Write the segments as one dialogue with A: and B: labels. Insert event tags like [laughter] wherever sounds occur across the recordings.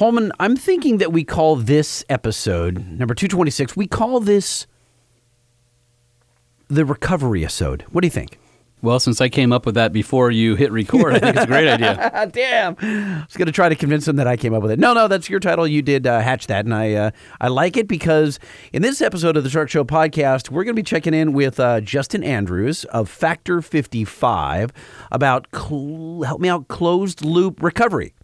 A: Holman, I'm thinking that we call this episode, number 226, we call this the recovery episode. What do you think?
B: Well, since I came up with that before you hit record, I think it's a great idea. [laughs]
A: Damn. I was going to try to convince them that I came up with it. No, no, that's your title. You did uh, hatch that, and I uh, I like it because in this episode of the Truck Show podcast, we're going to be checking in with uh, Justin Andrews of Factor 55 about, cl- help me out, closed loop recovery.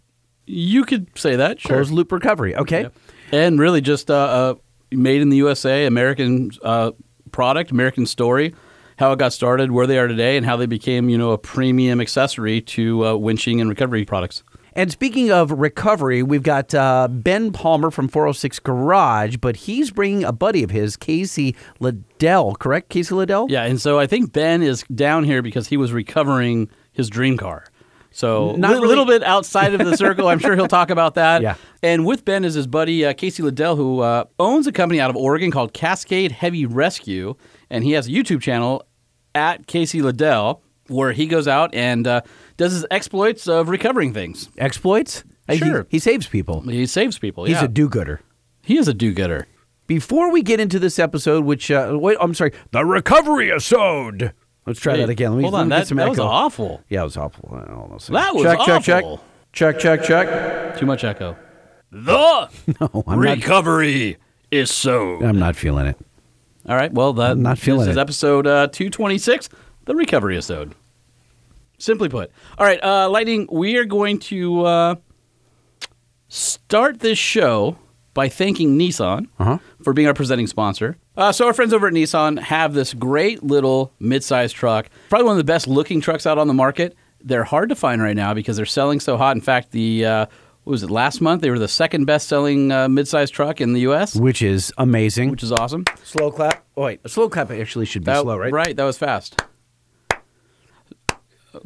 B: You could say that, sure.
A: Closed loop recovery. Okay.
B: Yep. And really just uh, uh, made in the USA, American uh, product, American story, how it got started, where they are today, and how they became, you know, a premium accessory to uh, winching and recovery products.
A: And speaking of recovery, we've got uh, Ben Palmer from 406 Garage, but he's bringing a buddy of his, Casey Liddell, correct? Casey Liddell?
B: Yeah, and so I think Ben is down here because he was recovering his dream car. So
A: Not
B: a
A: really-
B: little bit outside of the circle. I'm sure he'll talk about [laughs] that.
A: Yeah.
B: And with Ben is his buddy uh, Casey Liddell, who uh, owns a company out of Oregon called Cascade Heavy Rescue, and he has a YouTube channel at Casey Liddell where he goes out and uh, does his exploits of recovering things.
A: Exploits? He-
B: Sure.
A: He, saves people.
B: He saves people.
A: He's a do gooder.
B: he is a do-gooder.
A: Before we get into this episode, which, uh, wait, I'm sorry, the recovery episode. Let's try
B: Hey,
A: that again. Let me,
B: hold
A: let
B: on,
A: me get
B: that,
A: some
B: that was awful.
A: Yeah, it was awful. Hold on a second.
B: That was
A: check, check, check. Check, check, check.
B: Too much echo. The [laughs]
A: No, I'm not,
B: recovery is so.
A: I'm not feeling it.
B: All right. Well, that
A: I'm not feeling
B: this is episode uh, 226, the recovery episode. Simply put. All right, uh, Lightning, we are going to uh, start this show by thanking Nissan
A: Uh-huh.
B: for being our presenting sponsor. Uh, so, our friends over at Nissan have this great little midsize truck, probably one of the best looking trucks out on the market. They're hard to find right now because they're selling so hot. In fact, the uh, what was it last month? They were the second best selling uh, midsize truck in the U.S.,
A: Which is amazing.
B: which is awesome.
A: slow clap. Oh, wait. A slow clap actually should be
B: That-
A: slow, right?
B: Right, that was fast.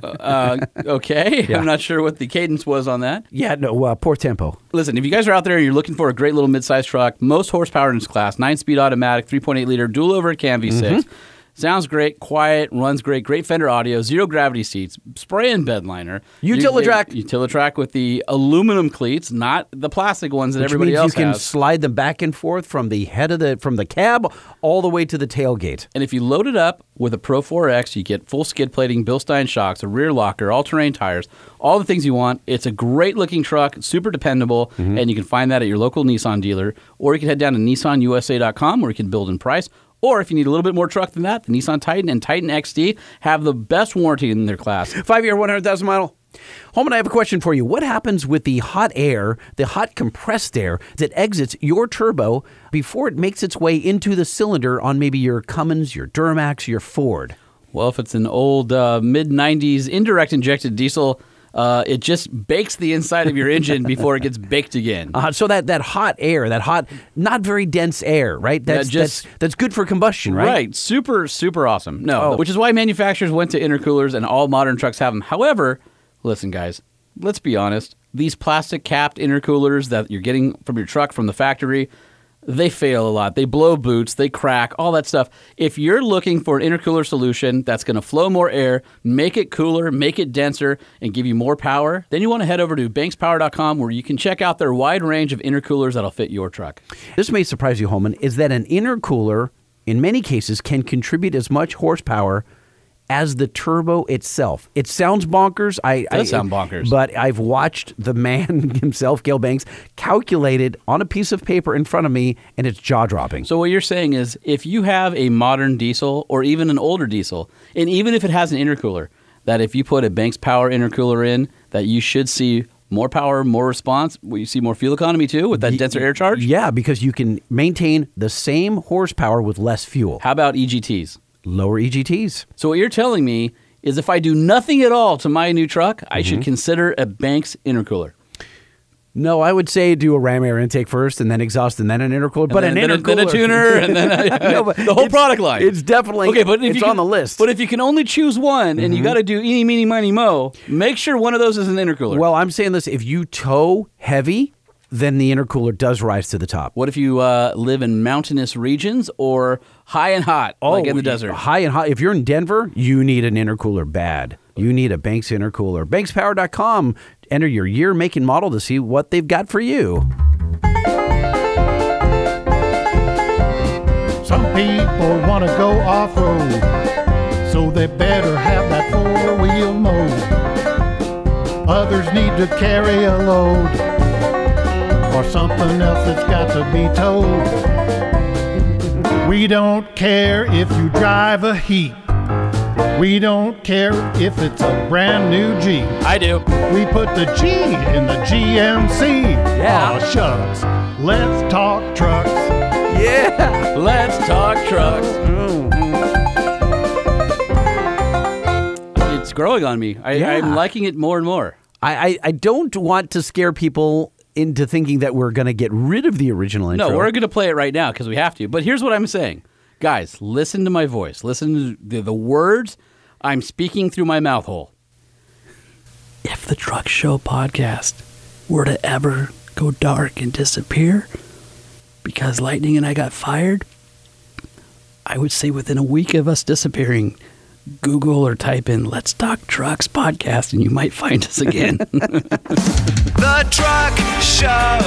B: Uh, okay, [laughs]
A: Yeah.
B: I'm not sure what the cadence was on that.
A: Yeah, no, uh, poor tempo.
B: Listen, if you guys are out there and you're looking for a great little midsize truck, most horsepower in its class, nine speed automatic, 3.8 liter dual overhead cam V6.
A: Mm-hmm.
B: Sounds great, quiet, runs great, great fender audio, zero gravity seats, spray and bed liner.
A: Utilitrack.
B: Utilitrack with the aluminum cleats, not the plastic ones that
A: Which
B: everybody
A: means
B: else
A: you can
B: has.
A: slide them back and forth from the head of the from the cab all the way to the tailgate.
B: And if you load it up with a Pro 4X, you get full skid plating, Bilstein shocks, a rear locker, all terrain tires, all the things you want. It's a great looking truck, super dependable, mm-hmm. and you can find that at your local Nissan dealer. Or you can head down to nissanusa.com where you can build and price. Or if you need a little bit more truck than that, the Nissan Titan and Titan XD have the best warranty in their class.
A: Five year, 100,000 mile. Holman, I have a question for you. What happens with the hot air, the hot compressed air that exits your turbo before it makes its way into the cylinder on maybe your Cummins, your Duramax, your Ford?
B: Well, if it's an old uh, mid 90s indirect injected diesel, uh, it just bakes the inside of your engine before it gets baked again.
A: Uh, so that, that hot air, that hot, not very dense air, right? That's,
B: just-
A: that's, that's good for combustion, right?
B: Super, super awesome. No,
A: Oh.
B: which is why manufacturers went to intercoolers and all modern trucks have them. However, listen, guys, let's be honest. These plastic capped intercoolers that you're getting from your truck from the factory, they fail a lot. They blow boots, they crack, all that stuff. If you're looking for an intercooler solution that's going to flow more air, make it cooler, make it denser, and give you more power, then you want to head over to bankspower.com where you can check out their wide range of intercoolers that'll fit your truck.
A: This may surprise you, Holman, is that an intercooler, in many cases, can contribute as much horsepower as the turbo itself. It sounds bonkers. I
B: does
A: I,
B: sound bonkers.
A: But I've watched the man [laughs] himself, Gale Banks, calculate it on a piece of paper in front of me, and it's jaw dropping.
B: So what you're saying is if you have a modern diesel or even an older diesel, and even if it has an intercooler, that if you put a Banks Power intercooler in, that you should see more power, more response. You see more fuel economy too with that denser air charge.
A: Yeah, because you can maintain the same horsepower with less fuel.
B: How about EGTs?
A: Lower EGTs.
B: So what you're telling me is if I do nothing at all to my new truck, I
A: Mm-hmm.
B: should consider a Banks intercooler.
A: No, I would say do a ram air intake first, and then exhaust, and then an intercooler. but
B: then,
A: an
B: then a,
A: intercooler,
B: then a tuner, [laughs] and then a, [laughs]
A: No,
B: the whole product line.
A: It's definitely
B: Okay, but if
A: it's
B: you
A: on the list. Mm-hmm.
B: But if you can only choose one, and you got to do eeny, meeny, miny, mo, make sure one of those is an intercooler.
A: Well, I'm saying this: if you tow heavy, then the intercooler does rise to the top.
B: What if you uh, live in mountainous regions or high and hot, oh, like in the desert?
A: High and hot. If you're in Denver, you need an intercooler bad. You need a Banks intercooler. BanksPower.com. Enter your year, make, and model to see what they've got for you.
C: Some people want to go off road, so they better have that four wheel mode. Others need to carry a load, or something else that's got to be towed. We don't care if you drive a heap. We don't care if it's a brand new Jeep.
B: I do.
C: We put the G in the GMC.
A: Yeah.
C: Aw, shucks. Let's talk trucks.
A: Yeah.
B: Let's talk trucks. Mm-hmm. It's growing on me. I,
A: Yeah.
B: I'm liking it more and more.
A: I, I, I don't want to scare people into thinking that we're going to get rid of the original intro.
B: No, we're going to play it right now because we have to. But here's what I'm saying. Guys, listen to my voice. Listen to the, the words I'm speaking through my mouth hole. If the Truck Show podcast were to ever go dark and disappear because Lightning and I got fired, I would say within a week of us disappearing, Google or type in Let's Talk Trucks podcast and you might find us again. [laughs]
D: The Truck Show.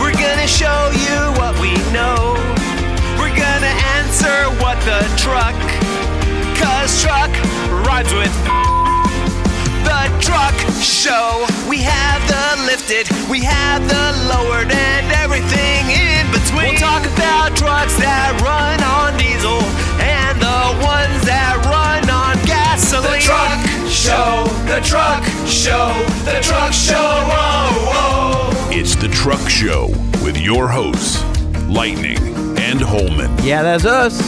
D: We're gonna show you what we know. We're gonna answer what the truck. Cause truck rhymes with the truck show. We have the lifted, we have the lowered, and everything in between. We'll talk about trucks that run on diesel and the ones that run on gasoline. The truck show, the truck show, the truck show. Whoa, whoa.
E: It's the Truck Show with your hosts, Lightning and Holman.
A: Yeah, that's us.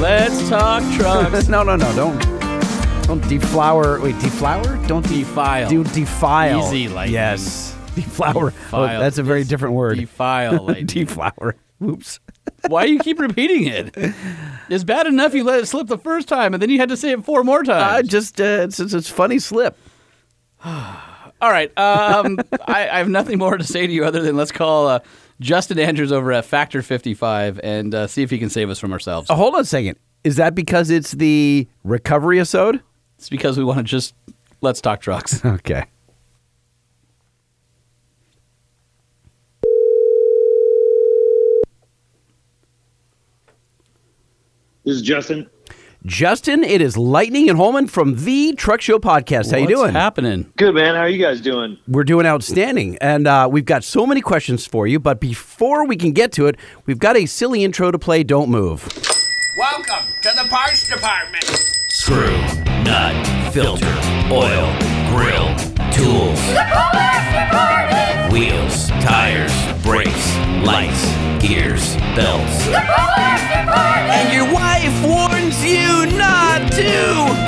B: Let's talk trucks. [laughs]
A: no, no, no. Don't don't deflower. Wait, deflower? Don't de-
B: Defile.
A: Do defile.
B: Easy, like-
A: yes. [laughs] Deflower. Oh, that's a very different word.
B: Defile. [laughs] Like,
A: deflower. Oops.
B: Why do you keep repeating it? It's bad enough you let it slip the first time, and then you had to say it four more
A: I
B: times.
A: just uh, it's, it's it's funny slip. [sighs]
B: All right. Um, [laughs] I, I have nothing more to say to you other than let's call uh, Justin Andrews over at Factor 55 and uh, see if he can save us from ourselves.
A: Oh, hold on a second. Is that because it's the recovery episode?
B: It's because we want to just let's talk trucks. [laughs]
A: Okay.
F: This is Justin.
A: Justin, it is Lightning and Holman from the Truck Show Podcast. How you
B: What's
A: doing?
B: happening?
F: Good man. How are you guys doing?
A: We're doing outstanding, and uh, we've got so many questions for you. But before we can get to it, we've got a silly intro to play. Don't move.
D: Welcome to the parts department.
G: Screw, nut, filter, oil, grill, tools, wheels, tires, brakes, lights, gears, belts.
D: And your wife warns you not to.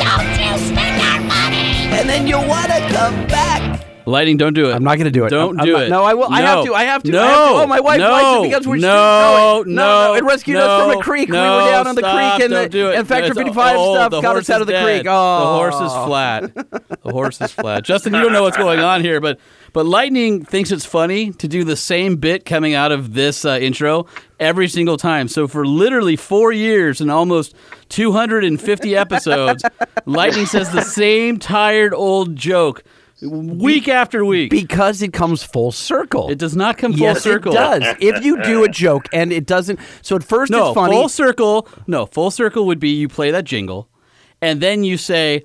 H: Don't you spend our money!
D: And then you want to come back.
B: Lightning, don't do it.
A: I'm not going to do it.
B: Don't
A: I'm- I'm
B: do
A: not-
B: it.
A: No, I will. I have to. I have to.
B: No.
A: I have to. Oh, my wife
B: no,
A: likes it because we're
B: no,
A: no, no, no. It rescued us from
B: no,
A: a creek. we were down on the
B: stop,
A: creek, and
B: don't
A: the
B: do it.
A: and Factor 55
B: oh,
A: stuff got us out of the creek. Oh,
B: the horse is flat. the horse is flat. Justin, you don't know what's going on here, but but Lightning thinks it's funny to do the same bit coming out of this uh, intro every single time. So for literally four years and almost 250 episodes, [laughs] Lightning says the same tired old joke week after week.
A: because it comes full circle.
B: it does not come full
A: yes,
B: circle.
A: it does. if you do a joke and it doesn't, so at first
B: No,
A: it's funny.
B: full circle. No, full circle would be you play that jingle, and then you say,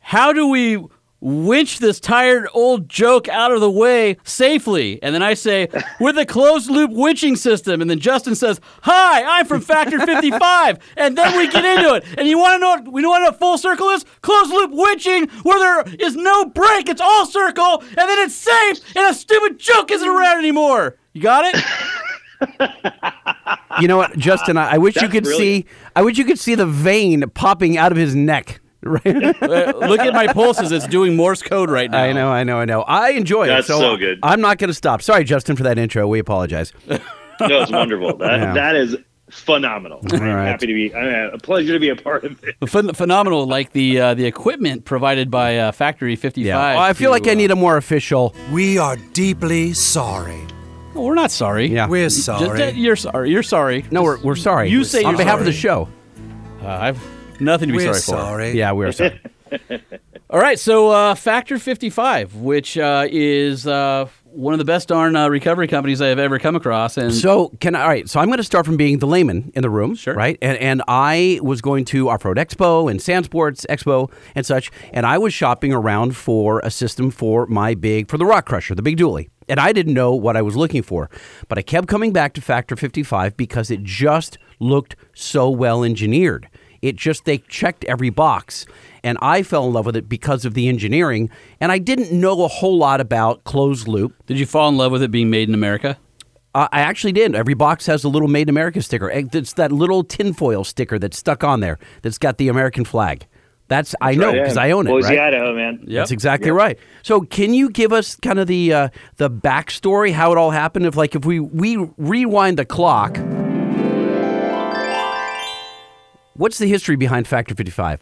B: "How do we winch this tired old joke out of the way safely?" And then I say, [laughs] "With a closed loop winching system." And then Justin says, "Hi, I'm from Factor 55," [laughs] and then we get into it. And you want to know? What, we know what a full circle is? Closed loop winching, where there is no break. It's all circle, and then it's safe, and a stupid joke isn't around anymore. You got it?
A: you know what, Justin? I, I wish you could
F: brilliant.
A: see. I wish you could see the vein popping out of his neck. [laughs] Right.
B: Uh, Look at my pulses. It's doing Morse code right now.
A: I know, I know, I know. I enjoy
F: That's
A: it. So,
F: so good.
A: I'm not going to stop. Sorry, Justin, for that intro. We apologize. [laughs]
F: No, it's wonderful. That
A: Yeah.
F: that is phenomenal. I'm
A: right.
F: happy to be. Uh, a pleasure to be a part of it.
B: Phen- phenomenal, like the uh, the equipment provided by uh, Factor 55.
A: Yeah. Well, I feel
B: to,
A: like I
B: uh,
A: need a more official.
I: We are deeply sorry.
B: well, we're not sorry.
A: Yeah.
I: We're
B: Just,
I: sorry.
B: uh, you're sorry. You're sorry.
A: No, we're, we're sorry.
B: You say
A: on
B: you're
A: behalf of the show.
B: Uh, I've nothing to be
I: We're
B: sorry, for.
A: Yeah, we are sorry. [laughs]
B: All right, so uh, Factor 55, which uh, is uh, one of the best darn uh, recovery companies I have ever come across, and
A: So can I, all right. So I'm going to start from being the layman in the room,
B: Sure.
A: right? And and I was going to Off Road Expo and Sand Sports Expo and such, and I was shopping around for a system for my big for the Rock Crusher, the big dually, and I didn't know what I was looking for, but I kept coming back to Factor 55 because it just looked so well engineered. It just they checked every box. And I fell in love with it because of the engineering. And I didn't know a whole lot about closed loop.
B: did you fall in love with it being made in America?
A: Uh, I actually did. Every box has a little Made in America sticker. It's that little tinfoil sticker that's stuck on there that's got the American flag. That's I know
F: Right, yeah.
A: because I own it.
F: Boise,
A: right?
F: Idaho, man.
B: Yep.
A: That's exactly right. So, can you give us kind of the uh, the backstory, how it all happened? If like if we we rewind the clock, what's the history behind Factor Fifty Five?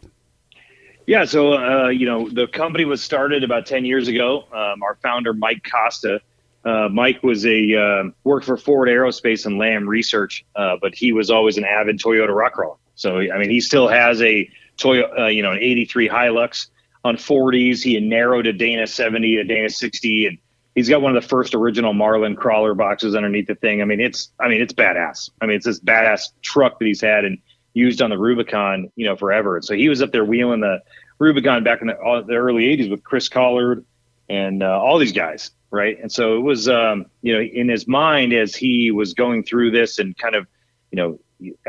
F: Yeah, so uh, you know the company was started about ten years ago. Um, our founder Mike Costa. Uh, Mike was a uh, worked for Ford Aerospace and Lam Research, uh, but he was always an avid Toyota rock crawler. So I mean, he still has a Toyota, uh, you know, an '83 Hilux on 40s. He narrowed a Dana 70, a Dana 60, and he's got one of the first original Marlin crawler boxes underneath the thing. I mean, it's I mean, it's badass. I mean, it's this badass truck that he's had and used on the Rubicon, you know, forever. So he was up there wheeling the Rubicon back in the, all, the early 80s with Chris Collard and uh, all these guys, right? And so it was, um, you know, in his mind as he was going through this and kind of, you know,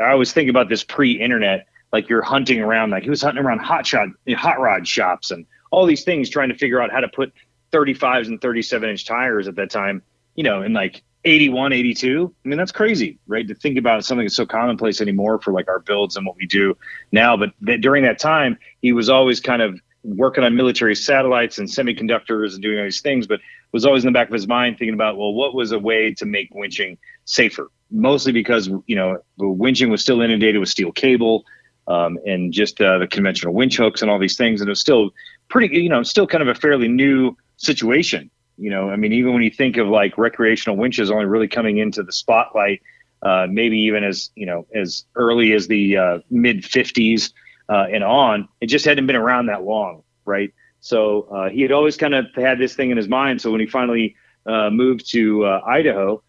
F: I always think about this pre-internet, like you're hunting around, like he was hunting around hot shot, hot rod shops and all these things, trying to figure out how to put 35s and 37 inch tires at that time, you know, in like 81, 82. I mean, that's crazy, right? To think about something that's so commonplace anymore for like our builds and what we do now. But during that time, he was always kind of working on military satellites and semiconductors and doing all these things, but was always in the back of his mind thinking about, well, what was a way to make winching safer? Mostly because, you know, winching was still inundated with steel cable um, and just uh, the conventional winch hooks and all these things. And it was still pretty, you know, still kind of a fairly new situation. You know, I mean, even when you think of like recreational winches only really coming into the spotlight, uh, maybe even as you know as early as the uh, mid '50s uh, and on, it just hadn't been around that long, right? So uh, he had always kind of had this thing in his mind. So when he finally uh, moved to uh, Idaho,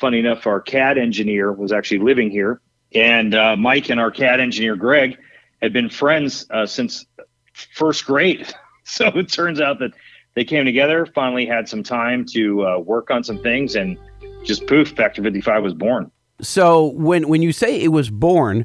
F: funny enough, our CAD engineer was actually living here, and Mike and our CAD engineer Greg had been friends since first grade. [laughs] So it turns out that they came together, finally had some time to uh, work on some things, and just poof, Factor 55 was born.
A: So when when you say it was born,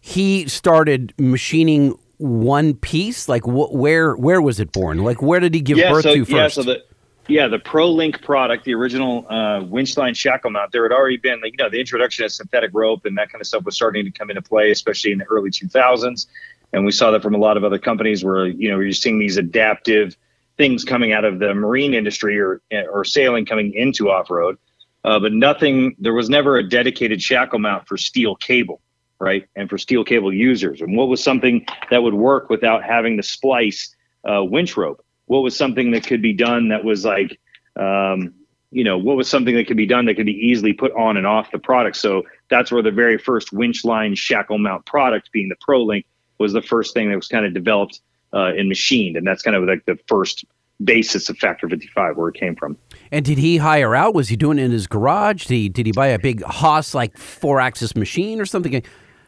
A: he started machining one piece. Like wh- where where was it born? Like where did he give birth
F: so,
A: to first?
F: Yeah, so the yeah the ProLink product, the original uh, winchline shackle mount, there had already been like you know the introduction of synthetic rope and that kind of stuff was starting to come into play, especially in the early 2000s, and we saw that from a lot of other companies where you know you're seeing these adaptive things coming out of the marine industry or or sailing coming into off road. Uh, but nothing, there was never a dedicated shackle mount for steel cable, right? And for steel cable users. And what was something that would work without having to splice uh, winch rope? What was something that could be done that was like, um, you know, what was something that could be done that could be easily put on and off the product? So that's where the very first winch line shackle mount product, being the ProLink, was the first thing that was kind of developed uh, and machined. And that's kind of like the first basis of Factor 55, where it came from.
A: and did he hire out? Was he doing it in his garage? Did he did he buy a big Haas like four axis machine or something?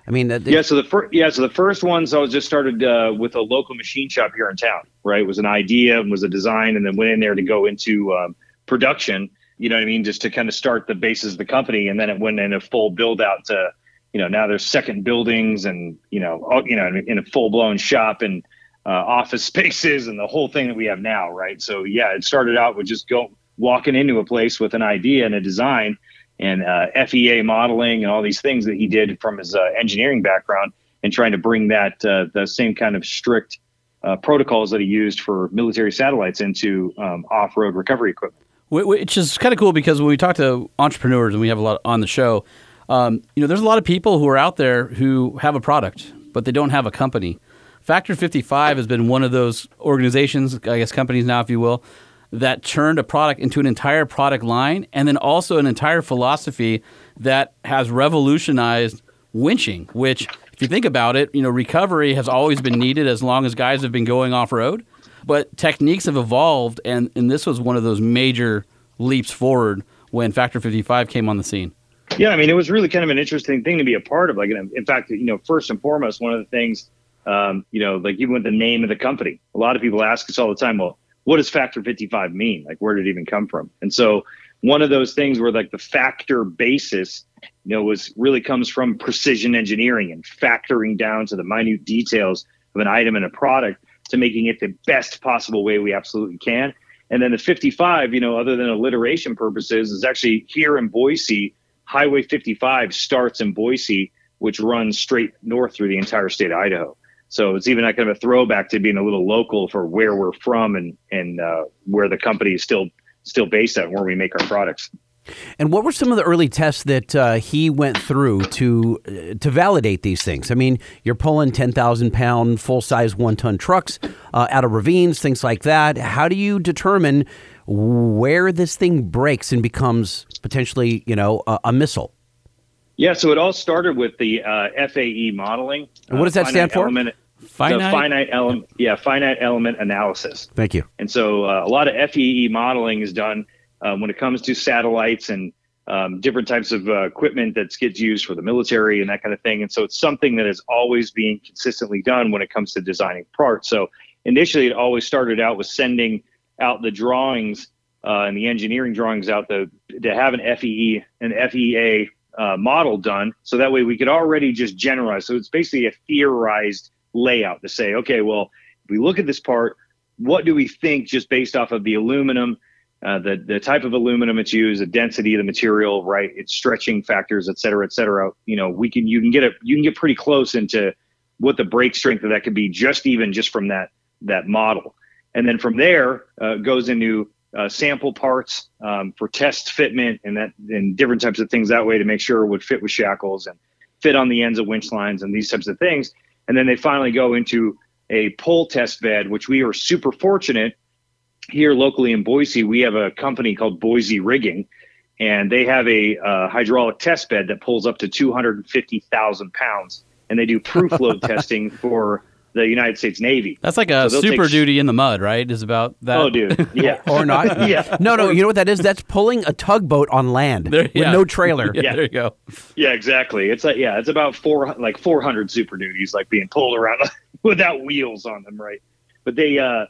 A: I mean, uh,
F: Yeah, so the first yeah, so the first ones I was just started uh, with a local machine shop here in town. Right, it was an idea, and was a design, and then went in there to go into um, production. You know what I mean? Just to kind of start the basis of the company, and then it went in a full build out to, you know, now there's second buildings, and you know, all, you know, in a full blown shop and uh, office [laughs] spaces, and the whole thing that we have now. Right, so yeah, it started out with just go walking into a place with an idea and a design and uh, FEA modeling and all these things that he did from his uh, engineering background and trying to bring that uh, the same kind of strict uh, protocols that he used for military satellites into um, off-road recovery equipment.
B: Which is kind of cool because when we talk to entrepreneurs and we have a lot on the show, Um, you know, there's a lot of people who are out there who have a product, but they don't have a company. Factor 55 has been one of those organizations, I guess companies now, if you will, that turned a product into an entire product line and then also an entire philosophy that has revolutionized winching, which, if you think about it, you know, recovery has always been needed as long as guys have been going off road. But techniques have evolved, and, and this was one of those major leaps forward when Factor 55 came on the scene.
F: Yeah, I mean, it was really kind of an interesting thing to be a part of. Like, in fact, you know, first and foremost, one of the things, um, you know, like even with the name of the company, a lot of people ask us all the time, well, what does Factor 55 mean? Like, where did it even come from? And so, one of those things where like the factor basis, you know, was really comes from precision engineering and factoring down to the minute details of an item and a product to making it the best possible way we absolutely can. And then the 55, you know, other than alliteration purposes, is actually here in Boise. Highway 55 starts in Boise, which runs straight north through the entire state of Idaho. So it's even kind of a throwback to being a little local for where we're from and and uh, where the company is still still based at, where we make our products.
A: And what were some of the early tests that uh, he went through to uh, to validate these things? I mean, you're pulling ten thousand pound full size one ton trucks uh, out of ravines, things like that. How do you determine where this thing breaks and becomes potentially, you know, a, a missile?
F: Yeah, so it all started with the uh, FAE modeling.
A: And what does
F: uh,
A: that stand for?
F: Element,
B: Finite?
F: The finite element, yeah, finite element analysis.
A: Thank you.
F: And so uh, a lot of FEE modeling is done um, when it comes to satellites and um, different types of uh, equipment that gets used for the military and that kind of thing. And so it's something that is always being consistently done when it comes to designing parts. So initially, it always started out with sending out the drawings uh, and the engineering drawings out to, to have an FEE, an FEA uh, model done. So that way we could already just generalize. So it's basically a theorized layout to say, okay, well, if we look at this part, what do we think just based off of the aluminum, uh, the the type of aluminum it's used, the density of the material, right, its stretching factors, et cetera, et cetera. You know, we can you can get a you can get pretty close into what the break strength of that could be just even just from that that model, and then from there uh, goes into uh, sample parts um, for test fitment and that and different types of things that way to make sure it would fit with shackles and fit on the ends of winch lines and these types of things. And then they finally go into a pull test bed, which we are super fortunate here locally in Boise. We have a company called Boise Rigging, and they have a uh, hydraulic test bed that pulls up to 250,000 pounds. And they do proof load [laughs] testing for the United States Navy.
B: That's like a
F: So
B: super
F: take-
B: duty in the mud, right? Is about that.
F: Oh, dude. [laughs] Yeah.
A: Or not? [laughs]
F: yeah.
A: No, no. You know what that is? That's pulling a tugboat on land
B: There-
A: with
B: yeah.
A: no trailer.
B: Yeah, [laughs]
F: Yeah.
B: there you go.
F: Yeah, exactly. It's like yeah, it's about four like four hundred super duties like being pulled around without wheels on them, right? But they uh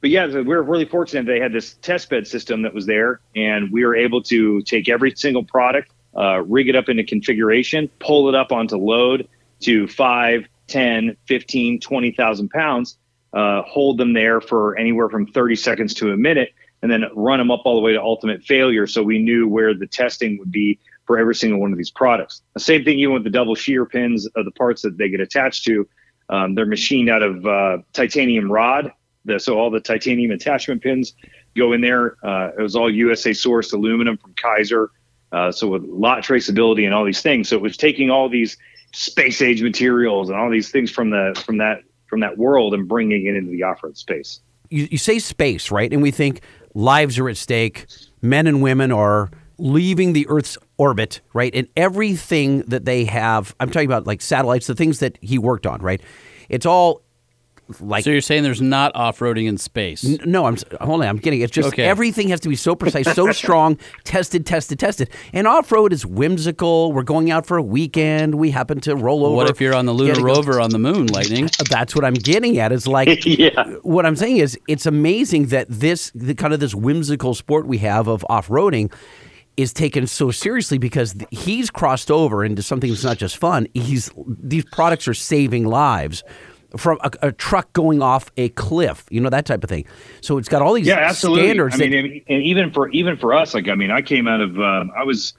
F: but yeah, we were really fortunate they had this test bed system that was there and we were able to take every single product, uh, rig it up into configuration, pull it up onto load to five, 10, 15, 20,000 pounds, uh, hold them there for anywhere from 30 seconds to a minute, and then run them up all the way to ultimate failure. So we knew where the testing would be for every single one of these products. The same thing even with the double shear pins of the parts that they get attached to. Um, they're machined out of uh, titanium rod. The, so all the titanium attachment pins go in there. Uh, it was all USA sourced aluminum from Kaiser. Uh, so with lot traceability and all these things. So it was taking all these space age materials and all these things from the from that from that world and bringing it into the off-road space.
A: you, you say space, right? And we think lives are at stake. Men and women are leaving the Earth's orbit, right? And everything that they have, I'm talking about like satellites, the things that he worked on, right? It's all like
B: So you're saying there's not off-roading in space?
A: N- No, I'm hold on. I'm getting it. It's just
B: Okay.
A: everything has to be so precise, so [laughs] strong, tested, tested, tested. And off road is whimsical. We're going out for a weekend. We happen to roll over.
B: What if you're on the lunar
A: Yeah, to go-
B: rover on the moon, Lightning? [laughs]
A: That's what I'm getting at. Is like [laughs]
F: Yeah.
A: what I'm saying is it's amazing that this the kind of this whimsical sport we have of off roading is taken so seriously because he's crossed over into something that's not just fun. He's these products are saving lives. From a, a truck going off a cliff, you know that type of thing. So it's got all these
F: yeah, absolutely.
A: standards.
F: I mean, and, and even for even for us, like I mean, I came out of um, I was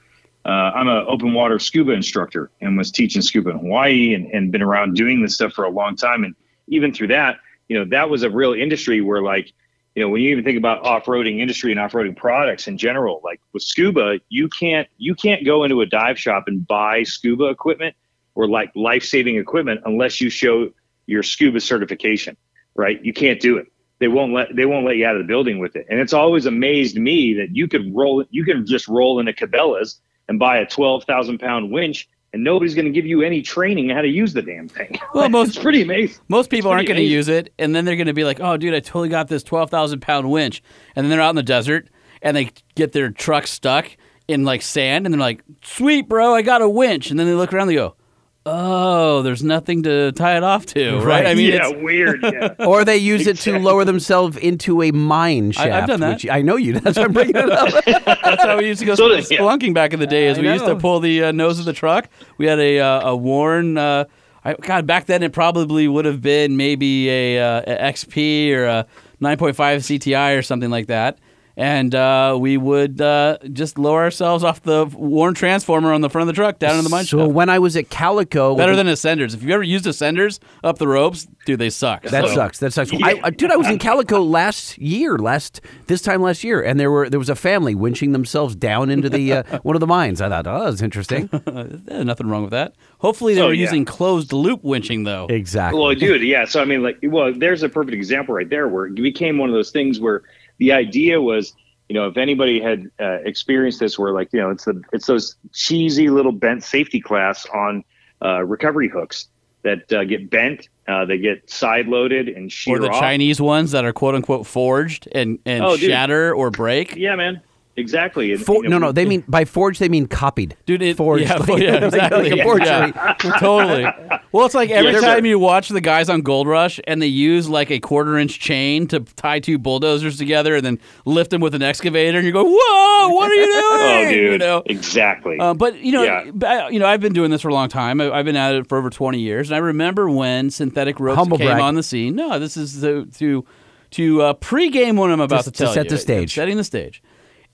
F: uh, I'm an open water scuba instructor and was teaching scuba in Hawaii and, and been around doing this stuff for a long time. And even through that, you know, that was a real industry where like you know, when you even think about off-roading industry and off-roading products in general, like with scuba, you can't you can't go into a dive shop and buy scuba equipment or like life-saving equipment unless you show your scuba certification, right? You can't do it. They won't let they won't let you out of the building with it. And it's always amazed me that you could roll you can just roll into Cabela's and buy a twelve thousand pound winch and nobody's going to give you any training how to use the damn thing. [laughs]
B: Well, most-
F: it's pretty amazing.
B: Most people aren't going to use it, and then they're going to be like, "Oh, dude, I totally got this twelve thousand pound winch," and then they're out in the desert and they get their truck stuck in like sand, and they're like, "Sweet, bro, I got a winch," and then they look around, and they go, "Oh, there's nothing to tie it off to, right?" I mean,
F: yeah,
B: it's,
F: weird. Yeah. [laughs]
A: Or they use it to lower themselves into a mine
B: I- I've done that.
A: Which I know you. That's why I'm bringing it up. [laughs]
B: that's how we used to go [laughs]
F: So
B: sp-
F: yeah.
B: spelunking back in the day. Is
A: I
B: we used to pull the uh, nose of the truck. We had a uh, a Warn. Uh, I, God, back then it probably would have been maybe a, uh, a XP or a 9.5 CTI or something like that. And uh, we would uh, just lower ourselves off the Warn transformer on the front of the truck down in the mine
A: so
B: shaft.
A: when I was at Calico,
B: Better than ascenders. If you've ever used ascenders up the ropes, dude, they suck.
A: That
B: So-
A: sucks. That sucks. I, I, dude, I was in Calico last year, last this time last year, and there were there was a family winching themselves down into the uh, [laughs] one of the mines. I thought, oh, that's interesting.
B: There's [laughs] nothing wrong with that. Hopefully, they
F: Oh,
B: were
F: yeah.
B: using closed loop winching though.
A: exactly.
F: Well, dude, yeah. So I mean, like, well, there's a perfect example right there where it became one of those things where the idea was, you know, if anybody had uh, experienced this, where like, you know, it's the it's those cheesy little bent safety class on uh, recovery hooks that uh, get bent, uh, they get side loaded and shear
B: or the
F: off.
B: Chinese ones that are quote unquote forged and, and
F: Oh,
B: shatter or break.
F: Yeah, man. Exactly. And,
A: For,
F: you know,
A: no, no, they mean by forged they mean copied.
B: Dude, it,
A: Forged,
B: yeah, [laughs]
A: like-
B: yeah, exactly.
A: like a forgery.
B: Yeah, [laughs] totally. Well, it's like every
F: Yeah,
B: time you watch the guys on Gold Rush and they use like a quarter inch chain to tie two bulldozers together and then lift them with an excavator, and you go, "Whoa, what are you [laughs] doing?"
F: Oh, dude.
B: You know?
F: Exactly.
B: Uh, but you know,
F: Yeah.
B: I- you know, I've been doing this for a long time. I, I've been at it for over twenty years, and I remember when synthetic ropes
A: Humble
B: came
A: brag.
B: on the scene. No, this is to to, to uh, pregame what I'm about
A: To-
B: to,
A: to
B: tell
A: set
B: you.
A: the stage.
B: setting the stage.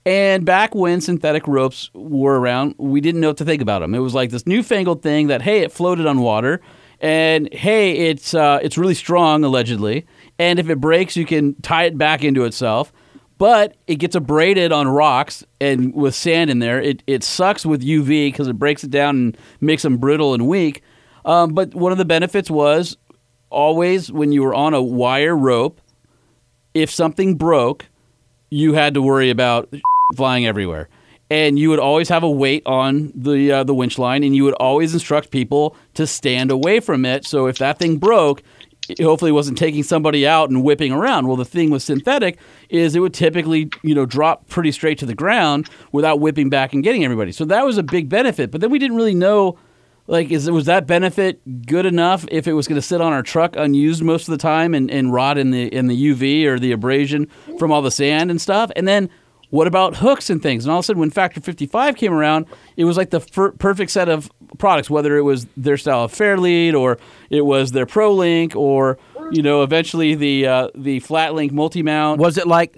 B: And back when synthetic ropes were around, we didn't know what to think about them. It was like this newfangled thing that hey, it floated on water, and hey, it's uh, it's really strong allegedly, and if it breaks, you can tie it back into itself. But it gets abraded on rocks and with sand in there. It it sucks with UV because it breaks it down and makes them brittle and weak. Um, but one of the benefits was always when you were on a wire rope, if something broke, you had to worry about flying everywhere. And you would always have a weight on the uh, the winch line, and you would always instruct people to stand away from it. So if that thing broke, it hopefully wasn't taking somebody out and whipping around. Well, the thing with synthetic is it would typically you know drop pretty straight to the ground without whipping back and getting everybody. So that was a big benefit. But then we didn't really know like is was that benefit good enough if it was going to sit on our truck unused most of the time and, and rot in the in the UV or the abrasion from all the sand and stuff and then what about hooks and things? And all of a sudden when factor 55 came around it was like the perfect set of products whether it was their style of fairlead or it was their prolink or you know eventually the uh, the flat link multi mount
A: Was it like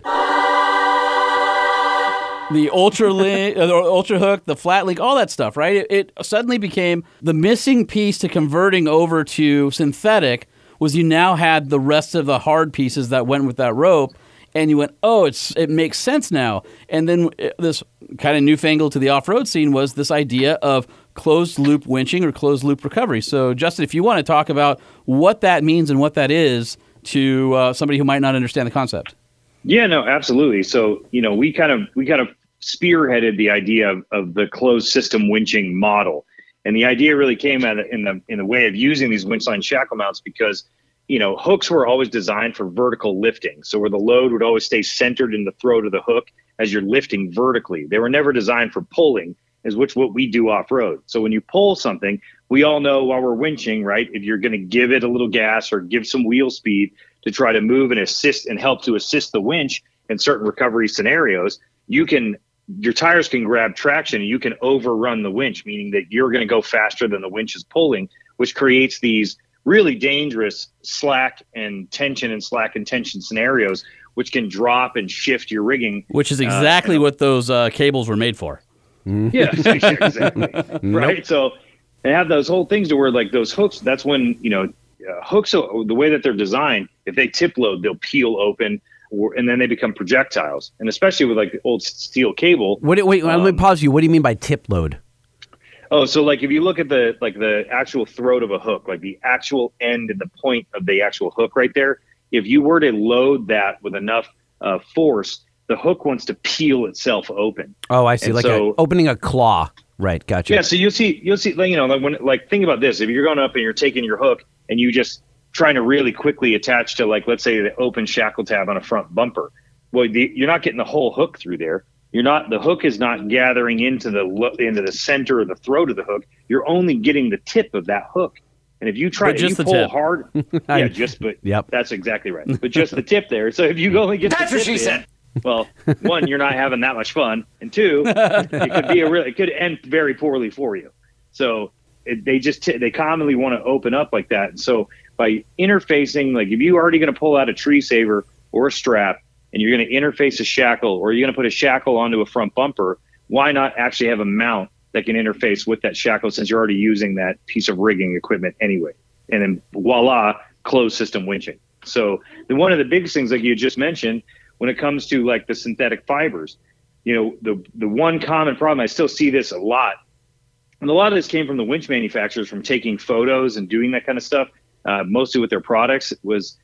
B: the ultra link, [laughs] uh, the ultra hook, the flat link, all that stuff, right? It, it suddenly became the missing piece to converting over to synthetic was you now had the rest of the hard pieces that went with that rope, and you went, oh, it's it makes sense now. And then uh, this kind of newfangled to the off road scene was this idea of closed loop winching or closed loop recovery. So, Justin, if you want to talk about what that means and what that is to uh, somebody who might not understand the concept.
F: Yeah, no, absolutely. So, you know, we kind of we kind of spearheaded the idea of, of the closed system winching model. And the idea really came out in the in the way of using these winch line shackle mounts because, you know, hooks were always designed for vertical lifting. So where the load would always stay centered in the throat of the hook as you're lifting vertically. They were never designed for pulling, is which what we do off road. So when you pull something, we all know while we're winching, right? If you're going to give it a little gas or give some wheel speed to try to move and assist and help to assist the winch in certain recovery scenarios, you can your tires can grab traction and you can overrun the winch, meaning that you're going to go faster than the winch is pulling, which creates these really dangerous slack and tension and slack and tension scenarios, which can drop and shift your rigging.
B: Which is
F: Uh,
B: exactly what those uh, cables were made for.
F: Yeah, [laughs] [laughs] exactly. Right. So they have those whole things to where like those hooks. That's when you know uh, hooks. uh, The way that they're designed, if they tip load, they'll peel open. or, and then they become projectiles. And especially with like old steel cable.
A: What? Wait, let me
F: Um,
A: pause you. What do you mean by tip load?
F: Oh, so like if you look at the like the actual throat of a hook, like the actual end and the point of the actual hook right there, if you were to load that with enough uh, force, the hook wants to peel itself open.
A: Oh, I see.
F: And
A: like
F: so-
A: a, opening a claw. Right. Gotcha.
F: Yeah, so you'll see, you'll see, like, you know, like when, like, think about this: if you're going up and you're taking your hook and you just trying to really quickly attach to, like, let's say the open shackle tab on a front bumper, well, the, you're not getting the whole hook through there. You're not, the hook is not gathering into the into the center of the throat of the hook. You're only getting the tip of that hook. And if you try
B: But
F: to
B: just
F: you pull
B: tip.
F: hard, [laughs] yeah, just but
A: Yep.
F: that's exactly right. But just the tip there. So if you only get
D: That's
F: the
D: what she
F: in,
D: said.
F: well, one, you're not having that much fun, and two, it could be a really, it could end very poorly for you. So it, they just t- they commonly want to open up like that. And so by interfacing, like if you're already going to pull out a tree saver or a strap, and you're going to interface a shackle, or you're going to put a shackle onto a front bumper, why not actually have a mount that can interface with that shackle since you're already using that piece of rigging equipment anyway? And then voila, closed system winching. So the, one of the biggest things, like you just mentioned, when it comes to like the synthetic fibers, you know, the the one common problem I still see this a lot, and a lot of this came from the winch manufacturers from taking photos and doing that kind of stuff, uh, mostly with their products. Was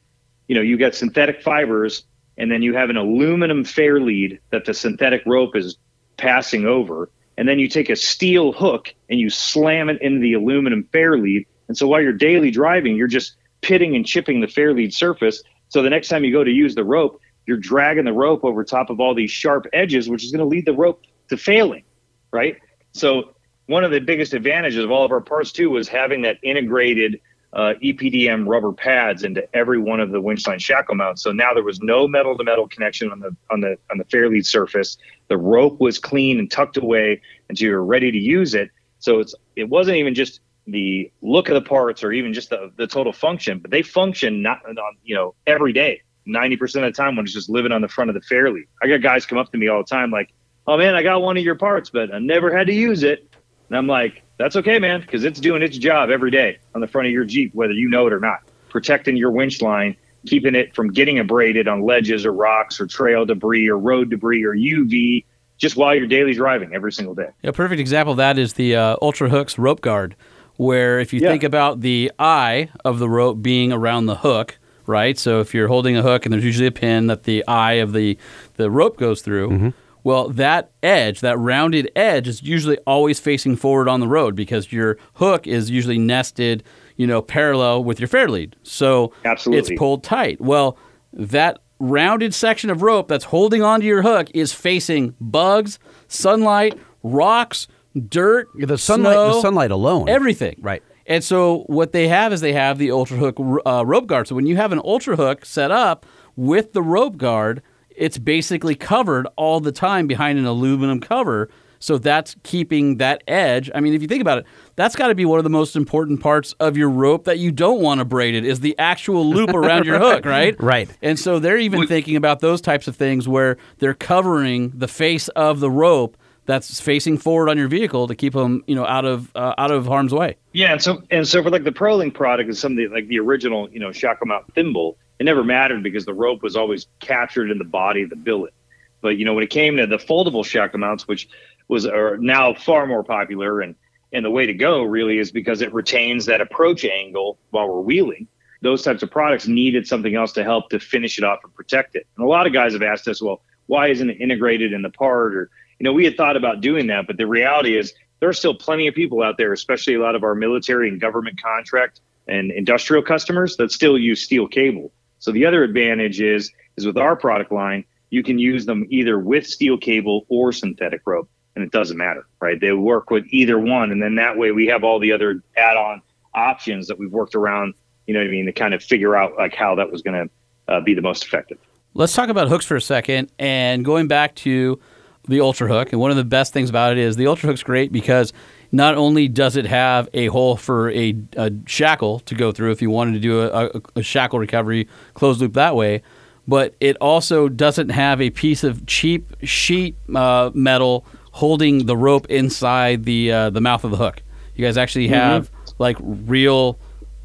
F: you know you got synthetic fibers, and then you have an aluminum fair lead that the synthetic rope is passing over, and then you take a steel hook and you slam it into the aluminum fair lead, and so while you're daily driving, you're just pitting and chipping the fair lead surface. So the next time you go to use the rope, you're dragging the rope over top of all these sharp edges, which is going to lead the rope to failing, right? So one of the biggest advantages of all of our parts too was having that integrated uh, EPDM rubber pads into every one of the winch line shackle mounts. So now there was no metal to metal connection on the on the on the fair lead surface. The rope was clean and tucked away until you were ready to use it. So it's it wasn't even just the look of the parts or even just the, the total function, but they function not on you know every day. 90% of the time when it's just living on the front of the fairlead. I got guys come up to me all the time like, "Oh man, I got one of your parts, but I never had to use it." And I'm like, "That's okay, man, because it's doing its job every day on the front of your Jeep, whether you know it or not, protecting your winch line, keeping it from getting abraded on ledges or rocks or trail debris or road debris or UV, just while you're daily driving every single day."
B: A perfect example of that is the uh, Ultra Hooks rope guard, where if you
F: Yeah.
B: think about the eye of the rope being around the hook, right? So if you're holding a hook and there's usually a pin that the eye of the, the rope goes through, well, that edge, that rounded edge, is usually always facing forward on the road because your hook is usually nested, you know, parallel with your fair lead. So
F: Absolutely.
B: it's pulled tight. Well, that rounded section of rope that's holding onto your hook is facing bugs, sunlight, rocks, dirt,
A: The sunlight.
B: snow,
A: the sunlight alone.
B: everything.
A: Right.
B: And so what they have is they have the ultra hook uh, rope guard. So when you have an ultra hook set up with the rope guard, it's basically covered all the time behind an aluminum cover. So that's keeping that edge. I mean, if you think about it, that's got to be one of the most important parts of your rope that you don't want to braided it is the actual loop around your [laughs] hook, right?
A: Right.
B: And so they're even thinking about those types of things where they're covering the face of the rope that's facing forward on your vehicle to keep them, you know, out of uh, out of harm's way.
F: Yeah, and so and so for like the ProLink product is something like the original, you know, shackle mount thimble. It never mattered because the rope was always captured in the body of the billet. But you know, when it came to the foldable shackle mounts, which was are now far more popular, and and the way to go really is because it retains that approach angle while we're wheeling. Those types of products needed something else to help to finish it off and protect it. And a lot of guys have asked us, well, why isn't it integrated in the part? Or you know, we had thought about doing that, but the reality is there are still plenty of people out there, especially a lot of our military and government contract and industrial customers that still use steel cable. So the other advantage is is with our product line, you can use them either with steel cable or synthetic rope, and it doesn't matter, right? They work with either one, and then that way we have all the other add-on options that we've worked around. You know what I mean? To kind of figure out like how that was going to uh, be the most effective.
B: Let's talk about hooks for a second. And going back to the Ultra Hook, and one of the best things about it is the Ultra Hook's great because not only does it have a hole for a, a shackle to go through if you wanted to do a, a, a shackle recovery closed loop that way, but it also doesn't have a piece of cheap sheet uh, metal holding the rope inside the uh, the mouth of the hook. You guys actually have like real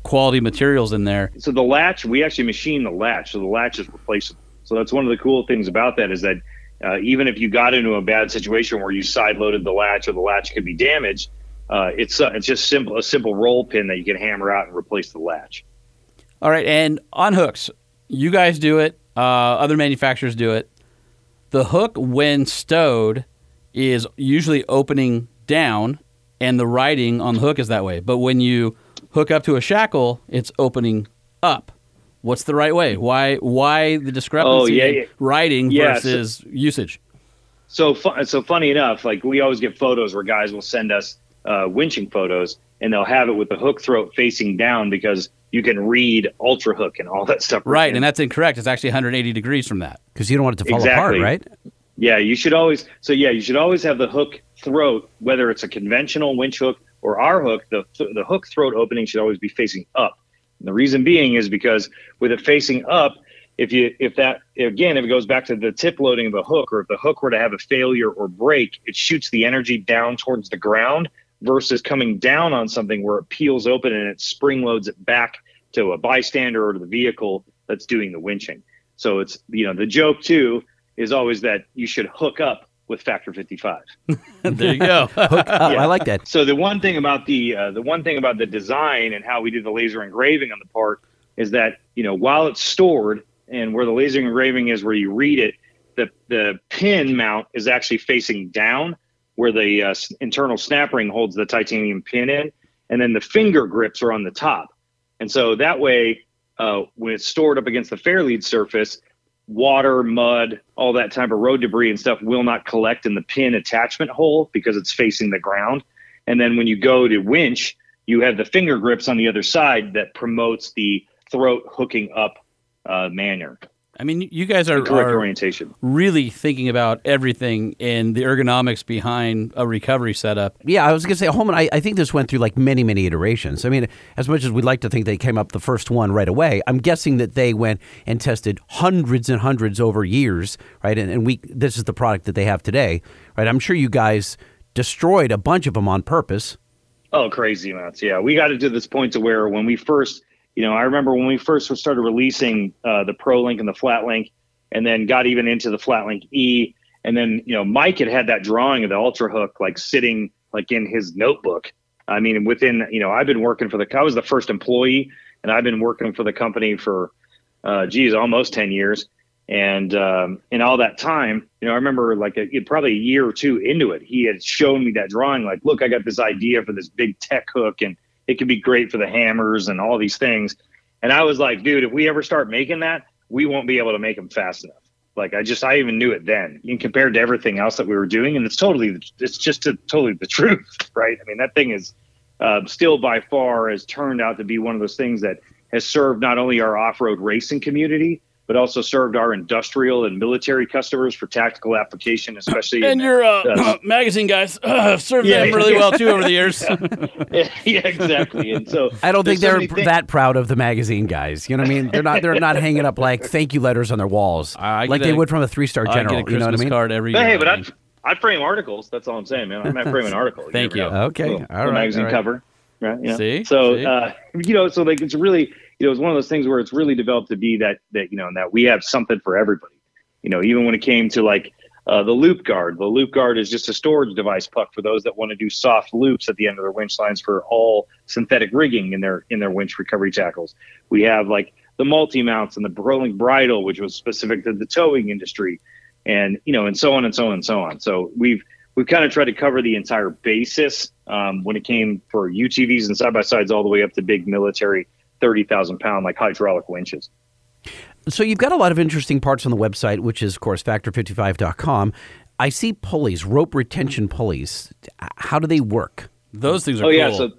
B: quality materials in there.
F: So the latch, we actually machine the latch, so the latch is replaceable. So that's one of the cool things about that is that uh, even if you got into a bad situation where you side loaded the latch or the latch could be damaged, uh, it's uh, it's just simple a simple roll pin that you can hammer out and replace the latch.
B: All right, and on hooks, you guys do it. Uh, other manufacturers do it. The hook, when stowed, is usually opening down, and the writing on the hook is that way. But when you hook up to a shackle, it's opening up. What's the right way? Why? Why the discrepancy
F: Oh, yeah,
B: in writing
F: Yeah, so-
B: versus usage?
F: So fu- so funny enough, like we always get photos where guys will send us uh, winching photos, and they'll have it with the hook throat facing down because you can read ultra hook and all that stuff.
B: Right, and that's incorrect. It's actually 180 degrees from that.
A: Because you don't want it to fall
F: Exactly.
A: apart, right?
F: Yeah, you should always. So yeah, you should always have the hook throat, whether it's a conventional winch hook or our hook. The the hook throat opening should always be facing up. And the reason being is because with it facing up, if you if that again if it goes back to the tip loading of the hook, or if the hook were to have a failure or break, it shoots the energy down towards the ground versus coming down on something where it peels open and it spring loads it back to a bystander or to the vehicle that's doing the winching. So it's you know the joke too is always that you should hook up with factor 55. [laughs]
B: there you go. [laughs]
A: Hook up. I like that.
F: So the one thing about the uh, the one thing about the design and how we do the laser engraving on the part is that you know while it's stored and where the laser engraving is where you read it, the the pin mount is actually facing down where the uh, s- internal snap ring holds the titanium pin in, and then the finger grips are on the top, and so that way uh, when it's stored up against the fair lead surface. Water, mud, all that type of road debris and stuff will not collect in the pin attachment hole because it's facing the ground. And then when you go to winch, you have the finger grips on the other side that promotes the throat hooking up uh, manner,
B: I mean, you guys are,
F: correct
B: are
F: orientation.
B: really thinking about everything and the ergonomics behind a recovery setup.
A: Yeah, I was going to say, Holman, I, I think this went through like many, many iterations. I mean, as much as we'd like to think they came up the first one right away, I'm guessing that they went and tested hundreds and hundreds over years, right? And, and we this is the product that they have today, right? I'm sure you guys destroyed a bunch of them on purpose.
F: Oh, crazy amounts. Yeah, we got it to this point to where when we first, you know, I remember when we first started releasing uh, the Pro Link and the Flat Link, and then got even into the Flat Link E, and then you know Mike had had that drawing of the Ultra Hook like sitting like in his notebook. I mean, within you know, I've been working for the. I was the first employee, and I've been working for the company for, uh, geez, almost ten years. And um, in all that time, you know, I remember like a, probably a year or two into it, he had shown me that drawing. Like, look, I got this idea for this big tech hook, and it could be great for the hammers and all these things. And I was like, dude, if we ever start making that, we won't be able to make them fast enough. Like, I just, I even knew it then, in compared to everything else that we were doing. And it's totally, it's just a, totally the [laughs] truth, right? I mean, that thing is uh, still by far has turned out to be one of those things that has served not only our off-road racing community, but also served our industrial and military customers for tactical application, especially.
B: And
F: in,
B: your uh,
F: uh, [clears throat]
B: magazine guys uh, [clears throat] served
F: Yeah,
B: them really
F: yeah.
B: well too over the [laughs] years.
F: yeah, exactly. And so
A: I don't think they're
F: many thi-
A: that proud of the magazine guys. You know what I mean? They're not. They're not hanging up like thank you letters on their walls,
B: I
A: like they
B: a-
A: would from a three star
B: I
A: general.
B: get a
A: you know what I mean?
B: card every
F: But
B: year.
F: hey, but
B: I
F: I'd,
B: mean.
F: I'd frame articles. That's all I'm saying, man. I'm not [laughs] framing an article.
B: Thank
F: never
B: you.
A: Okay,
F: Little-
A: all
F: little magazine
A: all right.
F: cover. Right. You know?
B: See?
F: So,
B: See?
F: Uh, you know, so like it's really, you know, it's one of those things where it's really developed to be that that you know that we have something for everybody. You know, even when it came to like uh, the loop guard, the loop guard is just a storage device puck for those that want to do soft loops at the end of their winch lines for all synthetic rigging in their in their winch recovery tackles. We have like the multi mounts and the Brolink bridle, which was specific to the towing industry, and you know, and so on and so on and so on. So we've we've kind of tried to cover the entire basis um, when it came for UTVs and side by sides, all the way up to big military thirty thousand pound like hydraulic winches.
A: So you've got a lot of interesting parts on the website, which is, of course, factor55.com. I see pulleys, rope retention pulleys. How do they work?
B: Those things are
F: oh
B: cool.
F: yeah, so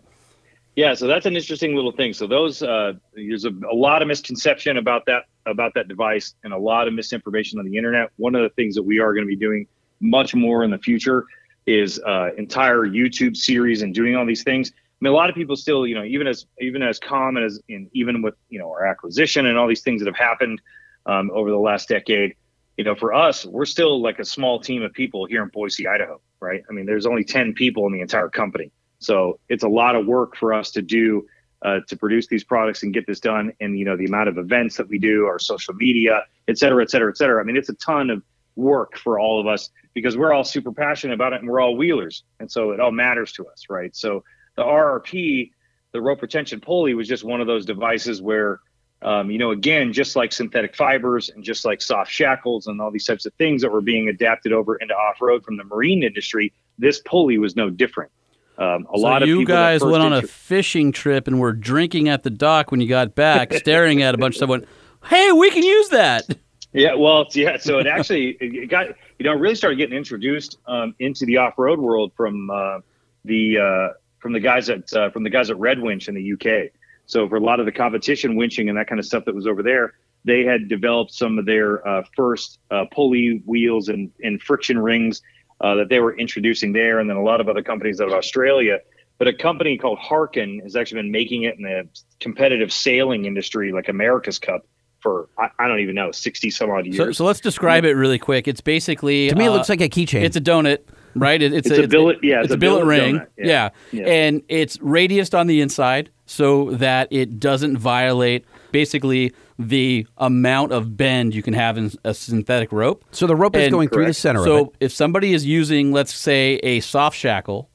F: yeah, so that's an interesting little thing. So those uh, there's a, a lot of misconception about that about that device and a lot of misinformation on the internet. One of the things that we are going to be doing much more in the future is uh, entire YouTube series and doing all these things. I mean, a lot of people still, you know, even as even as common as in even with you know our acquisition and all these things that have happened um, over the last decade. You know, for us, we're still like a small team of people here in Boise, Idaho, right? I mean, there's only ten people in the entire company. So it's a lot of work for us to do uh, to produce these products and get this done. And you know the amount of events that we do, our social media, et cetera, et cetera, et cetera. I mean, it's a ton of work for all of us because we're all super passionate about it and we're all wheelers, and so it all matters to us, right? So the RRP, the rope retention pulley, was just one of those devices where um, you know, again, just like synthetic fibers and just like soft shackles and all these types of things that were being adapted over into off road from the marine industry, this pulley was no different. Um, a
B: so
F: lot of
B: you guys went on a fishing trip and were drinking at the dock when you got back, [laughs] staring at a bunch of stuff. Went, hey, we can use that.
F: Yeah, well, yeah. So it actually it got you know really started getting introduced um, into the off road world from uh, the uh, from the guys at uh, from the guys at Red Winch in the UK. So for a lot of the competition winching and that kind of stuff that was over there, they had developed some of their uh, first uh, pulley wheels and, and friction rings uh, that they were introducing there, and then a lot of other companies out of Australia. But a company called Harken has actually been making it in the competitive sailing industry, like America's Cup, for I, I don't even know sixty some odd years.
B: So, so let's describe it really quick. It's basically
A: To me, it
B: uh,
A: looks like a keychain.
B: It's a donut, right? It, it's,
F: It's a billet- yeah,
B: it's,
F: it's
B: a
F: a
B: billet,
F: billet
B: ring. Yeah.
F: yeah. Yeah.
B: and it's radiused on the inside so that it doesn't violate basically the amount of bend you can have in a synthetic rope.
A: so the rope is
B: And-
A: going through the center
B: So
A: of it.
B: if somebody is using, let's say, a soft shackle,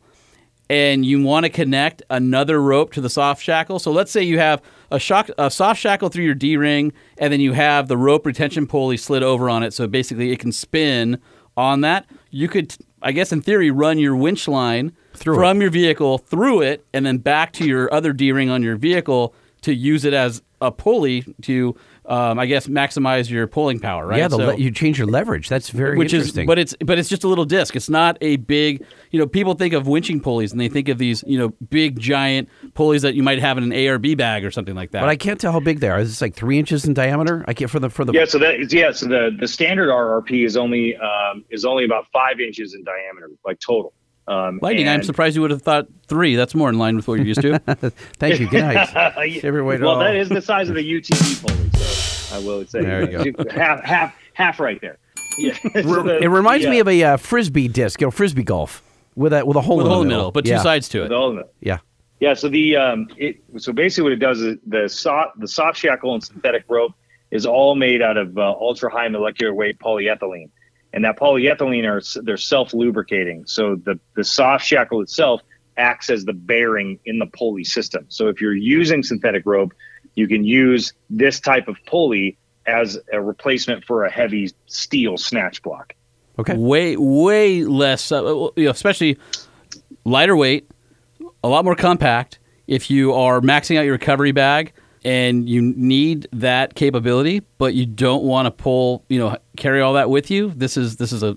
B: and you want to connect another rope to the soft shackle, so let's say you have a, shock, a soft shackle through your D ring, and then you have the rope retention pulley slid over on it, so basically it can spin on that. You could, I guess, in theory, run your winch line
A: Through
B: from your vehicle through it, and then back to your other D ring on your vehicle to use it as a pulley to, um, I guess, maximize your pulling power. Right?
A: Yeah, the
B: So-
A: le- you change your leverage. That's very
B: which is
A: interesting.
B: but it's but it's just a little disc it's not a big you know people think of winching pulleys and they think of these you know big giant pulleys that you might have in an ARB bag or something like that
A: But I can't tell how big they are. Is this like three inches in diameter? I can't for the for the.
F: Yeah, so that is yeah. So the the standard RRP is only um, is only about five inches in diameter, like total. Um,
B: lightning i'm surprised you would have thought three that's more in line with what you're used to [laughs]
A: Thank you. Good night. [laughs] Every
F: well,
A: all.
F: that is the size of the UTV pulley. So I will say
A: There you go.
F: half half half right there. Yeah. [laughs] So the-
A: it reminds me of a uh, frisbee disc, you know, frisbee golf with a with a hole
B: with
A: in
B: a hole in
A: the
B: the middle but two sides to
F: with
B: it
F: all of it.
A: Yeah.
F: Yeah, so the um, it so basically what it does is the soft the soft shackle and synthetic rope is all made out of uh, ultra high molecular weight polyethylene, and that polyethylene are they're self lubricating. So the the soft shackle itself acts as the bearing in the pulley system. So if you're using synthetic rope, you can use this type of pulley as a replacement for a heavy steel snatch block.
A: Okay.
B: way way less uh, you know, especially lighter weight a lot more compact if you are maxing out your recovery bag and you need that capability but you don't want to pull you know carry all that with you this is this is a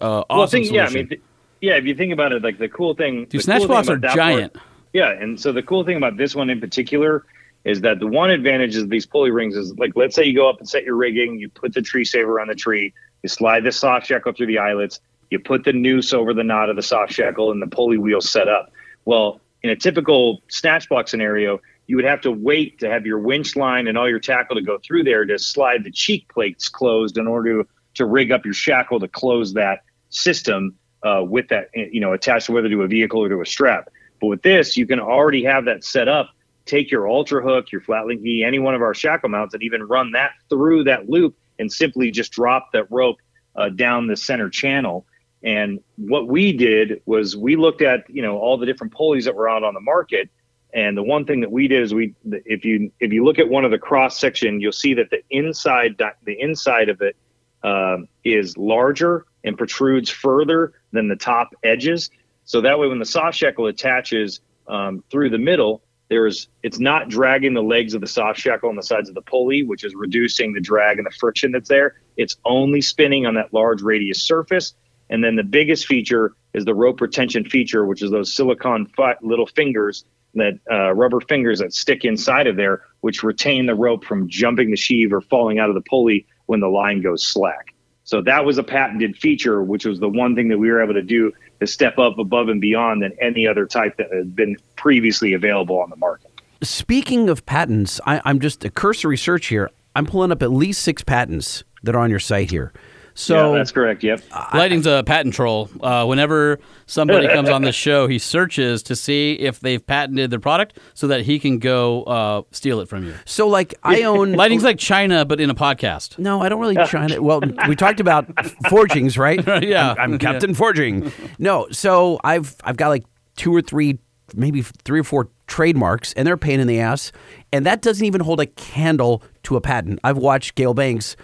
B: uh, awesome
F: well, think, yeah, I mean, th- yeah. If you think about it, like the cool thing,
B: Dude,
F: the
B: snatch
F: cool
B: blocks are
F: that part-
B: giant.
F: Yeah, and so the cool thing about this one in particular is that the one advantage of these pulley rings is like, let's say you go up and set your rigging, you put the tree saver on the tree, you slide the soft shackle through the eyelets, you put the noose over the knot of the soft shackle, and the pulley wheel set up. Well, in a typical snatch block scenario, you would have to wait to have your winch line and all your tackle to go through there to slide the cheek plates closed in order to, to rig up your shackle to close that system uh, with that, you know, attached whether to a vehicle or to a strap. But with this, you can already have that set up. Take your ultra hook, your flat link any one of our shackle mounts, and even run that through that loop, and simply just drop that rope uh, down the center channel. And what we did was we looked at you know all the different pulleys that were out on the market, and the one thing that we did is we if you if you look at one of the cross section, you'll see that the inside the inside of it um, is larger and protrudes further than the top edges. So that way, when the soft shackle attaches um, through the middle, there's it's not dragging the legs of the soft shackle on the sides of the pulley, which is reducing the drag and the friction that's there. It's only spinning on that large radius surface. And then the biggest feature is the rope retention feature, which is those silicone fi- little fingers that uh, rubber fingers that stick inside of there, which retain the rope from jumping the sheave or falling out of the pulley when the line goes slack. So that was a patented feature, which was the one thing that we were able to do to step up above and beyond than any other type that had been previously available on the market.
A: Speaking of patents, I, I'm just a cursory search here. I'm pulling up at least six patents that are on your site here. So
F: yeah, that's correct. Yep.
B: Lightning's a patent troll. Uh, whenever somebody comes on the [laughs] show, he searches to see if they've patented their product so that he can go uh, steal it from you.
A: so like I own
B: Lightning's like China, but in a podcast.
A: No, I don't really try to. Well, we talked about [laughs] forgings, right? [laughs]
B: Yeah.
A: I'm, I'm Captain Forging. No, so I've I've got like two or three, maybe three or four trademarks, and they're a pain in the ass. And that doesn't even hold a candle to a patent. I've watched Gale Banks.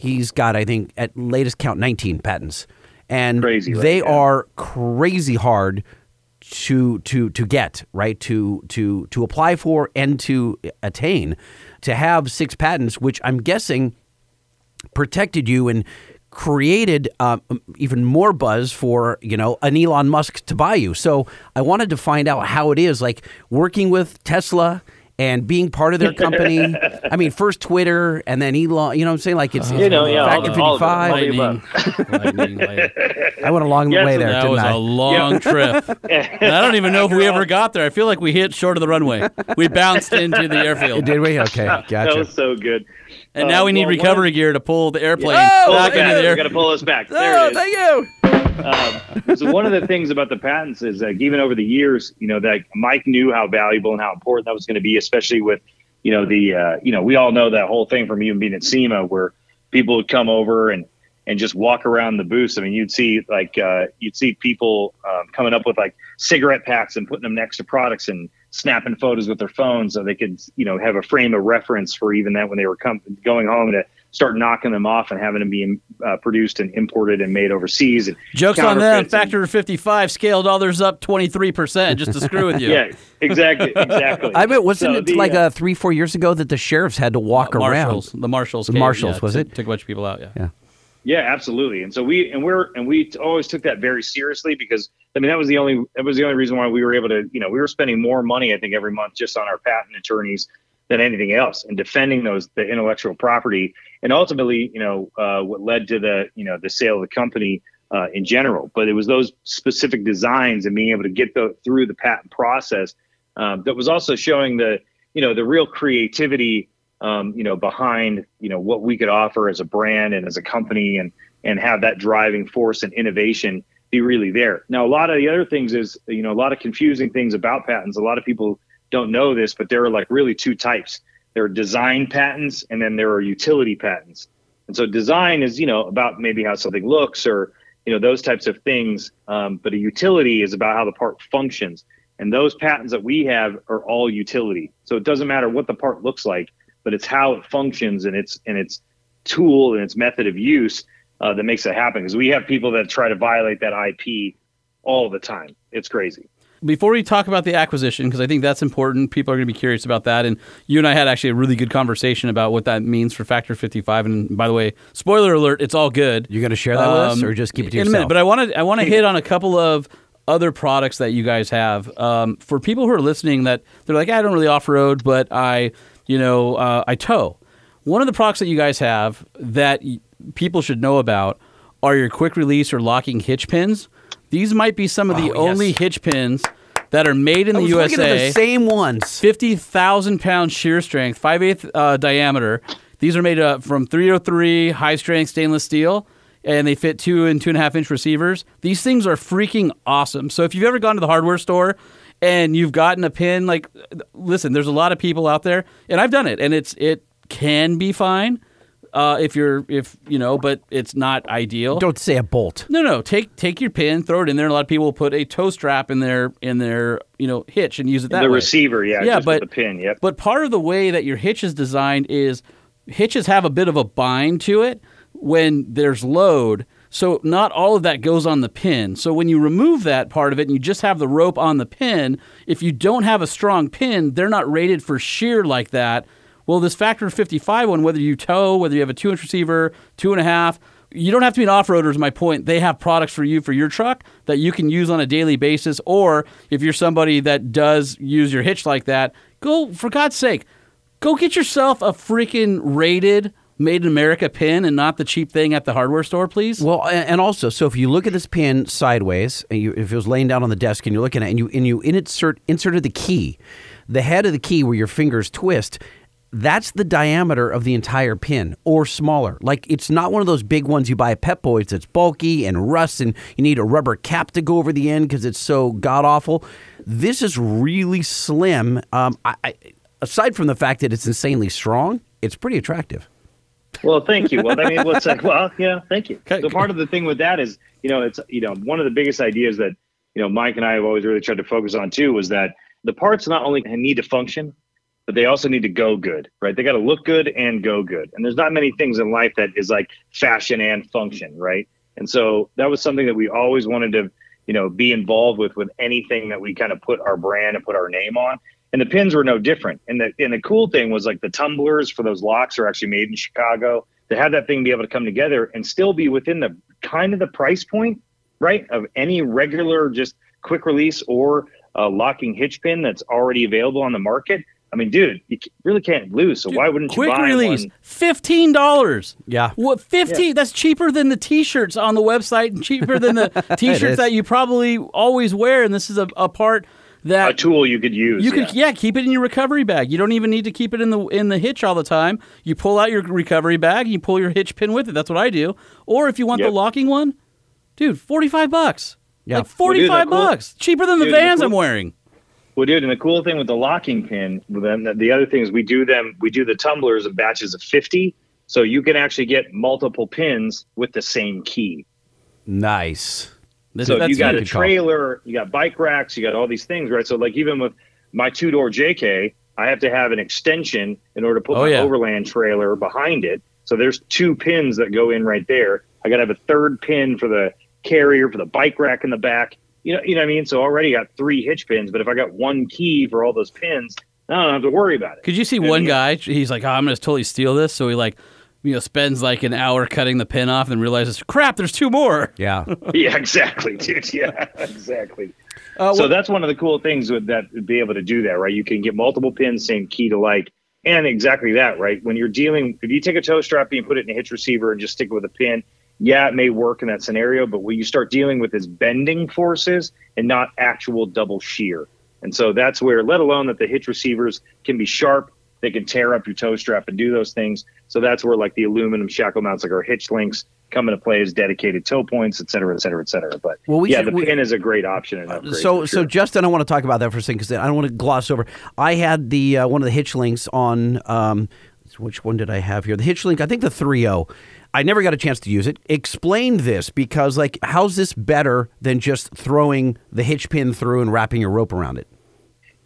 A: He's got, I think, at latest count, 19 patents, and
F: Crazy, right?
A: they
F: Yeah.
A: are crazy hard to to to get right to to to apply for and to attain to have six patents which i'm guessing protected you and created um, even more buzz for you know an Elon Musk to buy you. So I wanted to find out how it is like working with Tesla and being part of their company. I mean, first Twitter and then Elon. You know what I'm saying? Like it's, uh-huh. it's
F: You know, yeah, all
A: Factor
F: all of it.
A: 55.
F: Lightning.
B: Lightning, [laughs] lightning.
A: I went a long
F: Yes,
A: way there,
B: That
A: didn't
B: was
A: I?
B: a long trip. [laughs] And I don't even know if we ever got there. I feel like we hit short of the runway. We bounced into the airfield.
A: Did we? Okay, [laughs] gotcha.
F: That was so good.
B: And now
F: Uh,
B: we need
F: well,
B: recovery gear to pull the airplane
A: Oh,
F: Pull
B: back into the
F: We
B: air.
F: got to pull us back. There
A: Oh,
F: it is.
A: thank you.
F: um, so one of the things about the patents is that even over the years, you know, that Mike knew how valuable and how important that was going to be, especially with, you know, the, uh, you know, we all know that whole thing from even being at SEMA where people would come over and, and just walk around the booths. I mean, you'd see like, uh, you'd see people um, coming up with like cigarette packs and putting them next to products and snapping photos with their phones so they could, you know, have a frame of reference for even that when they were com- going home to start knocking them off and having them be uh, produced and imported and made overseas. And
B: Jokes on them.
F: counterfeits and-
B: Factor 55 scaled all theirs up 23% just to screw with [laughs] you.
F: Yeah, exactly, exactly.
A: I bet wasn't
F: So
A: it
F: the,
A: like
F: uh,
A: uh, three, four years ago that the sheriffs had to walk around?
B: Marshals. The Marshals.
A: The
B: came,
A: Marshals,
B: yeah,
A: was
B: took-
A: it?
B: Took a bunch of people out, yeah.
A: Yeah.
F: Yeah, absolutely. And so we and we're and we always took that very seriously because I mean that was the only that was the only reason why we were able to you know we were spending more money I think every month just on our patent attorneys than anything else and defending those the intellectual property and ultimately you know uh, what led to the you know the sale of the company uh, in general. But it was those specific designs and being able to get the, through the patent process um, that was also showing the you know the real creativity um, you know behind you know what we could offer as a brand and as a company and and have that driving force and innovation be really there. Now a lot of the other things is you know a lot of confusing things about patents. A lot of people don't know this, but there are like really two types. There are design patents and then there are utility patents. And so design is you know about maybe how something looks or you know those types of things. Um, but a utility is about how the part functions. And those patents that we have are all utility. So it doesn't matter what the part looks like, but it's how it functions and its and its tool and its method of use uh, that makes it happen. Because we have people that try to violate that IP all the time. It's crazy.
B: Before we talk about the acquisition, because I think that's important, people are going to be curious about that. And you and I had actually a really good conversation about what that means for Factor 55. And by the way, spoiler alert, it's all good.
A: You're going to share that with us,
B: Um,
A: or just keep it to
B: in a minute, but I want to I want to [laughs] hit on a couple of other products that you guys have um, for people who are listening that they're like I don't really off road, but I you know uh, I tow. One of the products that you guys have that y- people should know about are your quick release or locking hitch pins. These might be some of the
A: Oh, yes.
B: only hitch pins that are made in
A: I
B: the
A: was looking at
B: USA.
A: the same ones.
B: Fifty thousand pound shear strength, five eighth uh, diameter. These are made uh, from 303 high strength stainless steel, and they fit two and two and a half inch receivers. These things are freaking awesome. So if you've ever gone to the hardware store and you've gotten a pin, like, listen, there's a lot of people out there, and I've done it, and it's it can be fine uh, if you're if you know, but it's not ideal.
A: Don't say a bolt.
B: No, no. Take take your pin, throw it in there. A lot of people will put a tow strap in their in their you know hitch and use it that way.
F: the
B: way.
F: receiver, yeah,
B: yeah,
F: just
B: but
F: the pin, yeah
B: But part of the way that your hitch is designed is hitches have a bit of a bind to it when there's load. So not all of that goes on the pin. So when you remove that part of it and you just have the rope on the pin, if you don't have a strong pin, they're not rated for shear like that. Well, this factor 55 one, whether you tow, whether you have a two inch receiver, two and a half, you don't have to be an off-roader is my point. They have products for you for your truck that you can use on a daily basis. Or if you're somebody that does use your hitch like that, go for God's sake, go get yourself a freaking rated made in America pin and not the cheap thing at the hardware store, please.
A: Well, and also, so if you look at this pin sideways, and you, if it was laying down on the desk and you're looking at it, and you and you insert inserted the key, the head of the key where your fingers twist, that's the diameter of the entire pin or smaller. Like it's not one of those big ones you buy at Pep Boys that's bulky and rusts and you need a rubber cap to go over the end because it's so god awful. This is really slim. Um, I, I, aside from the fact that it's insanely strong, it's pretty attractive.
F: Well, thank you. Well, I mean, what's like, well, yeah, thank you. So part of the thing with that is, you know, it's you know one of the biggest ideas that you know Mike and I have always really tried to focus on too was that the parts not only need to function, but they also need to go good, right? They got to look good and go good. And there's not many things in life that is like fashion and function, right? And so that was something that we always wanted to, you know, be involved with with anything that we kind of put our brand and put our name on. And the pins were no different. And the and the cool thing was like the tumblers for those locks are actually made in Chicago. To have that thing be able to come together and still be within the kind of the price point, right, of any regular just quick release or uh, locking hitch pin that's already available on the market. I mean, dude, you really can't lose. So why wouldn't you
B: Quick
F: buy
B: release,
F: one?
B: fifteen dollars.
A: Yeah.
B: What fifteen? That's cheaper than the T-shirts on the website, and cheaper than the. [laughs] T-shirts that you probably always wear. And this is a, a part that
F: A tool you could use.
B: You
F: yeah.
B: could yeah, keep it in your recovery bag. You don't even need to keep it in the in the hitch all the time. You pull out your recovery bag and you pull your hitch pin with it. That's what I do. Or if you want the locking one, dude, forty five bucks.
A: Yeah.
B: like forty five
F: cool-
B: bucks, cheaper than the
F: Dude, the
B: Vans
F: cool-
B: I'm wearing.
F: Well, dude, and the cool thing with the locking pin, then the- the other thing is we do them, we do the tumblers in batches of 50. So you can actually get multiple pins with the same key.
A: Nice.
B: This-
F: so you got
B: a good call.
F: trailer, you got bike racks, you got all these things, right? So like even with my two door JK, I have to have an extension in order to put
B: Oh,
F: my
B: yeah.
F: overland trailer behind it. So there's two pins that go in right there. I got to have a third pin for the carrier for the bike rack in the back. You know, you know what I mean. So already got three hitch pins, but if I got one key for all those pins, I don't have to worry about it.
B: Could you see
F: You know what I
B: one guy? He's like, oh, I'm going to totally steal this. So he like, you know, spends like an hour cutting the pin off, and realizes, crap, there's two more.
A: Yeah. [laughs]
F: Yeah, exactly, dude. [laughs] Yeah, exactly.
B: Uh,
F: so
B: what-
F: that's one of the cool things with that be able to do that, right? You can get multiple pins, same key to like, and exactly that, right? When you're dealing, if you take a tow strap and you put it in a hitch receiver and just stick it with a pin, yeah, it may work in that scenario, but when you start dealing with is bending forces and not actual double shear. And so that's where, let alone that the hitch receivers can be sharp, they can tear up your tow strap and do those things. So that's where like the aluminum shackle mounts, like our hitch links, come into play as dedicated tow points, et cetera, et cetera, et cetera. But
A: Well, we
F: yeah,
A: should-
F: the
A: we-
F: pin is a great option.
A: So,
F: for
A: so. Justin, I want to talk about that for a second because I don't want to gloss over. I had the uh, one of the hitch links on. Um, which one did I have here? The hitch link. I think the 3.0. I never got a chance to use it. Explain this because, like, how's this better than just throwing the hitch pin through and wrapping your rope around it?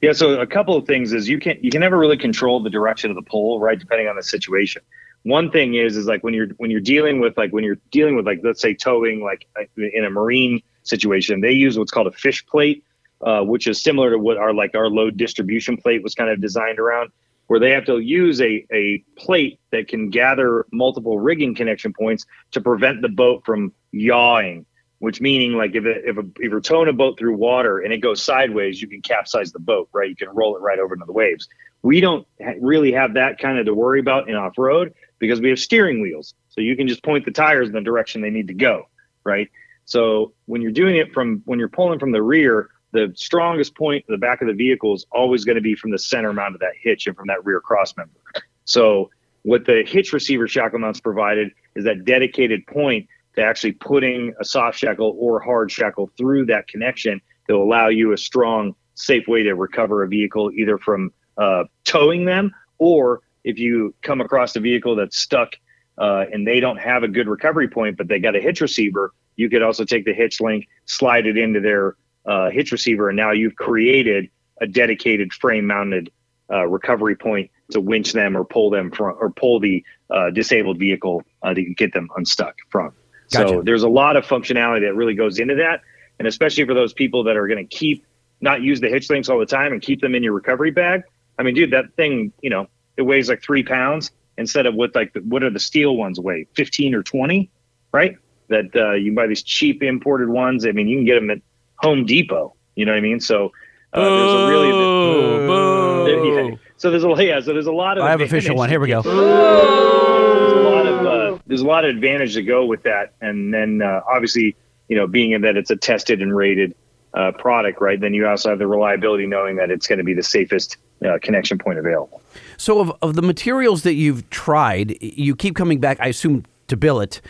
F: Yeah, so a couple of things is you can you can never really control the direction of the pole, right? Depending on the situation. One thing is is like when you're when you're dealing with like when you're dealing with like let's say towing like in a marine situation, they use what's called a fish plate, uh, which is similar to what our like our load distribution plate was kind of designed around, where they have to use a a plate that can gather multiple rigging connection points to prevent the boat from yawing which meaning like if, it, if, a, if you're towing a boat through water and it goes sideways, you can capsize the boat, right? You can roll it right over into the waves. We don't really have that kind of to worry about in off road because we have steering wheels. So you can just point the tires in the direction they need to go, right? So when you're doing it from when you're pulling from the rear, the strongest point in the back of the vehicle is always going to be from the center mount of that hitch and from that rear cross member. So what the hitch receiver shackle mounts provided is that dedicated point to actually putting a soft shackle or hard shackle through that connection to allow you a strong, safe way to recover a vehicle either from uh, towing them or if you come across a vehicle that's stuck uh, and they don't have a good recovery point, but they got a hitch receiver, you could also take the hitch link, slide it into their uh, hitch receiver, and now you've created a dedicated frame mounted uh, recovery point to winch them or pull them from or pull the uh, disabled vehicle uh, to get them unstuck from.
A: Gotcha.
F: So there's a lot of functionality that really goes into that, and especially for those people that are going to keep not use the hitch links all the time and keep them in your recovery bag. I mean, dude, that thing, you know, it weighs like three pounds instead of what like the, what are the steel ones weigh, fifteen or twenty, right? That uh, you buy these cheap imported ones. I mean, you can get them at Home Depot. You know what I mean? So uh, there's a really
B: Boo, boo.
F: yeah. So there's a yeah. So there's a lot of
A: I have official one. Here we go.
F: there's a lot of uh, there's a lot of advantage to go with that, and then uh, obviously you know being in that it's a tested and rated uh, product, right? Then you also have the reliability knowing that it's going to be the safest uh, connection point available.
A: So, of, of the materials that you've tried, you keep coming back, I assume, to billet.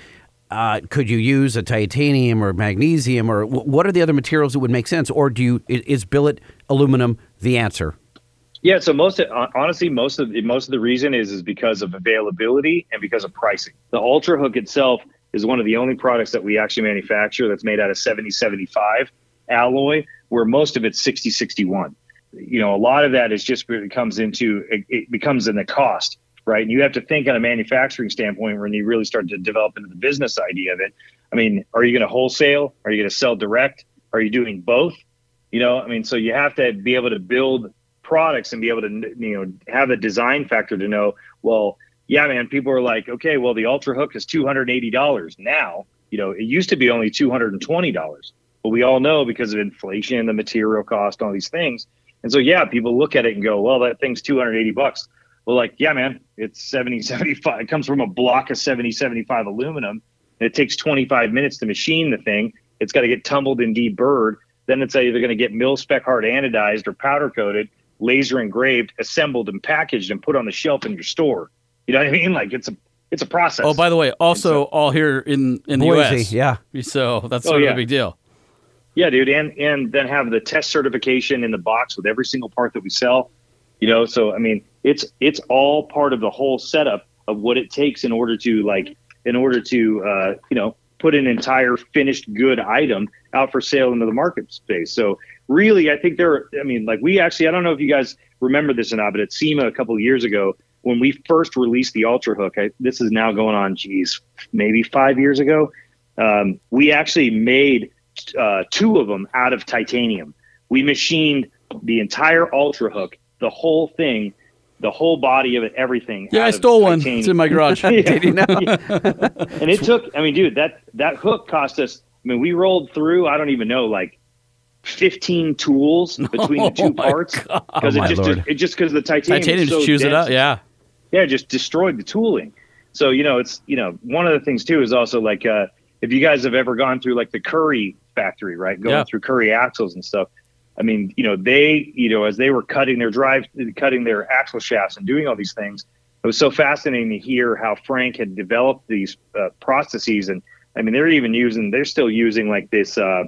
A: Uh, could you use a titanium or magnesium, or wh- what are the other materials that would make sense? Or do you is billet aluminum the answer?
F: Yeah, so most of, honestly, most of most of the reason is is because of availability and because of pricing. The Ultra Hook itself is one of the only products that we actually manufacture that's made out of 7075 alloy, where most of it's 6061. You know, a lot of that is just it comes into it, it becomes in the cost, right? And you have to think on a manufacturing standpoint when you really start to develop into the business idea of it. I mean, are you going to wholesale? Are you going to sell direct? Are you doing both? You know, I mean, so you have to be able to build products and be able to, you know, have a design factor to know, well, yeah, man, people are like, okay, well, the Ultra Hook is $280 now. You know, it used to be only $220. But we all know because of inflation, and the material cost, all these things. And so, yeah, people look at it and go, well, that thing's 280 bucks. Well, like, yeah, man, it's 70, [laughs] 75. It comes from a block of 70, 75 aluminum. And it takes 25 minutes to machine the thing. It's got to get tumbled and deburred. Then it's either going to get mil spec hard anodized or powder coated, laser engraved, assembled and packaged and put on the shelf in your store. You know what I mean? Like it's a it's a process.
B: Oh, by the way, also all here in in the
A: Boise,
B: U.S.
A: yeah.
B: So that's
F: Oh,
B: sort of
F: yeah.
B: a big deal.
F: Yeah, dude, and and then have the test certification in the box with every single part that we sell. You know, so I mean, it's it's all part of the whole setup of what it takes in order to like in order to uh, you know put an entire finished good item out for sale into the market space. So really, I think there. I mean, like we actually, I don't know if you guys remember this or not, but at SEMA a couple of years ago when we first released the Ultra Hook, I, this is now going on, geez, maybe five years ago. Um, we actually made uh, two of them out of titanium. We machined the entire Ultra Hook, the whole thing, the whole body of it, everything.
B: Yeah, I stole one.
F: titanium.
B: It's in my garage. [laughs] [laughs]
A: Did you know?
F: and it took. I mean, dude, that that hook cost us. I mean, we rolled through. I don't even know, like. 15 tools [laughs] between the two parts because
A: Oh my
F: it just it just because the titanium,
B: Titanium
F: is
B: just
F: so
B: chews it up. Yeah.
F: yeah, it just destroyed the tooling. So you know, it's you know, one of the things too is also like uh, if you guys have ever gone through like the Currie factory, right, going
B: Yeah.
F: through Currie axles and stuff. I mean, you know, they you know as they were cutting their drive, cutting their axle shafts and doing all these things, it was so fascinating to hear how Frank had developed these uh, processes. And I mean, they're even using, they're still using like this, uh,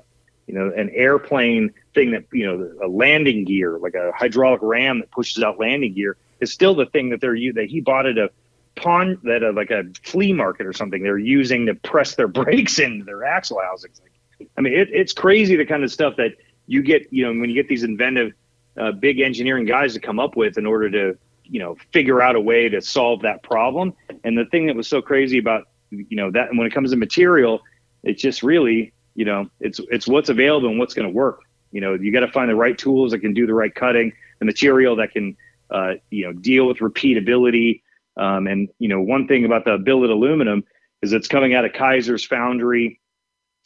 F: you know, an airplane thing that you know, a landing gear, like a hydraulic ram that pushes out landing gear, is still the thing that they're that he bought at a pawn that uh, like a flea market or something. They're using to press their [laughs] brakes into their axle housings. Like, I mean, it, it's crazy the kind of stuff that you get, you know, when you get these inventive, uh, big engineering guys to come up with in order to, you know, figure out a way to solve that problem. And the thing that was so crazy about, you know, that when it comes to material, it's just really, you know, it's it's what's available and what's going to work. You know, you got to find the right tools that can do the right cutting, the material that can, uh, you know, deal with repeatability. Um, and you know, one thing about the billet aluminum is it's coming out of Kaiser's foundry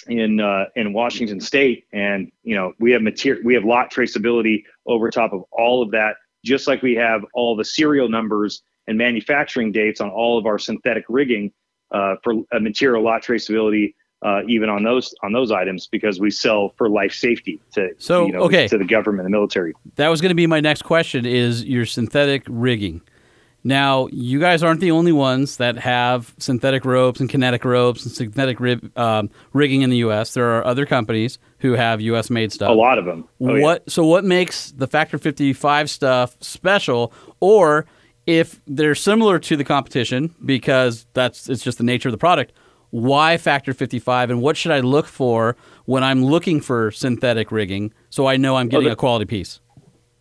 F: in uh, in Washington State, and you know we have material, we have lot traceability over top of all of that, just like we have all the serial numbers and manufacturing dates on all of our synthetic rigging uh, for uh, material lot traceability, uh, even on those on those items, because we sell for life safety to
B: So,
F: you know,
B: okay.
F: to the government and the military.
B: That was going to be my next question is your synthetic rigging. Now, you guys aren't the only ones that have synthetic ropes and kinetic ropes and synthetic rib, um, rigging in the U.S. There are other companies who have U.S. made stuff.
F: A lot of them. Oh, yeah.
B: what? So, what makes the Factor 55 stuff special? Or if they're similar to the competition, because that's it's just the nature of the product. Why Factor 55, and what should I look for when I'm looking for synthetic rigging so I know I'm getting
F: the-
B: a quality piece?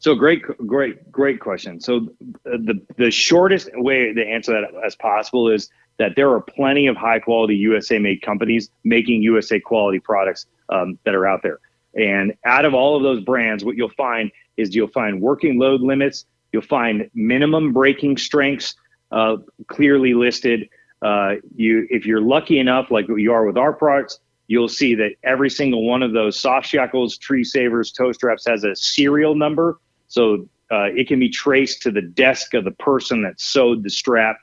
F: So great, great, great question. So uh, the the shortest way to answer that as possible is that there are plenty of high quality USA made companies making USA quality products um, that are out there. And out of all of those brands, what you'll find is you'll find working load limits, you'll find minimum breaking strengths uh, clearly listed. Uh, you, if you're lucky enough, like you are with our products, you'll see that every single one of those soft shackles, tree savers, tow straps has a serial number. So uh, it can be traced to the desk of the person that sewed the strap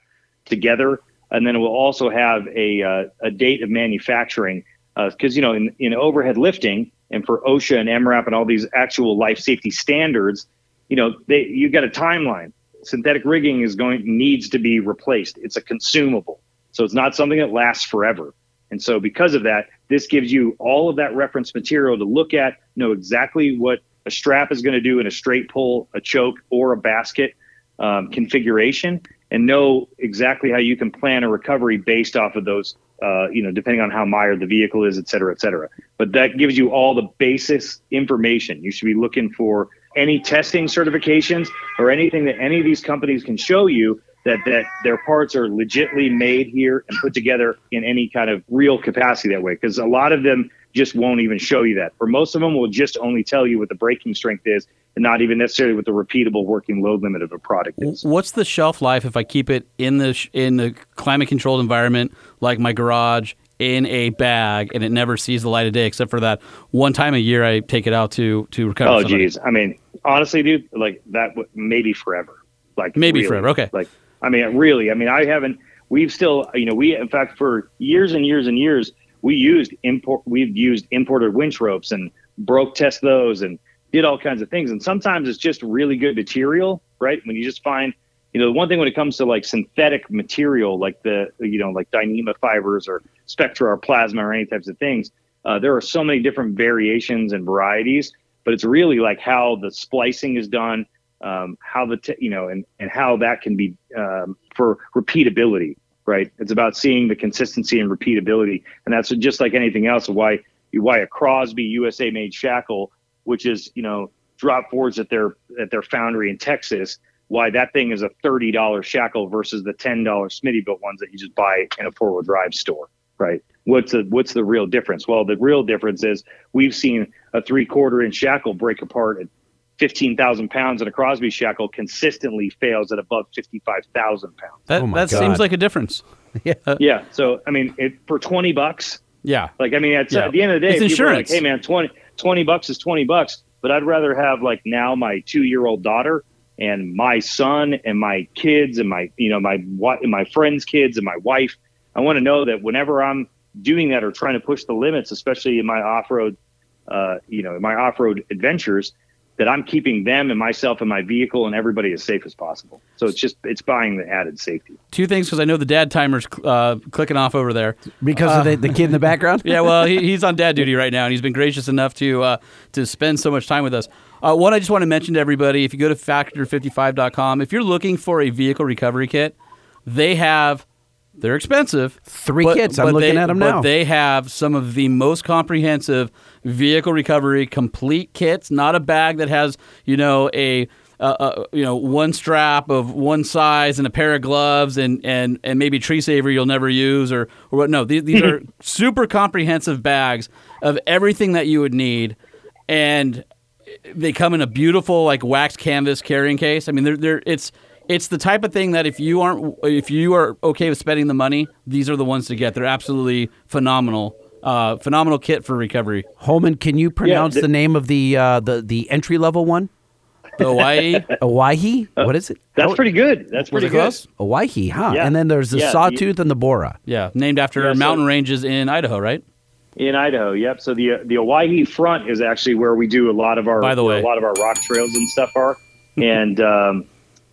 F: together. And then it will also have a, uh, a date of manufacturing. Because, you know, in, in overhead lifting and for OSHA and MRAP and all these actual life safety standards, you know, they you got a timeline. Synthetic rigging is going needs to be replaced. It's a consumable, so it's not something that lasts forever. And so, because of that, this gives you all of that reference material to look at, know exactly what a strap is going to do in a straight pull, a choke, or a basket um, configuration, and know exactly how you can plan a recovery based off of those. Uh, you know, depending on how mired the vehicle is, et cetera, et cetera. But that gives you all the basis information. You should be looking for any testing certifications or anything that any of these companies can show you that that their parts are legitly made here and put together in any kind of real capacity that way because a lot of them just won't even show you that or most of them will just only tell you what the breaking strength is and not even necessarily what the repeatable working load limit of a product is
B: What's the shelf life if I keep it in the sh- in the climate controlled environment like my garage in a bag and it never sees the light of day except for that one time a year I take it out to to recover.
F: oh
B: somebody.
F: i mean honestly dude like that w- maybe forever like
B: Maybe
F: really.
B: forever, okay.
F: like i mean really i mean i haven't we've still you know we in fact for years and years and years we used import we've used imported winch ropes and broke test those and did all kinds of things. And sometimes it's just really good material right? When you just find you know the one thing when it comes to like synthetic material like the you know like dyneema fibers or spectra or plasma or any types of things uh, there are so many different variations and varieties but it's really like how the splicing is done um, how the t- you know and and how that can be um, for repeatability right? It's about seeing the consistency and repeatability. And that's just like anything else why why a crosby usa made shackle which is you know drop forged at their at their foundry in texas why that thing is a $30 shackle versus the $10 Smittybilt ones that you just buy in a four-wheel drive store right? What's the what's the real difference? Well the real difference is we've seen a three quarter inch shackle break apart at 15,000 pounds and a Crosby shackle consistently fails at above 55,000 pounds.
B: That
A: Oh my
B: that seems like a difference. [laughs]
A: Yeah.
F: Yeah. So, I mean, it, for 20 bucks,
B: Yeah.
F: like, I mean, at,
B: Yeah.
F: at the end of the day,
B: It's insurance.
F: like, hey, man, 20, 20 bucks is 20 bucks. But I'd rather have, like, now my two year old daughter and my son and my kids and my, you know, my, wi- my friends' kids and my wife. I want to know that whenever I'm doing that or trying to push the limits, especially in my off road, uh, you know, in my off road adventures, that I'm keeping them and myself and my vehicle and everybody as safe as possible. So it's just it's buying the added safety.
B: Two things because I know the dad timer's uh, clicking off over there.
A: Because of the, the kid in the background? [laughs]
B: Yeah, well, he, he's on dad duty right now, and he's been gracious enough to uh, to spend so much time with us. Uh, one, I just want to mention to everybody: if you go to factor55.com, if you're looking for a vehicle recovery kit, they have. They're expensive.
A: Three kits. I'm looking
B: they,
A: at 'em
B: but
A: now.
B: But they have some of the most comprehensive vehicle recovery complete kits. Not a bag that has you know a uh, uh, you know one strap of one size and a pair of gloves and and and maybe tree saver you'll never use or or what. No, these, these are [laughs] super comprehensive bags of everything that you would need, and they come in a beautiful like wax canvas carrying case. I mean, they're, they're it's it's the type of thing that if you aren't if you are okay with spending the money, these are the ones to get. They're absolutely phenomenal. Uh, phenomenal kit for recovery.
A: Holman, can you pronounce
F: the-
A: the name of the uh, the the entry level one?
B: The Hawaii. [laughs]
A: Owyhee? what is it?
F: That's pretty good. That's pretty good.
B: close?
A: Owyhee, huh?
F: Yeah.
A: And then there's the
F: Yeah,
A: sawtooth and the Borah.
B: Yeah, named after
F: Yeah, so-
B: mountain ranges in Idaho, right?
F: In Idaho, yep. So the the Owyhee front is actually where we do a lot of our
B: By the way.
F: a lot of our rock trails and stuff are, and um,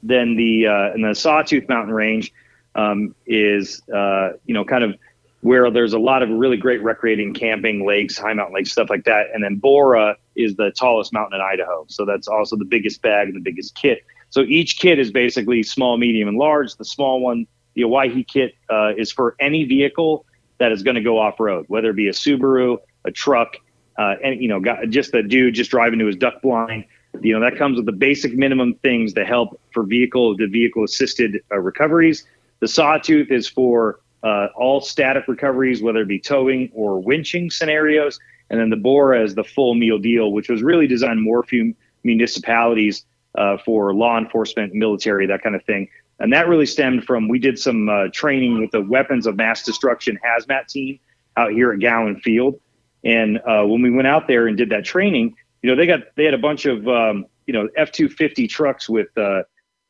F: then the uh, and the Sawtooth Mountain Range um, is uh, you know kind of where there's a lot of really great recreating camping lakes, high mountain lakes, stuff like that. And then Borah is the tallest mountain in Idaho, so that's also the biggest bag and the biggest kit. So each kit is basically small, medium, and large. The small one, the Owyhee kit, uh, is for any vehicle that is going to go off road, whether it be a Subaru, a truck, uh, and you know, got, just a dude just driving to his duck blind. You know, that comes with the basic minimum things to help for vehicle to vehicle assisted uh, recoveries. The Sawtooth is for uh, all static recoveries, whether it be towing or winching scenarios. And then the Borah is the full meal deal, which was really designed more for municipalities uh, for law enforcement, military, that kind of thing. And that really stemmed from we did some uh, training with the weapons of mass destruction hazmat team out here at Gowen Field. And uh, when we went out there and did that training, you know, they got they had a bunch of um, you know F two fifty trucks with uh,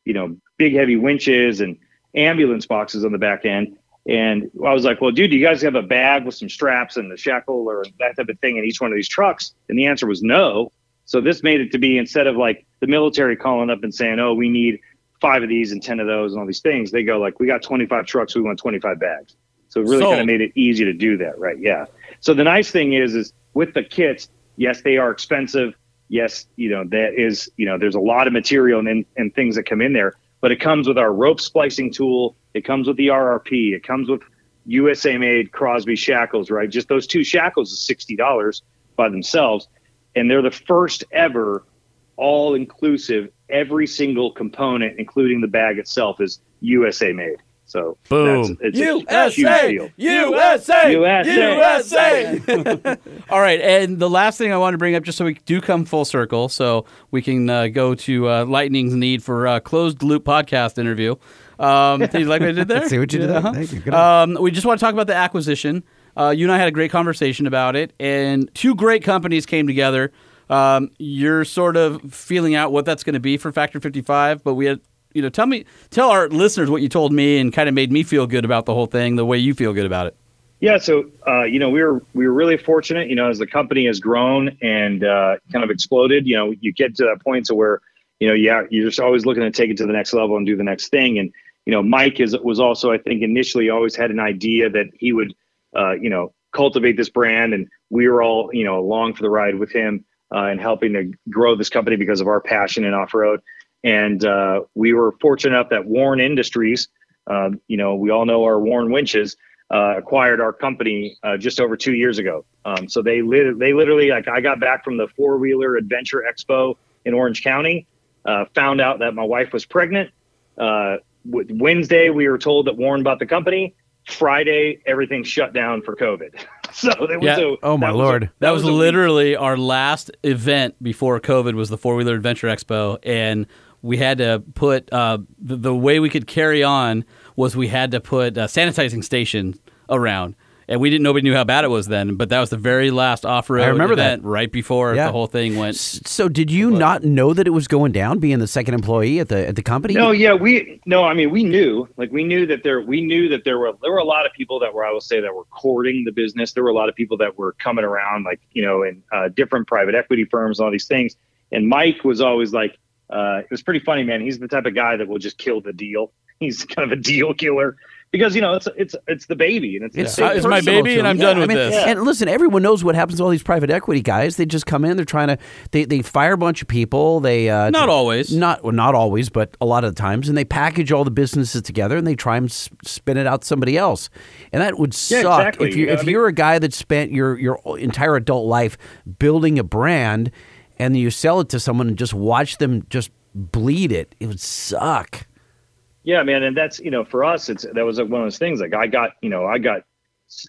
F: you know big heavy winches and ambulance boxes on the back end. And I was like, well, dude, do you guys have a bag with some straps and a shackle or that type of thing in each one of these trucks? And the answer was no. So this made it to be instead of like the military calling up and saying, "Oh, we need five of these and ten of those and all these things," they go like, "We got 25 trucks, we want 25 bags." So it really
B: Sold.
F: kind of made it easy to do that, right? Yeah. So the nice thing is, is with the kits, yes, they are expensive. Yes, you know that is, you know, there's a lot of material and and things that come in there, but it comes with our rope splicing tool. It comes with the RRP. It comes with USA made Crosby shackles, right? Just those two shackles is sixty dollars by themselves, and they're the first ever all inclusive. Every single component, including the bag itself, is USA made. So
B: Boom.
F: that's, it's a huge deal.
B: USA,
F: USA. [laughs]
B: All right, and the last thing I want to bring up, just so we do come full circle, so we can uh, go to uh, Lightning's need for uh, closed loop podcast interview. Um, [laughs] do you like what I did there?
A: See what you did?
B: Uh-huh.
A: Thank you. Good
B: Um, we just want to talk about the acquisition. Uh, you and I had a great conversation about it, and two great companies came together. Um, you're sort of feeling out what that's going to be for Factor 55, but we had, you know, tell me, tell our listeners what you told me, and kind of made me feel good about the whole thing, the way you feel good about it.
F: Yeah, so uh, you know we were we were really fortunate. You know, as the company has grown and uh, kind of exploded, you know, you get to that point to where you know, yeah, you're just always looking to take it to the next level and do the next thing. And you know, Mike is was also, I think, initially always had an idea that he would, uh, you know, cultivate this brand, and we were all, you know, along for the ride with him uh, and helping to grow this company because of our passion in off road. And uh, we were fortunate enough that Warn Industries, um, you know, we all know our Warn winches, uh, acquired our company uh, just over two years ago. Um, so they lit- they literally like I got back from the four wheeler adventure expo in Orange County, uh, found out that my wife was pregnant. Uh, Wednesday we were told that Warn bought the company. Friday everything shut down for COVID. [laughs] so it was
B: Yeah.
F: a,
A: Oh, my
F: that was a-
A: Lord.
B: That was,
F: a week.
B: literally our last event before COVID was the Four Wheeler Adventure Expo, and we had to put uh, the, the way we could carry on was we had to put a sanitizing station around, and we didn't nobody knew how bad it was then, but that was the very last off road.
A: I remember that.
B: right before
A: Yeah.
B: the whole thing went.
A: So, did you not know that it was going down, being the second employee at the at the company?
F: No, yeah, we no, I mean we knew, like we knew that there we knew that there were there were a lot of people that were I will say that were courting the business. There were a lot of people that were coming around, like you know, in uh, different private equity firms and all these things. And Mike was always like, uh, it was pretty funny, man. He's the type of guy that will just kill the deal. [laughs] He's kind of a deal killer because you know it's it's it's the baby and it's,
A: It's,
F: the
B: Uh, it's my baby
A: to
B: and. I'm done
A: I
B: with
A: mean,
B: this.
F: Yeah.
A: And listen, everyone knows what happens to all these private equity guys. They just come in, they're trying to they, they fire a bunch of people. They uh,
B: Not always.
A: not well, not always, but a lot of the times, and they package all the businesses together and they try and spin it out somebody else. And that would
F: Yeah,
A: suck
F: exactly.
A: if you
F: You know,
A: if
F: I mean-
A: you're a guy that spent your your entire adult life building a brand and you sell it to someone and just watch them just bleed it. It would suck.
F: Yeah, man, and that's you know for us, it's that was like one of those things. Like I got, you know, I got.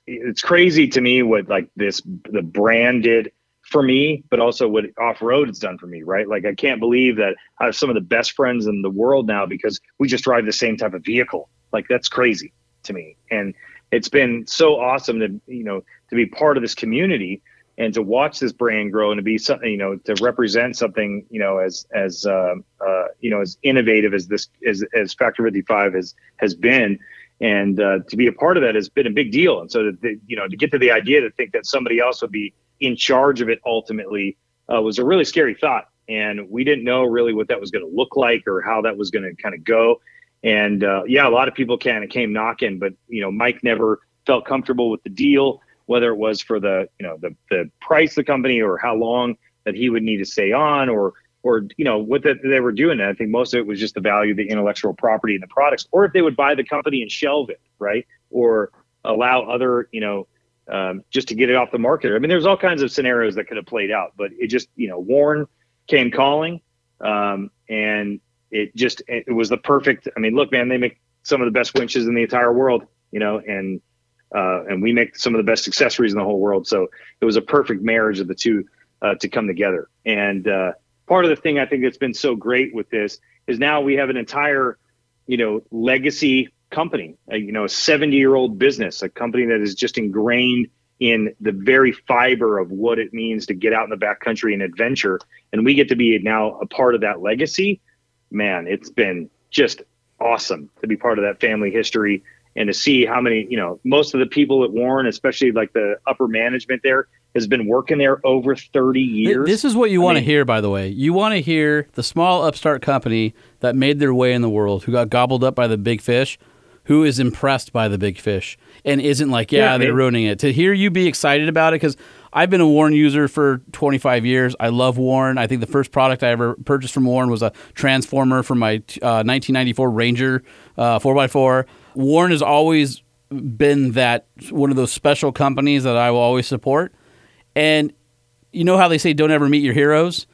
F: It's crazy to me what like this the brand did for me, but also what off road has done for me. Right? Like I can't believe that I have some of the best friends in the world now because we just drive the same type of vehicle. Like that's crazy to me, and it's been so awesome to you know to be part of this community and to watch this brand grow and to be something you know to represent something you know as as uh, uh, you know as innovative as this as as Factor 55 has has been. And uh, to be a part of that has been a big deal. And so that the, you know to get to the idea to think that somebody else would be in charge of it ultimately uh, was a really scary thought. And we didn't know really what that was going to look like or how that was going to kind of go. And uh, yeah a lot of people kind of came knocking but you know Mike never felt comfortable with the deal whether it was for the you know the the price of the company or how long that he would need to stay on or or you know what they were doing. And I think most of it was just the value of the intellectual property and the products, or if they would buy the company and shelve it, right, or allow other you know um, just to get it off the market. I mean, there's all kinds of scenarios that could have played out, but it just you know Warn came calling, um, and it just it was the perfect. I mean, look, man, they make some of the best winches in the entire world, you know, and uh, and we make some of the best accessories in the whole world. So it was a perfect marriage of the two uh, to come together. And uh, part of the thing I think that's been so great with this is now we have an entire, you know, legacy company, uh, you know, a 70 year old business, a company that is just ingrained in the very fiber of what it means to get out in the backcountry and adventure. And we get to be now a part of that legacy. Man, it's been just awesome to be part of that family history and to see how many, you know, most of the people at Warn, especially like the upper management there, has been working there over 30 years.
B: This is what you want to hear, by the way. You want to hear the small upstart company that made their way in the world, who got gobbled up by the big fish, who is impressed by the big fish and isn't like, yeah,
F: Yeah,
B: they're
F: man.
B: ruining it. To hear you be excited about it, because I've been a Warn user for 25 years. I love Warn. I think the first product I ever purchased from Warn was a transformer for my uh, 1994 Ranger uh, 4x4. Warn has always been that one of those special companies that I will always support. And you know how they say don't ever meet your heroes?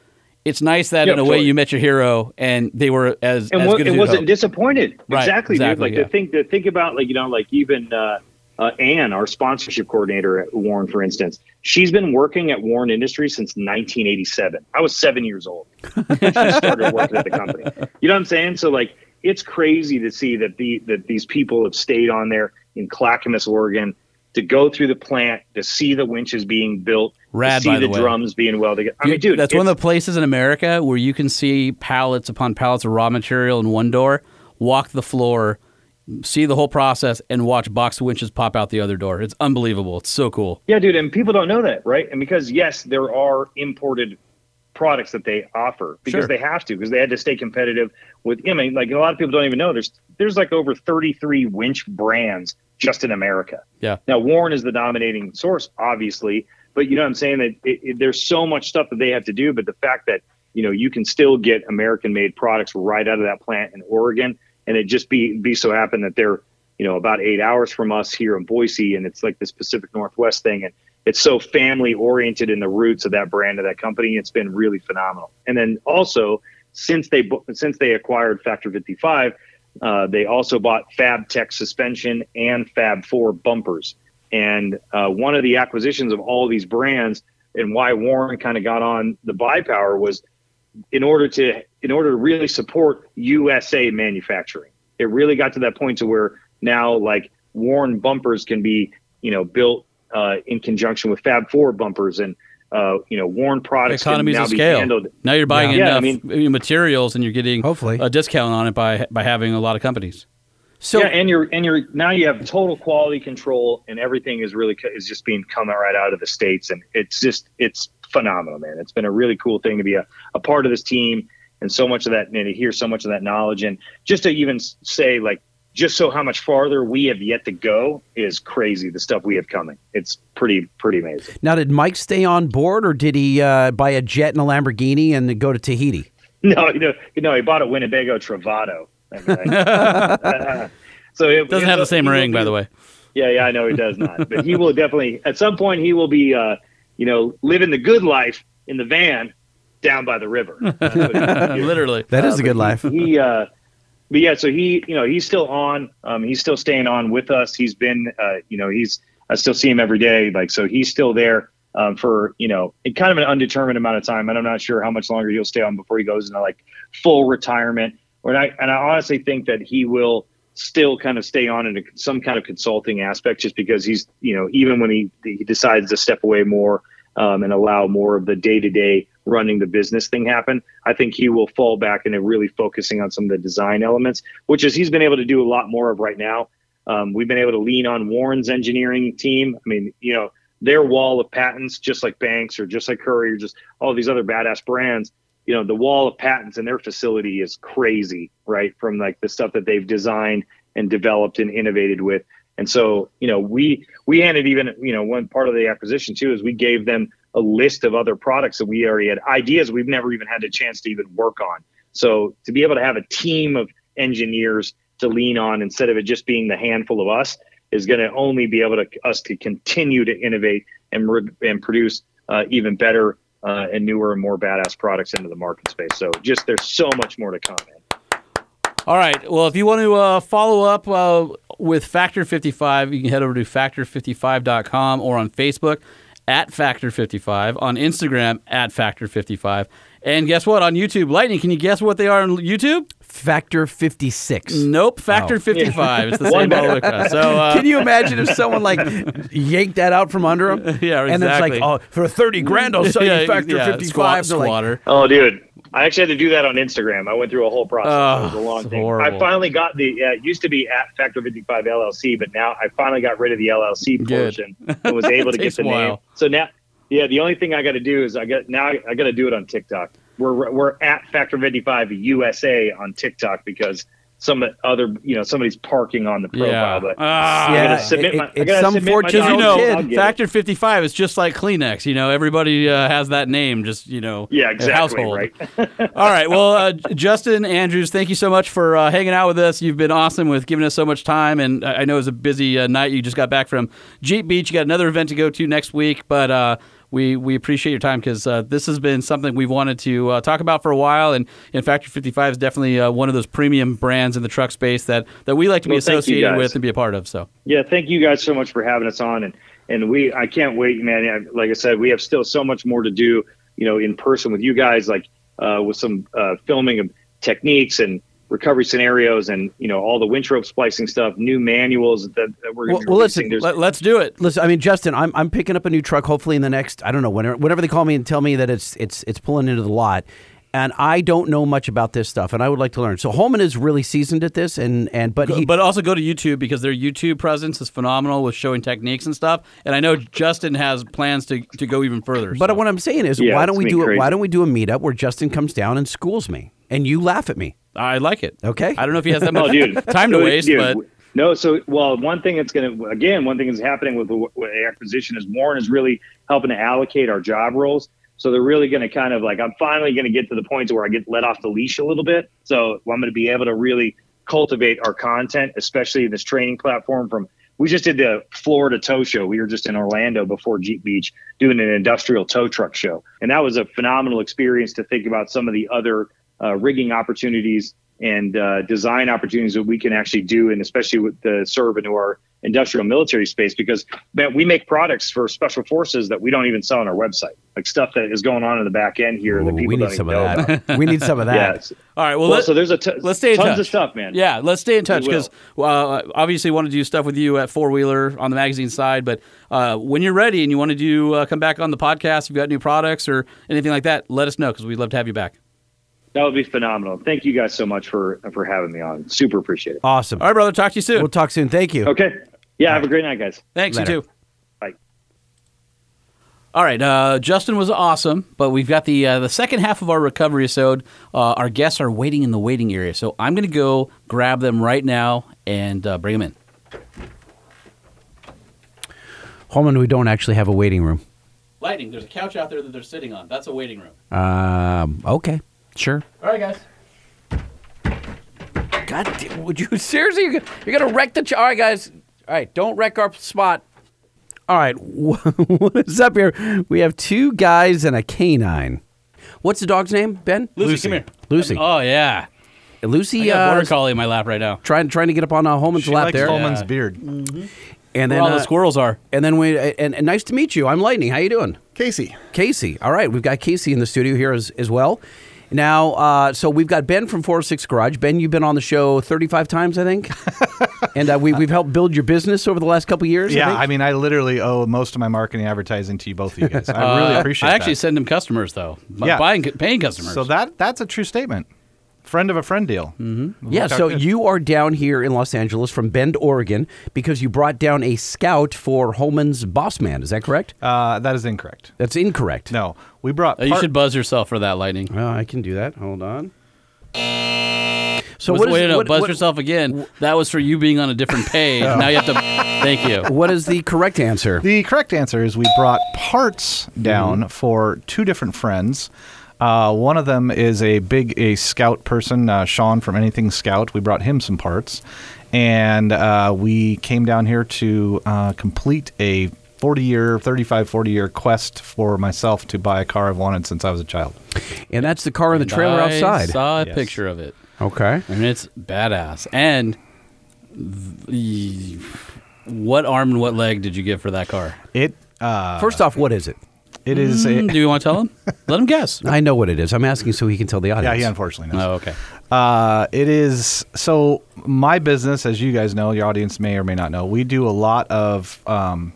B: It's nice that
F: Yeah,
B: in a way you met your hero and they were as,
F: and,
B: as good as
F: wasn't
B: hoped.
F: disappointed.
B: Right,
F: exactly,
B: exactly,
F: dude. Like
B: yeah.
F: to think to think about like you know like even uh, uh, Anne, our sponsorship coordinator at Warn, for instance, she's been working at Warn Industries since 1987. I was seven years old. [laughs] she started working at the company. You know what I'm saying? So like it's crazy to see that the that these people have stayed on there in Clackamas, Oregon. To go through the plant, to see the winches being built,
B: Rad,
F: to see
B: the
F: the, drums being welded. I mean, dude,
B: that's one of the places in America where you can see pallets upon pallets of raw material in one door, walk the floor, see the whole process, and watch box winches pop out the other door. It's unbelievable. It's so cool.
F: Yeah, dude, and people don't know that, right? And because yes, there are imported products that they offer because
B: Sure.
F: they have to because they had to stay competitive with. I mean, like a lot of people don't even know there's there's like over 33 winch brands just in America.
B: Yeah.
F: Now Warn is the dominating source, obviously, but you know what I'm saying that it, it, there's so much stuff that they have to do, but the fact that you know you can still get American-made products right out of that plant in Oregon, and it just be be so happen that they're you know about eight hours from us here in Boise, and it's like this Pacific Northwest thing, and it's so family oriented in the roots of that brand of that company. It's been really phenomenal. And then also since they since they acquired Factor 55, uh, they also bought Fab Tech suspension and Fab Four bumpers. And uh, one of the acquisitions of all these brands and why Warn kind of got on the buy power was in order to in order to really support USA manufacturing. It really got to that point to where now like Warn bumpers can be you know built uh, in conjunction with Fab Four bumpers and uh, you know Warn products
B: Economies
F: can now
B: of
F: be
B: scale.
F: handled.
B: Now you're buying
F: Yeah, I mean-
B: materials and you're getting
A: Hopefully.
B: a discount on it by by having a lot of companies.
A: So
F: yeah, and you're and you're now you have total quality control, and everything is really is just being coming right out of the states, and it's just it's phenomenal, man. It's been a really cool thing to be a, a part of this team, and so much of that, and to hear so much of that knowledge, and just to even say like just so how much farther we have yet to go is crazy. The stuff we have coming, it's pretty pretty amazing.
A: now, did Mike stay on board, or did he uh, buy a jet and a Lamborghini and go to Tahiti? [laughs]
F: No, you know, you know, he bought a Winnebago Travato. I mean, like- [laughs] so it
B: Doesn't have the same
F: he will
B: ring, by the way.
F: Yeah, yeah, I know he does not, but he [laughs] will definitely at some point he will be, uh, you know, living the good life in the van down by the river. That's what he's doing.
B: Literally.
A: That is
F: Uh,
A: a good
F: but
A: life.
F: He, he, uh, but yeah, so he, you know, he's still on. Um, he's still staying on with us. He's been, uh, you know, he's. I still see him every day. Like so, he's still there um, for you know, kind of an undetermined amount of time. And I'm not sure how much longer he'll stay on before he goes into like full retirement. And I and I honestly think that he will still kind of stay on in a, some kind of consulting aspect, just because he's, you know, even when he he decides to step away more um, and allow more of the day to day running the business thing happen, I think he will fall back into really focusing on some of the design elements, which is he's been able to do a lot more of right now. Um, we've been able to lean on Warn's engineering team. I mean, you know, their wall of patents, just like Banks or just like Currie or just all these other badass brands, you know, the wall of patents in their facility is crazy, right? From like the stuff that they've designed and developed and innovated with. And so, you know, we we handed even, you know, one part of the acquisition too is we gave them a list of other products that we already had ideas we've never even had a chance to even work on. So to be able to have a team of engineers to lean on instead of it just being the handful of us is going to only be able to us to continue to innovate and and produce uh, even better uh, and newer and more badass products into the market space. So just there's so much more to come.
B: All right. Well, if you want to uh, follow up uh, with Factor 55, you can head over to factor55.com or on Facebook at Factor55, on Instagram at Factor55. And guess what? On YouTube, Lightning, can you guess what they are on YouTube?
A: Factor 56.
B: Nope, Factor
A: Oh.
B: 55. [laughs] It's the
F: One
B: same
F: better.
B: all So, [laughs] uh,
A: Can you imagine if someone like yanked that out from under them? [laughs]
B: Yeah,
A: And it's like,
B: exactly.
A: oh, for 30 grand, I'll sell
B: yeah,
A: you Factor
B: yeah,
A: 55.
B: Squat,
A: They're like.
F: Oh, dude. I actually had to do that on Instagram. I went through a whole process.
B: Oh,
F: it was a long thing.
B: horrible.
F: I finally got the. Yeah, it used to be at Factor 55 LLC, but now I finally got rid of the LLC portion [laughs] and was able to get the name. So now, Yeah, the only thing I got to do is I got now I got to do it on TikTok. We're we're at Factor 55 USA on TikTok because some other you know somebody's parking on the profile.
B: Yeah.
F: But
B: Ah.
F: I
A: Yeah,
F: gotta submit
A: it-
F: my.
A: it-
F: I gotta
A: some
F: submit my
A: fortune
B: you know,
A: kid.
F: I'll get it.
B: Factor 55 is just like Kleenex. You know, everybody uh, has that name, just, you know,
F: Yeah, exactly.
B: household.
F: Right. [laughs]
B: All right. Well, uh, Justin Andrews, thank you so much for uh, hanging out with us. You've been awesome with giving us so much time. And I I know it was a busy uh, night. You just got back from Jeep Beach. You got another event to go to next week. But uh, we, we appreciate your time because uh, this has been something we've wanted to uh, talk about for a while. And in Factor 55 is definitely uh, one of those premium brands in the truck space that, that we like to be
F: Well,
B: associated with and be a part of. So.
F: Yeah, thank you guys so much for having us on, and and we I can't wait, man. I- Like I said, we have still so much more to do, you know, in person with you guys, like uh, with some uh, filming of techniques and recovery scenarios, and you know all the winch rope splicing stuff, new manuals that, that we're
A: Well-
F: going to
A: well,
F: be
A: listen,
F: releasing. There's-
B: Let, let's do it.
A: Listen, I mean, Justin, I'm I'm picking up a new truck. Hopefully, in the next I don't know whenever whenever they call me and tell me that it's it's it's pulling into the lot, and I don't know much about this stuff, and I would like to learn. So Holman is really seasoned at this, and and but he
B: but also go to YouTube because their YouTube presence is phenomenal with showing techniques and stuff. And I know Justin has plans to, to go even further.
A: But
B: so.
A: what I'm saying is,
F: Yeah,
A: why don't we do it? Why don't we do a meetup where Justin comes down and schools me, and you laugh at me?
B: I like it.
A: Okay.
B: I don't know if he has that [laughs] much
F: Oh, dude.
B: time to
F: Dude,
B: waste,
F: dude,
B: but
F: no. So, well, one thing that's going to again, one thing that's happening with the, with acquisition is Warn is really helping to allocate our job roles. So they're really going to kind of like I'm finally going to get to the point where I get let off the leash a little bit. So I'm going to be able to really cultivate our content, especially in this training platform. From we just did the Florida Tow Show. We were just in Orlando before Jeep Beach doing an industrial tow truck show, and that was a phenomenal experience to think about some of the other uh, rigging opportunities and uh, design opportunities that we can actually do, and especially with the serve into our industrial military space because man, we make products for special forces that we don't even sell on our website, like stuff that is going on in the back end here that people
A: we
F: don't
A: need some
F: even
A: of
F: know
A: that.
F: about. [laughs]
A: we need some of that.
F: it's-
B: all right. Well,
F: Well,
B: let,
F: so there's a t-
B: let's stay in
F: tons
B: touch.
F: of stuff, man.
B: Yeah, let's stay in touch
F: We
B: because uh, obviously want to do stuff with you at Four Wheeler on the magazine side. But uh, when you're ready and you want to do uh, come back on the podcast, if you've got new products or anything like that, let us know because we'd love to have you back.
F: That would be phenomenal. Thank you guys so much for for having me on. Super appreciate it.
A: Awesome.
B: All right, brother. Talk to you soon.
A: We'll talk soon. Thank you.
F: Okay. Yeah. Have a great night, guys.
B: Thanks.
A: Later.
B: You too.
F: Bye.
B: All right, uh, Justin was awesome, but we've got the uh, the second half of our recovery episode. Uh, our guests are waiting in the waiting area, so I'm going to go grab them right now and uh, bring them in.
A: Holman, we don't actually have a waiting room.
B: Lightning, there's a couch out there that they're sitting on. That's a waiting room.
A: Um, okay, sure.
B: All right, guys.
A: God, damn, would you [laughs] seriously? You're, you're gonna wreck the. Ch- All right, guys. All right, don't wreck our spot. All right, [laughs] what is up here? We have two guys and a canine. What's the dog's name, Ben?
B: Lucy, come here.
A: Lucy.
B: Oh yeah, I
A: Lucy.
B: got a
A: Uh,
B: border collie in my lap right now.
A: trying trying to get up on uh, Holman's
J: She
A: lap
J: likes
A: there,
J: Holman's
B: Yeah.
J: beard.
A: and
B: Where
A: then
B: all
A: uh,
B: the squirrels are.
A: and then we and, and nice to meet you. I'm Lightning. How you doing?
J: Casey.
A: Casey. All right, we've got Casey in the studio here as, as well. Now, uh, so we've got Ben from 406 Garage. Ben, you've been on the show 35 times, I think. [laughs] and uh, we, we've helped build your business over the last couple of years. I
J: Yeah,
A: think.
J: I mean, I literally owe most of my marketing advertising to you both of you guys. I really
B: Uh,
J: appreciate
B: I actually
J: that.
B: send them customers though,
J: Yeah.
B: buying paying customers.
J: So that that's a true statement. Friend of a friend deal. Mm-hmm.
A: yeah, so you are down here in Los Angeles from Bend, Oregon, because you brought down a scout for Holman's Boss Man. Is that correct?
J: Uh, that is incorrect.
A: That's incorrect.
J: No, we brought.
B: Uh, you should buzz yourself for that, Lightning.
A: Well, I can do that. Hold on. So
B: Was-
A: what is
B: wait, no,
A: what-
B: buzz
A: what-
B: yourself again. That was for you being on a different [laughs] page. Now you have to. [laughs] Thank you.
A: What is the correct answer?
J: The correct answer is we brought parts down for two different friends. Uh, one of them is a big a scout person, uh, Sean from Anything Scout. We brought him some parts, and uh, we came down here to uh, complete a 40 year, 35, 40 year quest for myself to buy a car I've wanted since I was a child.
A: And that's the car in the trailer
B: I
A: outside.
B: I saw a
J: Yes.
B: picture of it,
A: Okay.
B: and it's badass. And the, what arm and what leg did you get for that car?
J: It uh,
A: First off, what is it?
J: It is
B: Mm,
J: a
B: Do you want to tell him? [laughs] Let him guess.
A: I know what it is. I'm asking so he can tell the audience. yeah.
J: He unfortunately knows.
B: Oh, okay.
J: Uh, it is so my business, as you guys know, your audience may or may not know, we do a lot of um,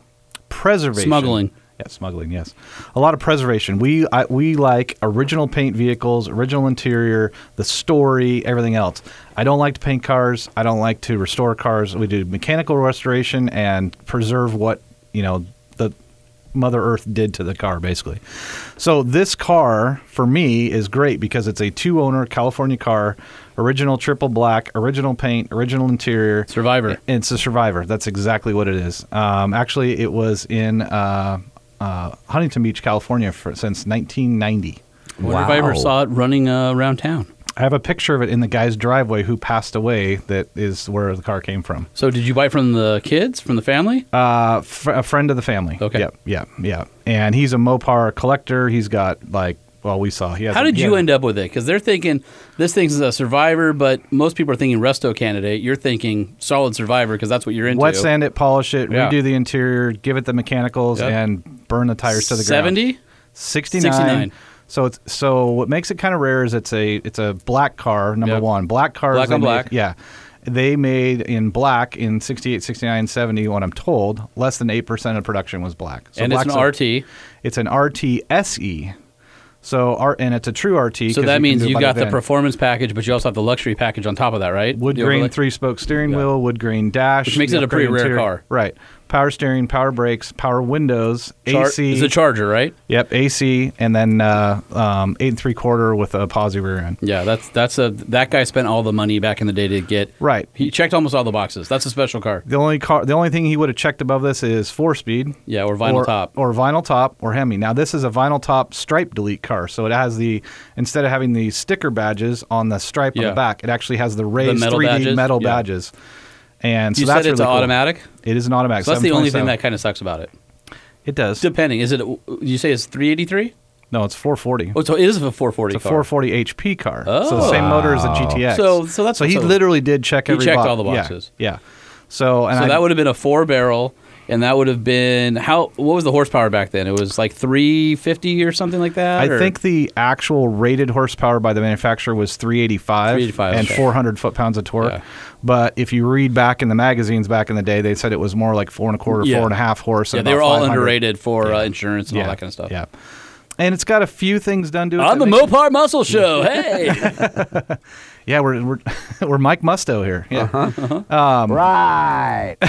J: preservation,
B: Smuggling.
J: Yeah, smuggling. Yes, a lot of preservation. We I, we like original paint vehicles, original interior, the story, everything else. I don't like to paint cars. I don't like to restore cars. We do mechanical restoration and preserve what you know the Mother Earth did to the car, basically. So this car for me is great because it's a two-owner California car, original triple black, original paint, original interior.
B: Survivor.
J: It's a Survivor. That's exactly what it is. Um, actually, it was in uh, uh, Huntington Beach, California, for, since 1990.
B: I wonder if I ever saw it running uh, around town.
J: I have a picture of it in the guy's driveway who passed away. That is where the car came from.
B: So did you buy it from the kids, from the family?
J: Uh, fr- a friend of the family.
B: Okay.
J: Yep. Yeah. Yeah. And he's a Mopar collector. He's got like, well, we saw. He has.
B: How did you end up with it? Because they're thinking this thing's a survivor, but most people are thinking resto candidate. You're thinking solid survivor because that's what you're into.
J: Wet sand it, polish it,
B: Yeah.
J: redo the interior, give it the mechanicals,
B: Yep.
J: and burn the tires to the ground.
B: 70?
J: 69.
B: 69.
J: So it's so what makes it kind of rare is it's a it's a black car number
B: Yep.
J: one black cars
B: Black on
J: made-
B: black.
J: yeah they made in black in 68 69 70 what I'm told less than 8% of production was black so
B: and it's an
J: a-
B: RT.
J: it's an RT SE so R, and it's a true RT
B: So that
J: can
B: means you got the performance package, but you also have the luxury package on top of that, right?
J: wood grain three spoke steering wheel, wood grain dash,
B: Which makes it a pretty rare car.
J: Right, power steering, power brakes, power windows,
B: Char-
J: AC.
B: It's a Charger, right?
J: Yep, AC, and then uh, um, eight and three quarter with a posi rear end.
B: Yeah, that's that's a that guy spent all the money back in the day to get.
J: Right.
B: He checked almost all the boxes. That's a special car.
J: The only car, the only thing he would have checked above this is four speed.
B: Yeah, or vinyl
J: or,
B: top.
J: or vinyl top, or Hemi. Now this is a vinyl top stripe delete car, so it has the instead of having the sticker badges on the stripe on the back, it actually has the raised
B: metal
J: 3D
B: badges?
J: metal
B: Yeah.
J: badges. And so
B: you
J: that's
B: said it's
J: really cool.
B: automatic.
J: It is an automatic.
B: So that's the only thing that kind of sucks about it.
J: it does.
B: Depending, is it? You say it's 383?
J: no, it's 440.
B: Oh, so it is a 440
J: It's a
B: car.
J: 440 HP car. Oh, So the oh. same motor as the GTX.
B: So- so that's-
J: so he
B: so-
J: literally did check every.
B: He checked
J: box.
B: all the
J: Yeah,
B: boxes.
J: Yeah. So and
B: so
J: I,
B: that would have been a four barrel, and that would have been how? What was the horsepower back then? It was like 350 or something like that.
J: I
B: or-
J: think the actual rated horsepower by the manufacturer was 385,
B: 385,
J: and
B: okay.
J: 400 foot pounds of torque.
B: Yeah.
J: But if you read back in the magazines back in the day, they said it was more like four and a quarter,
B: Yeah.
J: four and a half horse.
B: Yeah,
J: and
B: they were all underrated for uh, insurance and
J: yeah.
B: all that kind of stuff.
J: Yeah. And it's got a few things done to it.
B: On the
J: makes-
B: Mopar Muscle Show, hey! [laughs]
J: Yeah, we're we're, [laughs] we're Mike Musto here. Yeah.
B: Uh-huh.
J: Um,
A: Right. [laughs]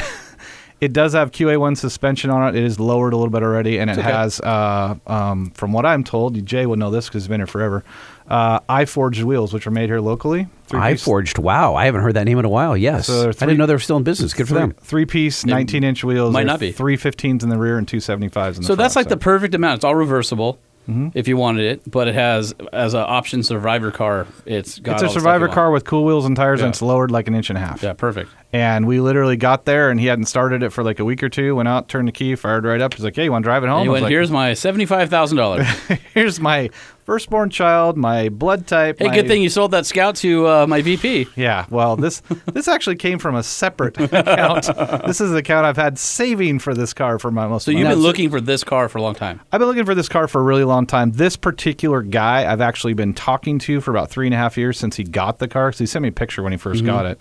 J: It does have QA1 suspension on it. It is lowered a little bit already, and it
B: okay.
J: has, uh, um, from what I'm told, Jay would know this because he's been here forever. Uh, iForged wheels, which are made here locally.
A: iForged. Wow, I haven't heard that name in a while. Yes,
J: So there are
A: I didn't know they were still in business. Good for
J: three,
A: them.
J: Three piece, 19 inch wheels.
B: might not be.
J: Three 15s in the rear and two 75s in the
B: so that's
J: front,
B: like the perfect amount. It's all reversible Mm-hmm. if you wanted it, but it has as an option survivor car. It's got
J: It's a survivor car with cool wheels and tires,
B: Yeah.
J: and it's lowered like an inch and a half.
B: Yeah, perfect.
J: And we literally got there, and he hadn't started it for like a week or two. Went out, turned the key, fired right up. He's like, "Hey, you want to drive it home?"
B: And
J: was
B: went,
J: like,
B: here's my seventy-five thousand dollars. [laughs]
J: here's my firstborn child, my blood type.
B: Hey,
J: my-
B: good thing you sold that Scout to uh, my VP.
J: Yeah, well, this [laughs] this actually came from a separate account. This is the account I've had saving for this car for my most.
B: So you've been looking for this car for a long time.
J: I've been looking for this car for a really long time. This particular guy, I've actually been talking to for about three and a half years since he got the car. Because he sent me a picture when he 1st
B: Mm-hmm.
J: got it.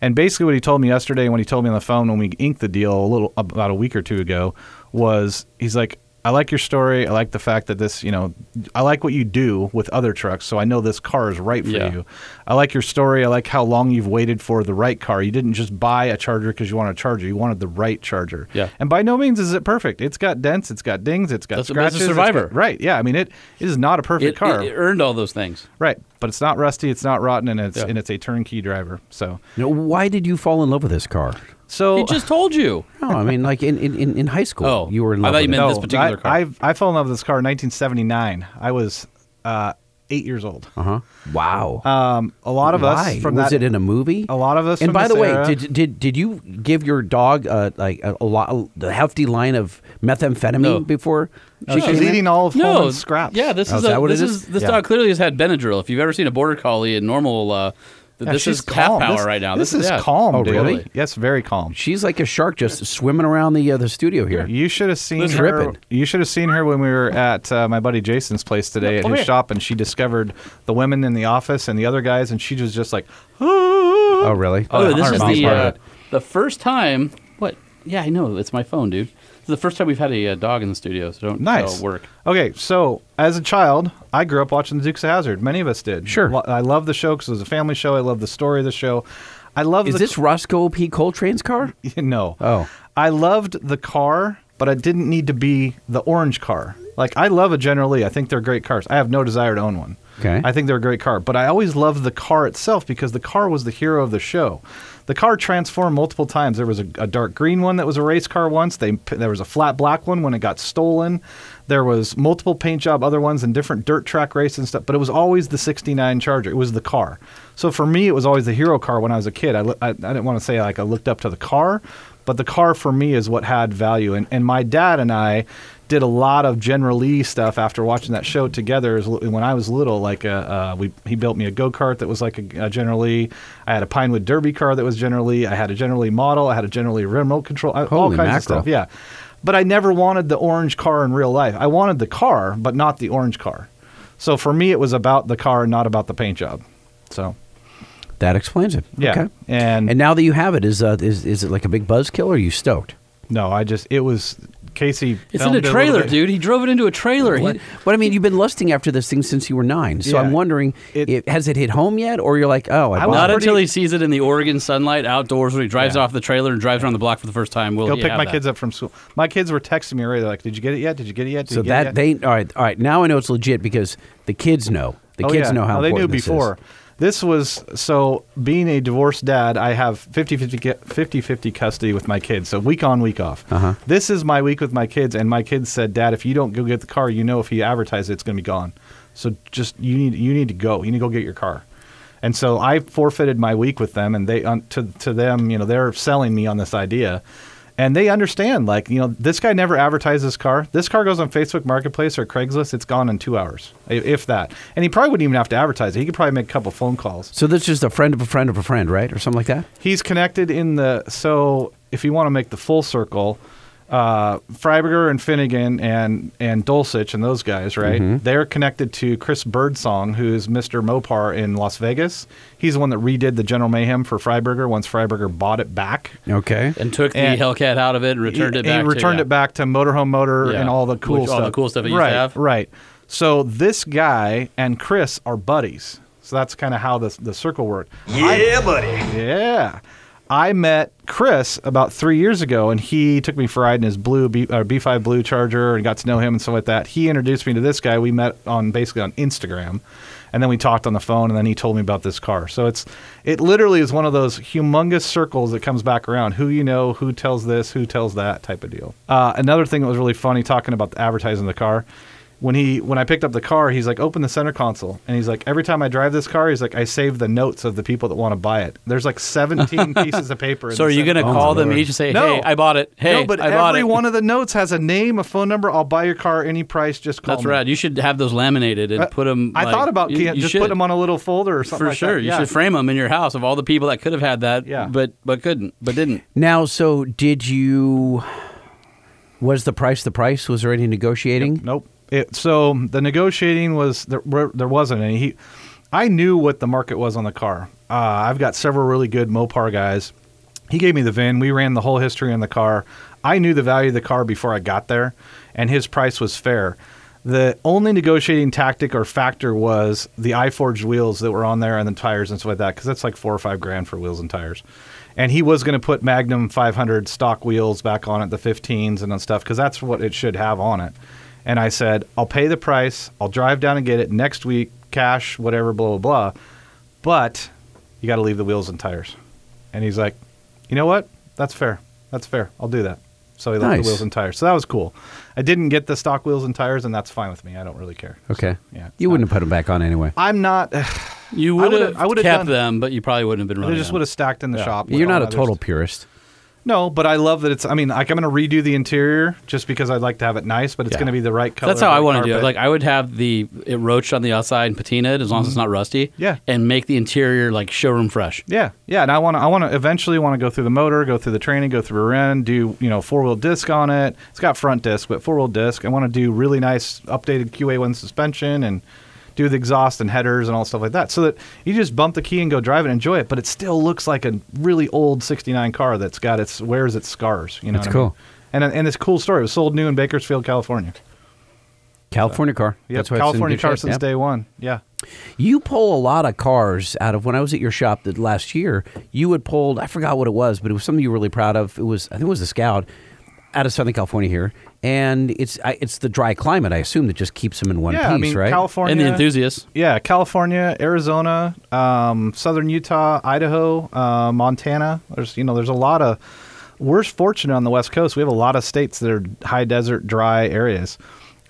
J: And basically, what he told me yesterday, when he told me on the phone when we inked the deal a little about a week or two ago, was he's like, I like your story. I like the fact that this, you know, I like what you do with other trucks, so I know this car is right for
B: Yeah.
J: you. I like your story. I like how long you've waited for the right car. You didn't just buy a charger because you wanted a charger. You wanted the right charger.
B: Yeah.
J: And by no means is it perfect. It's got dents. It's got dings. It's got
B: That's- but it's a
J: scratches.
B: Survivor.
J: got- right. Yeah. I mean, it, it is not a perfect
B: It,
J: car.
B: it- it earned all those things.
J: right. But it's not rusty. It's not rotten, and it's
B: Yeah.
J: and it's a turnkey driver. So
A: You know, why did you fall in love with this car?
J: So
B: He just told you. [laughs]
A: No, I mean, like in, in, in- in high school,
B: Oh,
A: you were in
B: I
A: love
B: thought
A: with
B: you
A: it.
B: meant
J: no,
B: this particular car.
J: I, I I fell in love with this car in 1979. I was uh, eight years old.
A: Uh-huh. Wow.
J: Um, a lot of
A: Why?
J: us from
A: was
J: that.
A: it in a movie?
J: a lot of us.
A: And
J: from
A: by the way,
J: era-
A: did, did did you give your dog uh, like a, a lot, a hefty line of methamphetamine
B: No.
A: before
J: she was
A: came in?
J: eating all of
B: No,
J: Holman's scraps.
B: Yeah, this
A: Oh,
B: is
A: is
B: a,
A: that what
B: this
A: it
B: is,
A: is?
B: this
J: Yeah.
B: dog clearly has had Benadryl. If you've ever seen a border collie in normal, uh, th-
J: Yeah,
B: this
J: she's
B: is half
J: calm.
B: power
J: This-
B: right now.
J: This, is
B: yeah.
J: calm.
A: Oh,
J: dude.
A: really?
J: Yes, very calm.
A: She's like a shark just swimming around the uh, the studio here.
J: You should have seen
A: Listen.
J: her.
A: Tripping.
J: You should have seen her when we were at uh, my buddy Jason's place today at
B: Oh,
J: his
B: yeah.
J: shop, and she discovered the women in the office and the other guys, and she was just like,
A: Oh, really?
B: Oh, this is the uh, the first time. What? Yeah, I know. It's my phone, dude. It's the first time we've had a uh, dog in the studio, so don't
J: Nice.
B: uh, work.
J: Okay, so as a child, I grew up watching the Dukes of Hazzard. Many of us did.
A: Sure.
J: Lo- I love the show because it was a family show. I love the story of the show. I love
A: Is
J: the
A: this Roscoe P. Coltrane's car? [laughs]
J: no.
A: Oh.
J: I loved the car but it didn't need to be the orange car. Like I love a General Lee. I think they're great cars. I have no desire to own one.
A: Okay.
J: I think they're a great car, but I always loved the car itself because the car was the hero of the show. The car transformed multiple times. There was a, a dark green one that was a race car once. They there was a flat black one when it got stolen. There was multiple paint job other ones and different dirt track races and stuff, but it was always the 69 Charger. It was the car. So for me it was always the hero car when I was a kid. I, I, I didn't want to say like I looked up to the car, but the car for me is what had value. And and my dad and I did a lot of General Lee stuff after watching that show together. When I was little, like uh, uh, we he built me a go kart that was like a, a General Lee. I had a Pinewood Derby car that was General Lee. I had a General Lee model. I had a General Lee remote control. All
A: Holy
J: kinds of stuff. Yeah, but I never wanted the orange car in real life. I wanted the car, but not the orange car. So for me, it was about the car, not about the paint job. So
A: That explains it.
J: Yeah,
A: Okay.
J: and-
A: and now that you have it, is uh, is is it like a big buzzkill? Or are you stoked?
J: no, I just it was Casey.
B: It's in a trailer,
J: bit.
B: dude. He drove it into a trailer. He-
A: But I mean, you've been lusting after this thing since you were nine. So
J: Yeah.
A: I'm wondering,
J: It-
A: it, has it hit home yet, or you're like, oh, I,
J: I
A: bought
B: Not
A: it.
B: until he sees it in the Oregon sunlight outdoors when he drives
J: Yeah.
B: off the trailer and drives around the block for the first time. Will
J: Go
B: he
J: pick
B: have
J: my
B: that?
J: kids up from school. My kids were texting me already. They're like, "Did you get it yet? Did you get it yet?" Did
A: So
J: you get it
A: that
J: yet?"
A: they all right, all right. Now I know it's legit because the kids know. The
J: Oh,
A: kids
J: yeah.
A: know how
J: No, they knew
A: important this is.
J: before. This was so being a divorced dad, I have 50 50 custody with my kids. So week on, week off.
A: Uh-huh.
J: This is my week with my kids and my kids said, "Dad, if you don't go get the car, you know if you advertise it, it's going to be gone. So just you need you need to go. You need to go get your car." And so I forfeited my week with them and they um, to to them, you know, they're selling me on this idea. And they understand, like, you know, this guy never advertised this car. This car goes on Facebook Marketplace or Craigslist. It's gone in two hours, if that. And he probably wouldn't even have to advertise it. He could probably make a couple phone calls.
A: So that's just a friend of a friend of a friend, right, or something like that.
J: He's connected in the. So if you want to make the full circle, uh, Freiburger and Finnegan and and Dulcich and those guys, right?
A: Mm-hmm.
J: They're connected to Chris Birdsong, who is Mr. Mopar in Las Vegas. He's the one that redid the General Mayhem for Freiburger once Freiburger bought it back.
A: Okay.
B: and took the
J: And-
B: Hellcat out of it and returned it
J: he,
B: back.
J: He returned
B: to,
J: it back to Motorhome Motor
B: Yeah.
J: and all the cool
B: Which- all
J: stuff.
B: the cool stuff it used to
J: right,
B: have.
J: Right. So this guy and Chris are buddies. So that's kind of how the the circle worked.
D: Yeah, buddy.
J: Yeah. I met Chris about three years ago, and he took me for a ride in his blue B, uh, B5 Blue Charger and got to know him and stuff like that. He introduced me to this guy. We met on basically on Instagram, and then we talked on the phone, and then he told me about this car. So it's it literally is one of those humongous circles that comes back around. Who you know, who tells this, who tells that type of deal. Uh, another thing that was really funny talking about the advertising the car when he when I picked up the car, he's like, open the center console, and he's like, every time I drive this car, he's like, I save the notes of the people that want to buy it. There's like 17 [laughs] pieces of paper. In
B: So
J: the
B: are you going to
J: console.
B: call them
A: Lord.
B: each and say,
J: No.
B: "Hey, I bought it. Hey,
J: no, but
B: I bought
J: every
B: it."
J: one of the notes has a name, a phone number. I'll buy your car any price. Just call
B: That's
J: me.
B: right. You should have those laminated and
J: Uh,
B: put them.
J: I thought about can- just put them on a little folder or something
B: for
J: like
B: sure.
J: that.
B: You should frame them in your house of all the people that could have had that,
J: Yeah.
B: but but couldn't, but didn't.
A: Now, so did you? Was the price the price? Was there any negotiating?
J: Nope. It, so the negotiating was there. There wasn't any. He, I knew what the market was on the car. Uh, I've got several really good Mopar guys. He gave me the VIN. We ran the whole history on the car. I knew the value of the car before I got there, and his price was fair. The only negotiating tactic or factor was the iForged wheels that were on there and the tires and stuff like that, because that's like four or five grand for wheels and tires. And he was going to put Magnum 500 stock wheels back on it, the 15s and stuff, because that's what it should have on it. And I said, I'll pay the price. I'll drive down and get it next week, cash, whatever, blah, blah, blah. But you got to leave the wheels and tires. And he's like, you know what? That's fair. That's fair. I'll do that. So he left
A: Nice.
J: the wheels and tires. So that was cool. I didn't get the stock wheels and tires, and that's fine with me. I don't really care.
A: Okay.
J: Yeah,
A: You wouldn't have put them back on anyway.
J: I'm not. [sighs]
B: You would
J: would've- I would've
B: kept
J: done-
B: them, but you probably wouldn't have been
J: I
B: running.
J: just would have stacked in the
B: Yeah.
J: shop.
A: You're not a
J: others.
A: total purist.
J: No, but I love that it's. I mean, like I'm going to redo the interior just because I'd like to have it nice, but it's
B: Yeah.
J: going to be the right color.
B: That's how I
J: right
B: want to do it.
J: carpet.
B: Like I would have the it roached on the outside and patinaed as long as it's not rusty.
J: Mm-hmm. Yeah.
B: and make the interior like showroom fresh.
J: Yeah, yeah, and I want to. I want to eventually want to go through the motor, go through the training, go through a rear do you know four wheel disc on it. It's got front disc, but four wheel disc. I want to do really nice updated QA1 suspension and do the exhaust and headers and all stuff like that, so that you just bump the key and go drive it, and enjoy it. But it still looks like a really old '69 car that's got its wears its scars. You know,
A: That's
J: what I mean?
A: cool.
J: And and it's a cool story. It was sold new in Bakersfield, California.
A: California car.
J: Yep,
A: That's why it's
J: California car since
A: Yep.
J: day one. Yeah.
A: You pull a lot of cars out of when I was at your shop that last year. You had pulled I forgot what it was, but it was something you were really proud of. It was I think it was the Scout. Out of Southern California here, and it's I, it's the dry climate. I assume that just keeps them in one
J: yeah,
A: piece,
J: I mean
A: right?
J: California
B: And the enthusiasts.
J: Yeah, California, Arizona, um, southern Utah, Idaho, uh, Montana. There's you know there's a lot of. We're fortunate on the West Coast. We have a lot of states that are high desert, dry areas.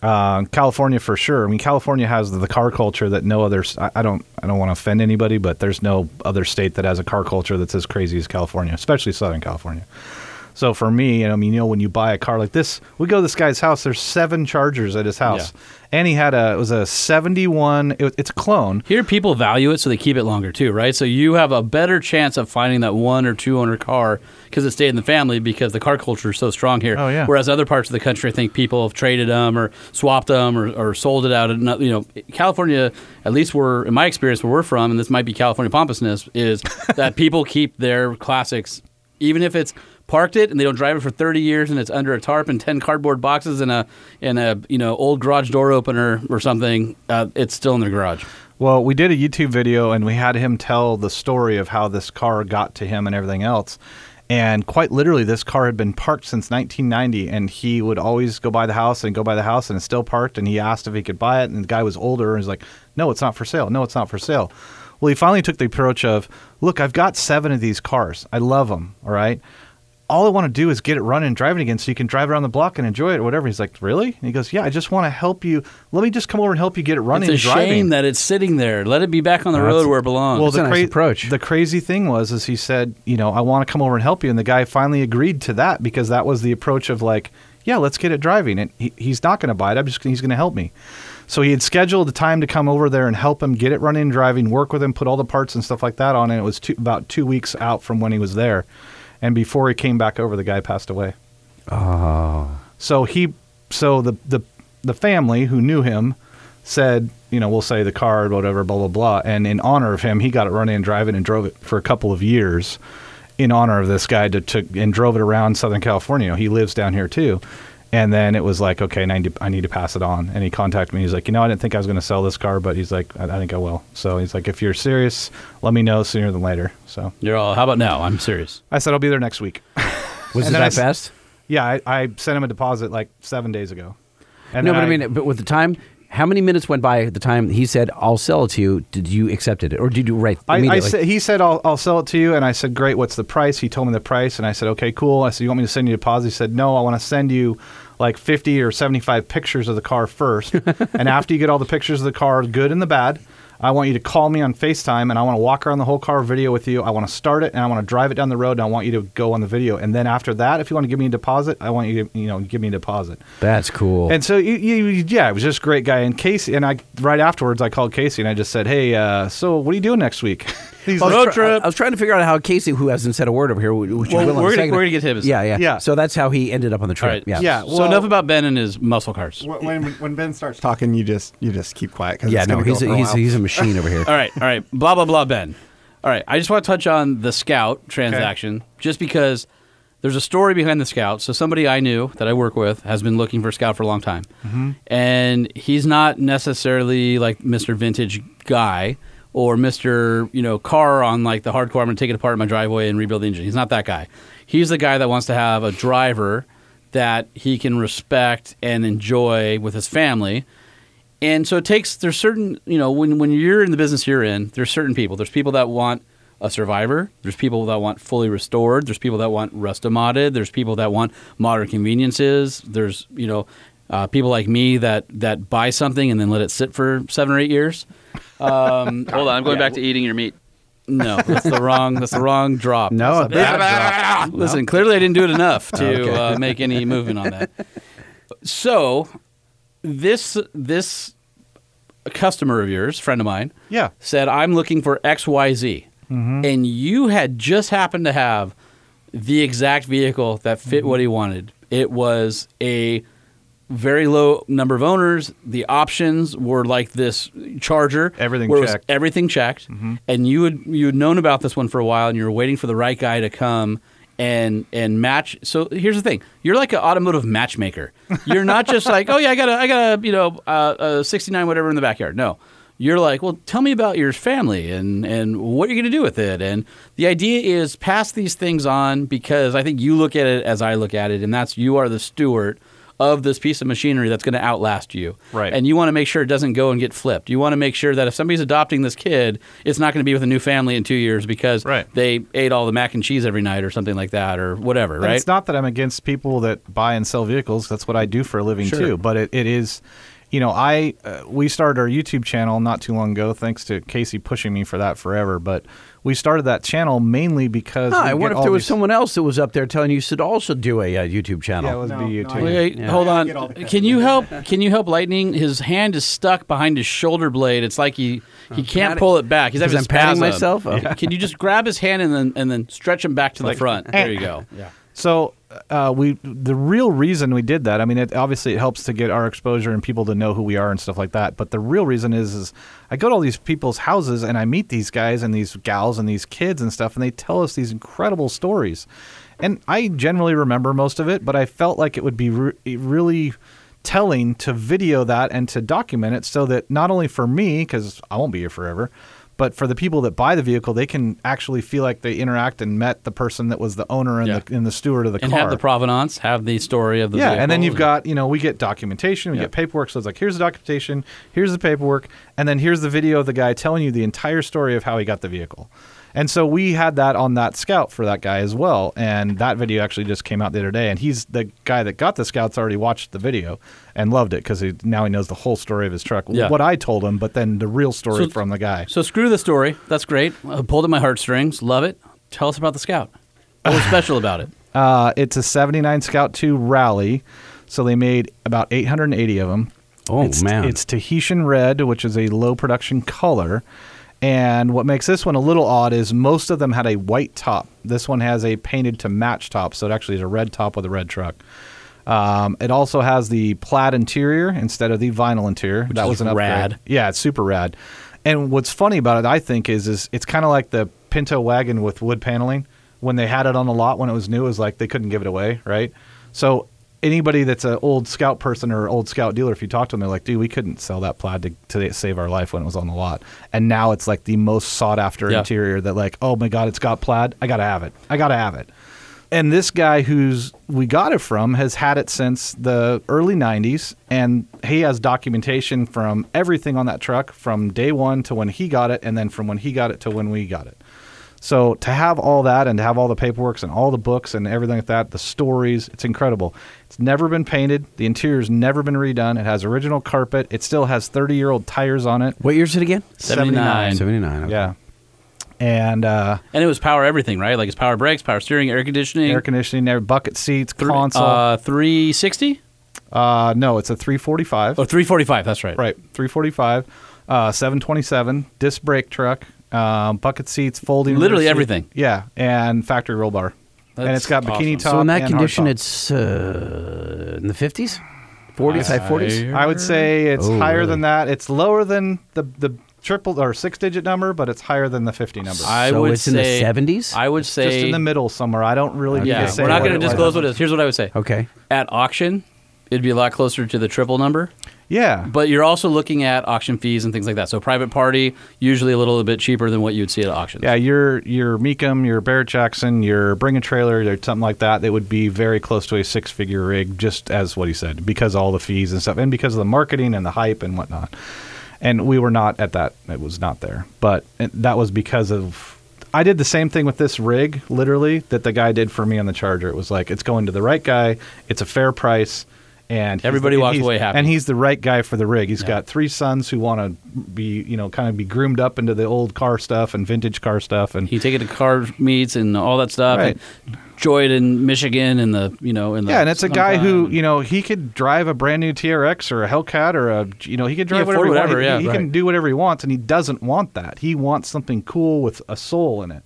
J: Uh, California for sure. I mean, California has the, the car culture that no other. s- I, I don't. I don't want to offend anybody, but there's no other state that has a car culture that's as crazy as California, especially Southern California. So for me, I mean, you know, when you buy a car like this, we go to this guy's house. There's seven Chargers at his house, and he had a it was a '71. It, it's a clone.
B: Here, people value it, so they keep it longer too, right? So you have a better chance of finding that one or two owner car because it stayed in the family because the car culture is so strong here.
J: Oh, yeah.
B: Whereas other parts of the country, I think people have traded them or swapped them or, or sold it out. And you know, California, at least we're in my experience where we're from, and this might be California pompousness, is [laughs] that people keep their classics, even if it's parked it and they don't drive it for 30 years and it's under a tarp and 10 cardboard boxes and a in a you know old garage door opener or something uh, it's still in their garage
J: Well, we did a YouTube video and we had him tell the story of how this car got to him and everything else. And quite literally, this car had been parked since 1990, and he would always go by the house and go by the house, and it's still parked. And he asked if he could buy it, and the guy was older, and he's like, "No, it's not for sale. No, it's not for sale." Well, he finally took the approach of, "Look, I've got seven of these cars. I love them. All right." All I want to do is get it running and driving again so you can drive around the block and enjoy it or whatever. He's like, Really? And he goes, Yeah, I just want to help you. Let me just come over and help you get it running
B: it's a
J: and driving.
B: shame that it's sitting there let it be back on the
A: No,
B: road where it belongs
J: well,
A: That's a
J: the,
A: nice
J: cra-
A: approach.
J: the crazy thing was, is he said, you know, I want to come over and help you, and the guy finally agreed to that because that was the approach of like, yeah, let's get it driving, and he, he's not going to buy it. I'm just he's going to help me. So he had scheduled the time to come over there and help him get it running and driving, work with him, put all the parts and stuff like that on, and it was two, about two weeks out from when he was there, and before he came back over, the guy passed away.
A: oh,
J: So he, so the the the family who knew him said, you know, we'll say the car, whatever, blah blah blah, and in honor of him, he got it running and driving and drove it for a couple of years, in honor of this guy to took and drove it around Southern California. He lives down here too. And then it was like, okay, I need, to, I need to pass it on. And he contacted me. He's like, you know, I didn't think I was going to sell this car, but he's like, I, I think I will. So he's like, if you're serious, let me know sooner than later. So
B: you're all how about now i'm serious
J: I said, I'll be there next week. [laughs]
A: was [laughs] it
J: then I
A: that fast?
J: yeah, I, I sent him a deposit like seven days ago. And
A: no, but I mean, but with the time, how many minutes went by at the time he said, "I'll sell it to you"? Did you accept it, or did you write
J: I, I
A: immediately?
J: said, he said, I'll, I'll sell it to you. And I said, great, what's the price? He told me the price. And I said, okay, cool. I said, you want me to send you a deposit? He said, no, I want to send you like 50 or 75 pictures of the car first. [laughs] and after you get all the pictures of the car, good and the bad, I want you to call me on FaceTime and I want to walk around the whole car video with you. I want to start it and I want to drive it down the road and I want you to go on the video. And then after that, if you want to give me a deposit, I want you to, you know, give me a deposit.
A: That's cool.
J: And so, you, you, yeah, it was just a great guy. And Casey, and I right afterwards, I called Casey and I just said, "Hey, uh, so what are you doing next week?" [laughs] He's
A: I was,
B: Road
A: try-
B: trip.
A: I was trying to figure out how Casey, who hasn't said a word over here, which
B: well,
A: will
B: we're, gonna-
A: second.
B: we're gonna get to his.
A: Yeah, yeah,
J: Yeah.
A: So that's how he ended up on the
B: all
A: trip.
B: right
A: Yeah,
J: Yeah.
B: so enough about ben and his muscle cars
K: When, when, when Ben starts talking, you just you just keep quiet because
A: yeah. No, he's a,
K: go
A: he's
K: while.
A: he's a machine over here. [laughs]
B: all right all right blah blah blah ben all right i just want to touch on the scout transaction just because there's a story behind the scout so somebody i knew that i work with has been looking for a scout for a long time mm-hmm. and he's not necessarily like mr vintage guy or mr you know car on like the hardcore i'm going to take it apart in my driveway and rebuild the engine he's not that guy he's the guy that wants to have a driver that he can respect and enjoy with his family and so it takes there's certain you know when when you're in the business you're in, there's certain people. There's people that want a survivor. There's people that want fully restored. There's people that want restomodded. There's people that want modern conveniences. There's you know uh, people like me that that buy something and then let it sit for seven or eight years. Um, [laughs] hold on, I'm going back to eating your meat. No, that's the wrong. That's the wrong drop.
A: No, a bad drop. [laughs]
B: Listen, clearly I didn't do it enough to
A: Okay.
B: uh, make any movement on that. So this this customer of yours, friend of mine,
J: Yeah.
B: said I'm looking for X Y Z, and you had just happened to have the exact vehicle that fit what he wanted. It was a very low number of owners. The options were like this Charger,
J: Everything
B: where it was
J: checked.
B: everything checked, and you had you had known about this one for a while, and you were waiting for the right guy to come and and match. So here's the thing: you're like an automotive matchmaker. You're not just like, oh yeah, I got a I got a you know uh, a '69 whatever in the backyard. No, you're like, well, tell me about your family and, and what you're going to do with it. And the idea is pass these things on because I think you look at it as I look at it, and that's you are the steward of this piece of machinery that's going to outlast you.
J: Right.
B: And you want to make sure it doesn't go and get flipped. You want to make sure that if somebody's adopting this kid, it's not going to be with a new family in two years because
J: Right.
B: they ate all the mac and cheese every night or something like that or whatever,
J: And
B: right?
J: It's not that I'm against people that buy and sell vehicles. That's what I do for a living
B: Sure.
J: too. But it, it is, you know, I uh, we started our YouTube channel not too long ago. Thanks to Casey pushing me for that forever. But we started that channel mainly because
A: Huh,
J: we
A: I
J: get
A: wonder if
J: all
A: there was
J: these-
A: someone else that was up there telling you should also do a uh, YouTube channel.
J: Yeah, it was
K: No,
J: be
K: no,
J: YouTube.
B: Wait,
A: Yeah.
B: hold
K: I get all
B: on. Can you help? Can you help Lightning? His hand is stuck behind his shoulder blade. It's like he he can't
A: patting-
B: pull it back. He's having
A: I'm
B: a
A: patting
B: spasm.
A: myself? Oh.
B: Can you just grab his hand and then and then stretch him back to the
J: Like,
B: front? There you go. Yeah.
J: So uh, we the real reason we did that. I mean, it obviously it helps to get our exposure and people to know who we are and stuff like that. But the real reason is, is I go to all these people's houses and I meet these guys and these gals and these kids and stuff, and they tell us these incredible stories. And I generally remember most of it, but I felt like it would be re- really telling to video that and to document it so that not only for me, because I won't be here forever, but for the people that buy the vehicle, they can actually feel like they interact and met the person that was the owner and,
B: Yeah.
J: the, and the steward of the
B: And
J: car.
B: And have the provenance, have the story of the
J: yeah, and then you've got you know we get documentation, we
B: Yeah.
J: get paperwork. So it's like here's the documentation, here's the paperwork, and then here's the video of the guy telling you the entire story of how he got the vehicle. And so we had that on that scout for that guy as well, and that video actually just came out the other day. And he's the guy that got the scouts already watched the video and loved it because he, now he knows the whole story of his truck.
B: Yeah.
J: What I told him, but then the real story
B: So-
J: from the guy.
B: So screw the story. That's great. I pulled at my heartstrings. Love it. Tell us about the Scout. What was [sighs] special about it?
J: Uh, it's a '79 Scout 2 rally, so they made about 880 of them.
A: Oh,
J: it's,
A: man.
J: It's Tahitian red, which is a low production color. And what makes this one a little odd is most of them had a white top. This one has a painted to match top, so it actually is a red top with a red truck. Um, it also has the plaid interior instead of the vinyl interior. that
B: is
J: was an upgrade.
B: rad.
J: Yeah, it's super rad. And what's funny about it, I think, is is it's kind of like the Pinto wagon with wood paneling. When they had it on the lot when it was new, it was like they couldn't give it away, right? So anybody that's an old scout person or old scout dealer, if you talk to them, they're like, "Dude, we couldn't sell that plaid to, to save our life when it was on the lot." And now it's like the most sought after
B: Yeah.
J: interior. That like, oh my god, it's got plaid. I gotta have it. I gotta have it. And this guy who's we got it from has had it since the early 90s and he has documentation from everything on that truck from day 1 to when he got it and then from when he got it to when we got it. So to have all that and to have all the paperwork and all the books and everything like that, the stories, it's incredible. It's never been painted. The interior's never been redone. It has original carpet. It still has 30-year-old tires on it.
A: What year is it again?
B: 79.
A: 79. okay.
J: Yeah. And uh,
B: And it was power everything, right? Like it's power brakes, power steering, air conditioning.
J: air conditioning, there, bucket seats,
B: Three-
J: console.
B: Uh, 360?
J: Uh, no, it's a 345.
B: Oh, 345. That's right.
J: Right, 345, uh, 727, disc brake truck, um, bucket seats, folding.
B: Literally
J: seat.
B: everything.
J: Yeah, and factory roll bar. and it's got bikini
B: awesome.
J: top.
A: So in that
J: and
A: condition, it's uh, in the 50s? 40s, high 40s?
J: I would say it's
A: Oh,
J: higher
A: really?
J: than that. It's lower than the the triple or six digit number, but it's higher than the 50 number.
B: I
A: So
B: would
A: it's in the 70s?
B: I would say
J: Just in the middle somewhere. I don't really.
B: Yeah,
J: need to say
B: we're not going to disclose what it is. Here's what I would say.
A: Okay.
B: At auction, it'd be a lot closer to the triple number.
J: Yeah,
B: But you're also looking at auction fees and things like that. So private party usually a little bit cheaper than what you'd see at auctions.
J: Yeah, your your Mecum, your Barrett Jackson, your Bring a Trailer, or something like that, that would be very close to a six figure rig, just as what he said, because all the fees and stuff, and because of the marketing and the hype and whatnot. And we were not at that; it was not there. But that was because of. I did the same thing with this rig, literally, that the guy did for me on the Charger. It was like it's going to the right guy, it's a fair price, and
B: Everybody
J: the,
B: walks away happy.
J: And he's the right guy for the rig. He's got three sons who want to be, you know, kind of be groomed up into the old car stuff and vintage car stuff, and
B: He take it to car meets and all that stuff.
J: Right.
B: And enjoy it in Michigan and the you know in the
J: Yeah, and it's a guy who you know he could drive a brand new TRX or a Hellcat or a you know he could drive
B: Yeah,
J: whatever, he
B: whatever,
J: He,
B: yeah,
J: he
B: right.
J: can do whatever he wants, and he doesn't want that. He wants something cool with a soul in it.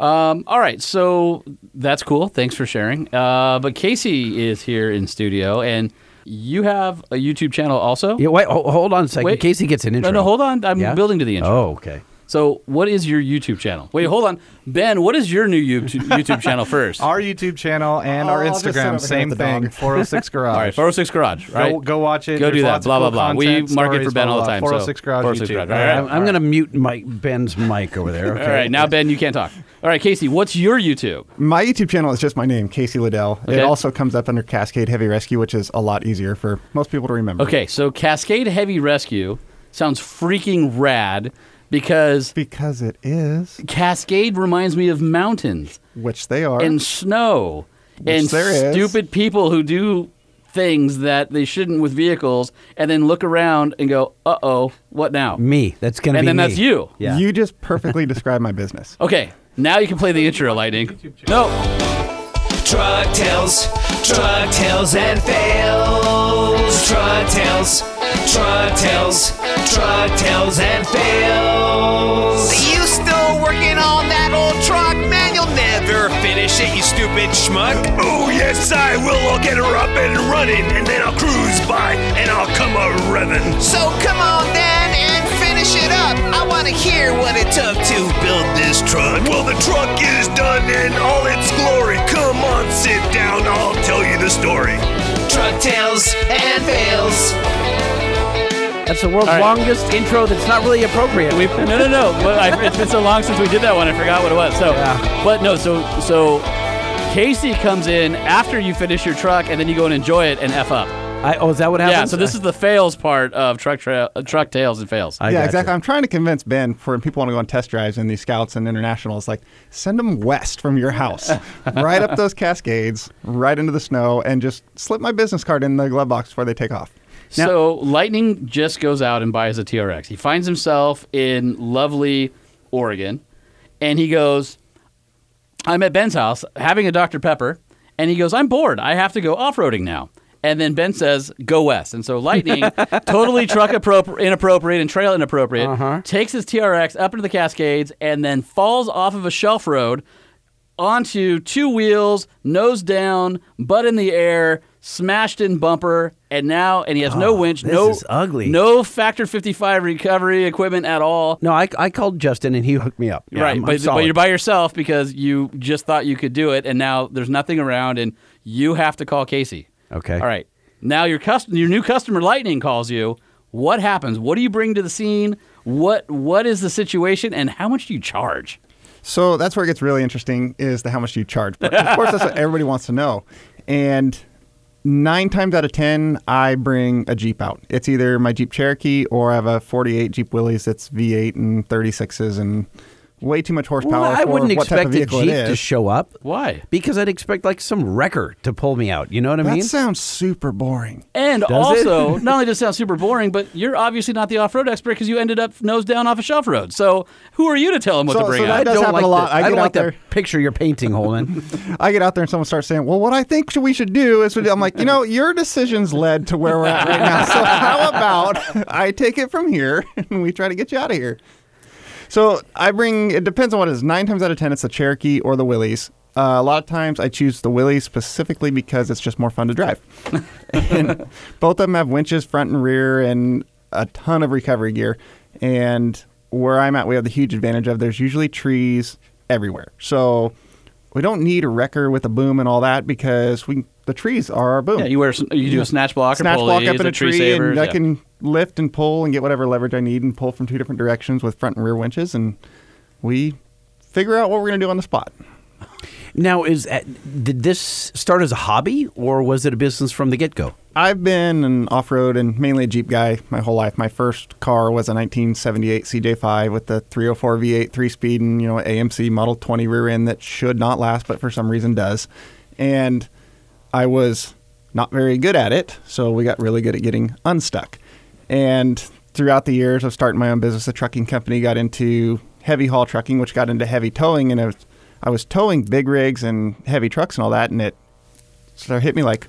B: Um, all right, so that's cool. Thanks for sharing. Uh, but Casey is here in studio, and you have a YouTube channel also.
A: Yeah, wait, ho- hold on a second.
B: Wait.
A: In case he gets an intro.
B: No, no, hold on. I'm
A: Yeah?
B: building to the intro.
A: Oh, okay.
B: So, what is your YouTube channel? Wait, hold on, Ben. What is your new YouTube, YouTube channel [laughs] first?
J: Our YouTube channel and our
K: Oh, I'll just sit over here
J: Instagram,
K: with
J: same thing. 406 [laughs] Garage.
B: All right, 406 Garage. Right.
J: Go, go watch it.
B: Go do that. Blah blah blah. We
J: content,
B: market for Ben all the time.
J: 406 Garage
B: 406
J: YouTube.
B: Garage.
J: All
B: All
J: right.
B: right.
A: I'm, I'm going to mute Mike, Ben's mic over there. Okay.
B: All right, now Ben, you can't talk. All right, Casey, what's your YouTube?
K: My YouTube channel is just my name, Casey Liddell.
B: Okay.
K: It also comes up under Cascade Heavy Rescue, which is a lot easier for most people to remember.
B: Okay, so Cascade Heavy Rescue sounds freaking rad because
K: Because it is,
B: Cascade reminds me of mountains
K: which they are.
B: and snow and
K: there is.
B: stupid people who do things that they shouldn't with vehicles and then look around and go, "Uh oh, what now?"
A: Me. That's going to be And
B: then
A: me.
B: that's you.
A: Yeah.
K: You just perfectly [laughs] describe my business.
B: Okay, now you can play the intro, Lightning. No,
D: Truck tales, truck tales and fails. Truck tales, truck tales, truck tales and fails. You still working on that old truck, man? You'll never finish it, you stupid schmuck.
E: Oh, yes, I will. I'll get her up and running, and then I'll cruise by, and I'll come a revving.
D: So come on then and finish it up. I want to hear what it took to build this truck.
E: Well, the truck is done in all its glory. Come on, sit down. I'll tell you the story.
D: Truck tales and fails.
A: That's the world's
B: All right.
A: longest intro that's not really appropriate.
B: we no no no. But I, it's been so long since we did that one, I forgot what it was. So, but no, so so Casey comes in after you finish your truck, and then you go and enjoy it and f up.
A: I, oh, is that what happens?
B: Yeah. So this is the fails part of truck tra- uh, truck tales and fails.
A: I
K: yeah,
A: gotcha.
K: exactly. I'm trying to convince Ben for when people want to go on test drives in these scouts and internationals, like send them west from your house, [laughs] right up those cascades, right into the snow, and just slip my business card in the glove box before they take off.
B: So Lightning just goes out and buys a TRX. He finds himself in lovely Oregon, and he goes, "I'm at Ben's house having a Dr Pepper," and he goes, "I'm bored. I have to go off roading now." And then Ben says, "Go west." And so Lightning, [laughs] totally truck appropri- inappropriate and trail inappropriate, uh-huh. takes his TRX up into the Cascades and then falls off of a shelf road onto two wheels, nose down, butt in the air, smashed in bumper, and now and he has no
A: Oh,
B: winch,
A: this
B: no
A: is ugly.
B: no Factor 55 recovery equipment at all.
A: No, I, I called Justin and he hooked me up. Yeah,
B: right,
A: I'm- I'm
B: but, but you're by yourself because you just thought you could do it, and now there's nothing around, and you have to call Casey.
A: Okay.
B: All right. Now your cust- your new customer Lightning calls you. What happens? What do you bring to the scene? What what is the situation, and how much do you charge?
K: So that's where it gets really interesting is the how much do you charge. But of course, that's what [laughs] everybody wants to know. And nine times out of ten, I bring a Jeep out. It's either my Jeep Cherokee or I have a 48 Jeep Willys that's V8 and 36s and way too much horsepower
A: Well, I
K: for
A: wouldn't
K: what type
A: expect
K: of
A: a Jeep to show up.
B: Why?
A: Because I'd expect like some wrecker to pull me out. You know what I
K: that
A: mean?
K: That sounds super boring.
B: And
A: Does it?
B: also, [laughs] not only does it sound super boring, but you're obviously not the off-road expert because you ended up nose down off a shelf road. So who are you to tell him what
K: So-
B: to bring
K: so
B: out?
K: that does
A: don't
K: happen
A: like
K: a lot.
A: The,
K: I
A: I,
K: get
A: don't
K: out
A: like
K: there-
A: the picture you're painting, Holman. [laughs] [laughs]
K: I get out there and someone starts saying, "Well, what I think we should do is," I'm like, you know, your decisions led to where we're at right now. So how about I take it from here and we try to get you out of here? So I bring. It depends on what it is. Nine times out of ten, it's the Cherokee or the Willys. Uh, a lot of times, I choose the Willys specifically because it's just more fun to drive. [laughs] and both of them have winches front and rear and a ton of recovery gear. And where I'm at, we have the huge advantage of there's usually trees everywhere. So we don't need a wrecker with a boom and all that because we the trees are our boom.
B: yeah, you wear you do a snatch block
K: snatch
B: or
K: block up in a tree,
B: savers.
K: and I
B: yeah.
K: can lift and pull and get whatever leverage I need and pull from two different directions with front and rear winches, and we figure out what we're going to do on the spot.
A: now, is uh, did this start as a hobby or was it a business from the get go?
K: I've been an off-road and mainly a Jeep guy my whole life. My first car was a 1978 CJ5 with the 304 V8 three-speed and you know AMC Model 20 rear end that should not last, but for some reason does. And I was not very good at it, so we got really good at getting unstuck. And throughout the years of starting my own business, a trucking company got into heavy haul trucking, which got into heavy towing, and I was, I was towing big rigs and heavy trucks and all that, and it sort of hit me like,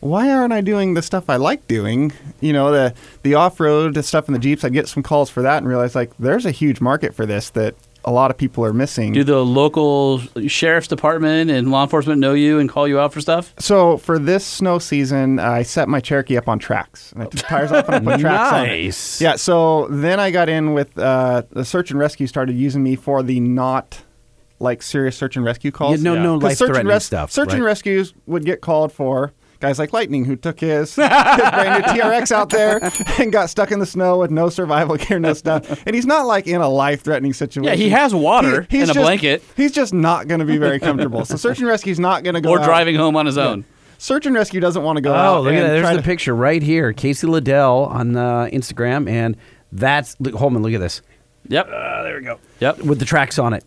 K: why aren't I doing the stuff I like doing? You know, the the off road stuff in the Jeeps. I'd get some calls for that and realize like there's a huge market for this that a lot of people are missing.
B: Do the local sheriff's department and law enforcement know you and call you out for stuff?
K: So for this snow season, I set my Cherokee up on tracks. And I took tires off and I put [laughs] tracks on.
A: Nice.
K: Yeah. So then I got in with uh, the search and rescue. Started using me for the not like serious search and rescue calls.
A: Yeah, no- no
K: 'Cause search and
A: life-threatening stuff,
K: Search and rescues would get called for guys like Lightning who took his, [laughs] his brand new TRX out there [laughs] and got stuck in the snow with no survival [laughs] gear, no stuff. And he's not like in a life threatening situation.
B: Yeah, he has water
K: he's
B: and a
K: just-
B: blanket.
K: He's just not going to be very comfortable. So search and rescue's not going to go
B: Or
K: out.
B: driving home on his own.
K: Search and rescue doesn't want to go out.
A: Oh, look at that. There's the
K: to-
A: picture right here. Casey Liddell on uh, Instagram. And that's, look, Holman, look at this.
B: Yep.
A: there we go.
B: Yep.
A: With the tracks on it.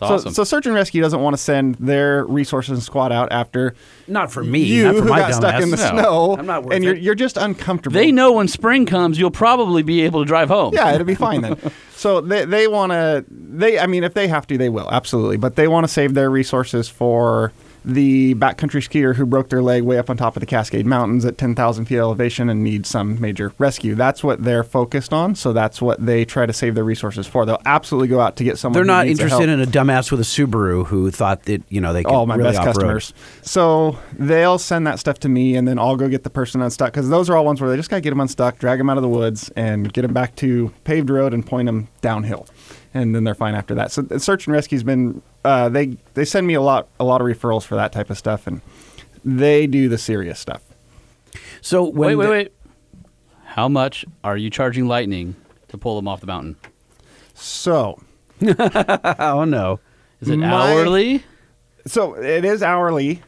B: It's
K: So,
B: awesome.
K: so search and rescue doesn't want to send their resources and squad out after
A: Not for me.
K: you
A: not for
K: who
A: my
K: got stuck
A: dumbass.
K: in the
A: No.
K: snow,
A: I'm not worth
K: and you're
A: it.
K: you're just uncomfortable.
B: they know when spring comes, you'll probably be able to drive home.
K: Yeah, it'll be [laughs] fine then. So they they want to they I mean if they have to they will absolutely, but they want to save their resources for the backcountry skier who broke their leg way up on top of the Cascade Mountains at 10,000 feet elevation and needs some major rescue. That's what they're focused on. So that's what they try to save their resources for. They'll absolutely go out to get someone.
A: They're not interested in a dumbass with a Subaru who thought that, you know, they could
K: all my
A: really
K: best
A: off-road.
K: customers. So they'll send that stuff to me, and then I'll go get the person unstuck because those are all ones where they just gotta get them unstuck, drag them out of the woods, and get them back to paved road and point them downhill, and then they're fine after that. So search and rescue's been uh, they they send me a lot a lot of referrals for that type of stuff, and they do the serious stuff.
A: So when
B: Wait, wait,
A: the-
B: wait. How much are you charging Lightning to pull them off the mountain?
K: So [laughs]
A: oh no.
B: Is it
K: My-
B: hourly?
K: So it is hourly,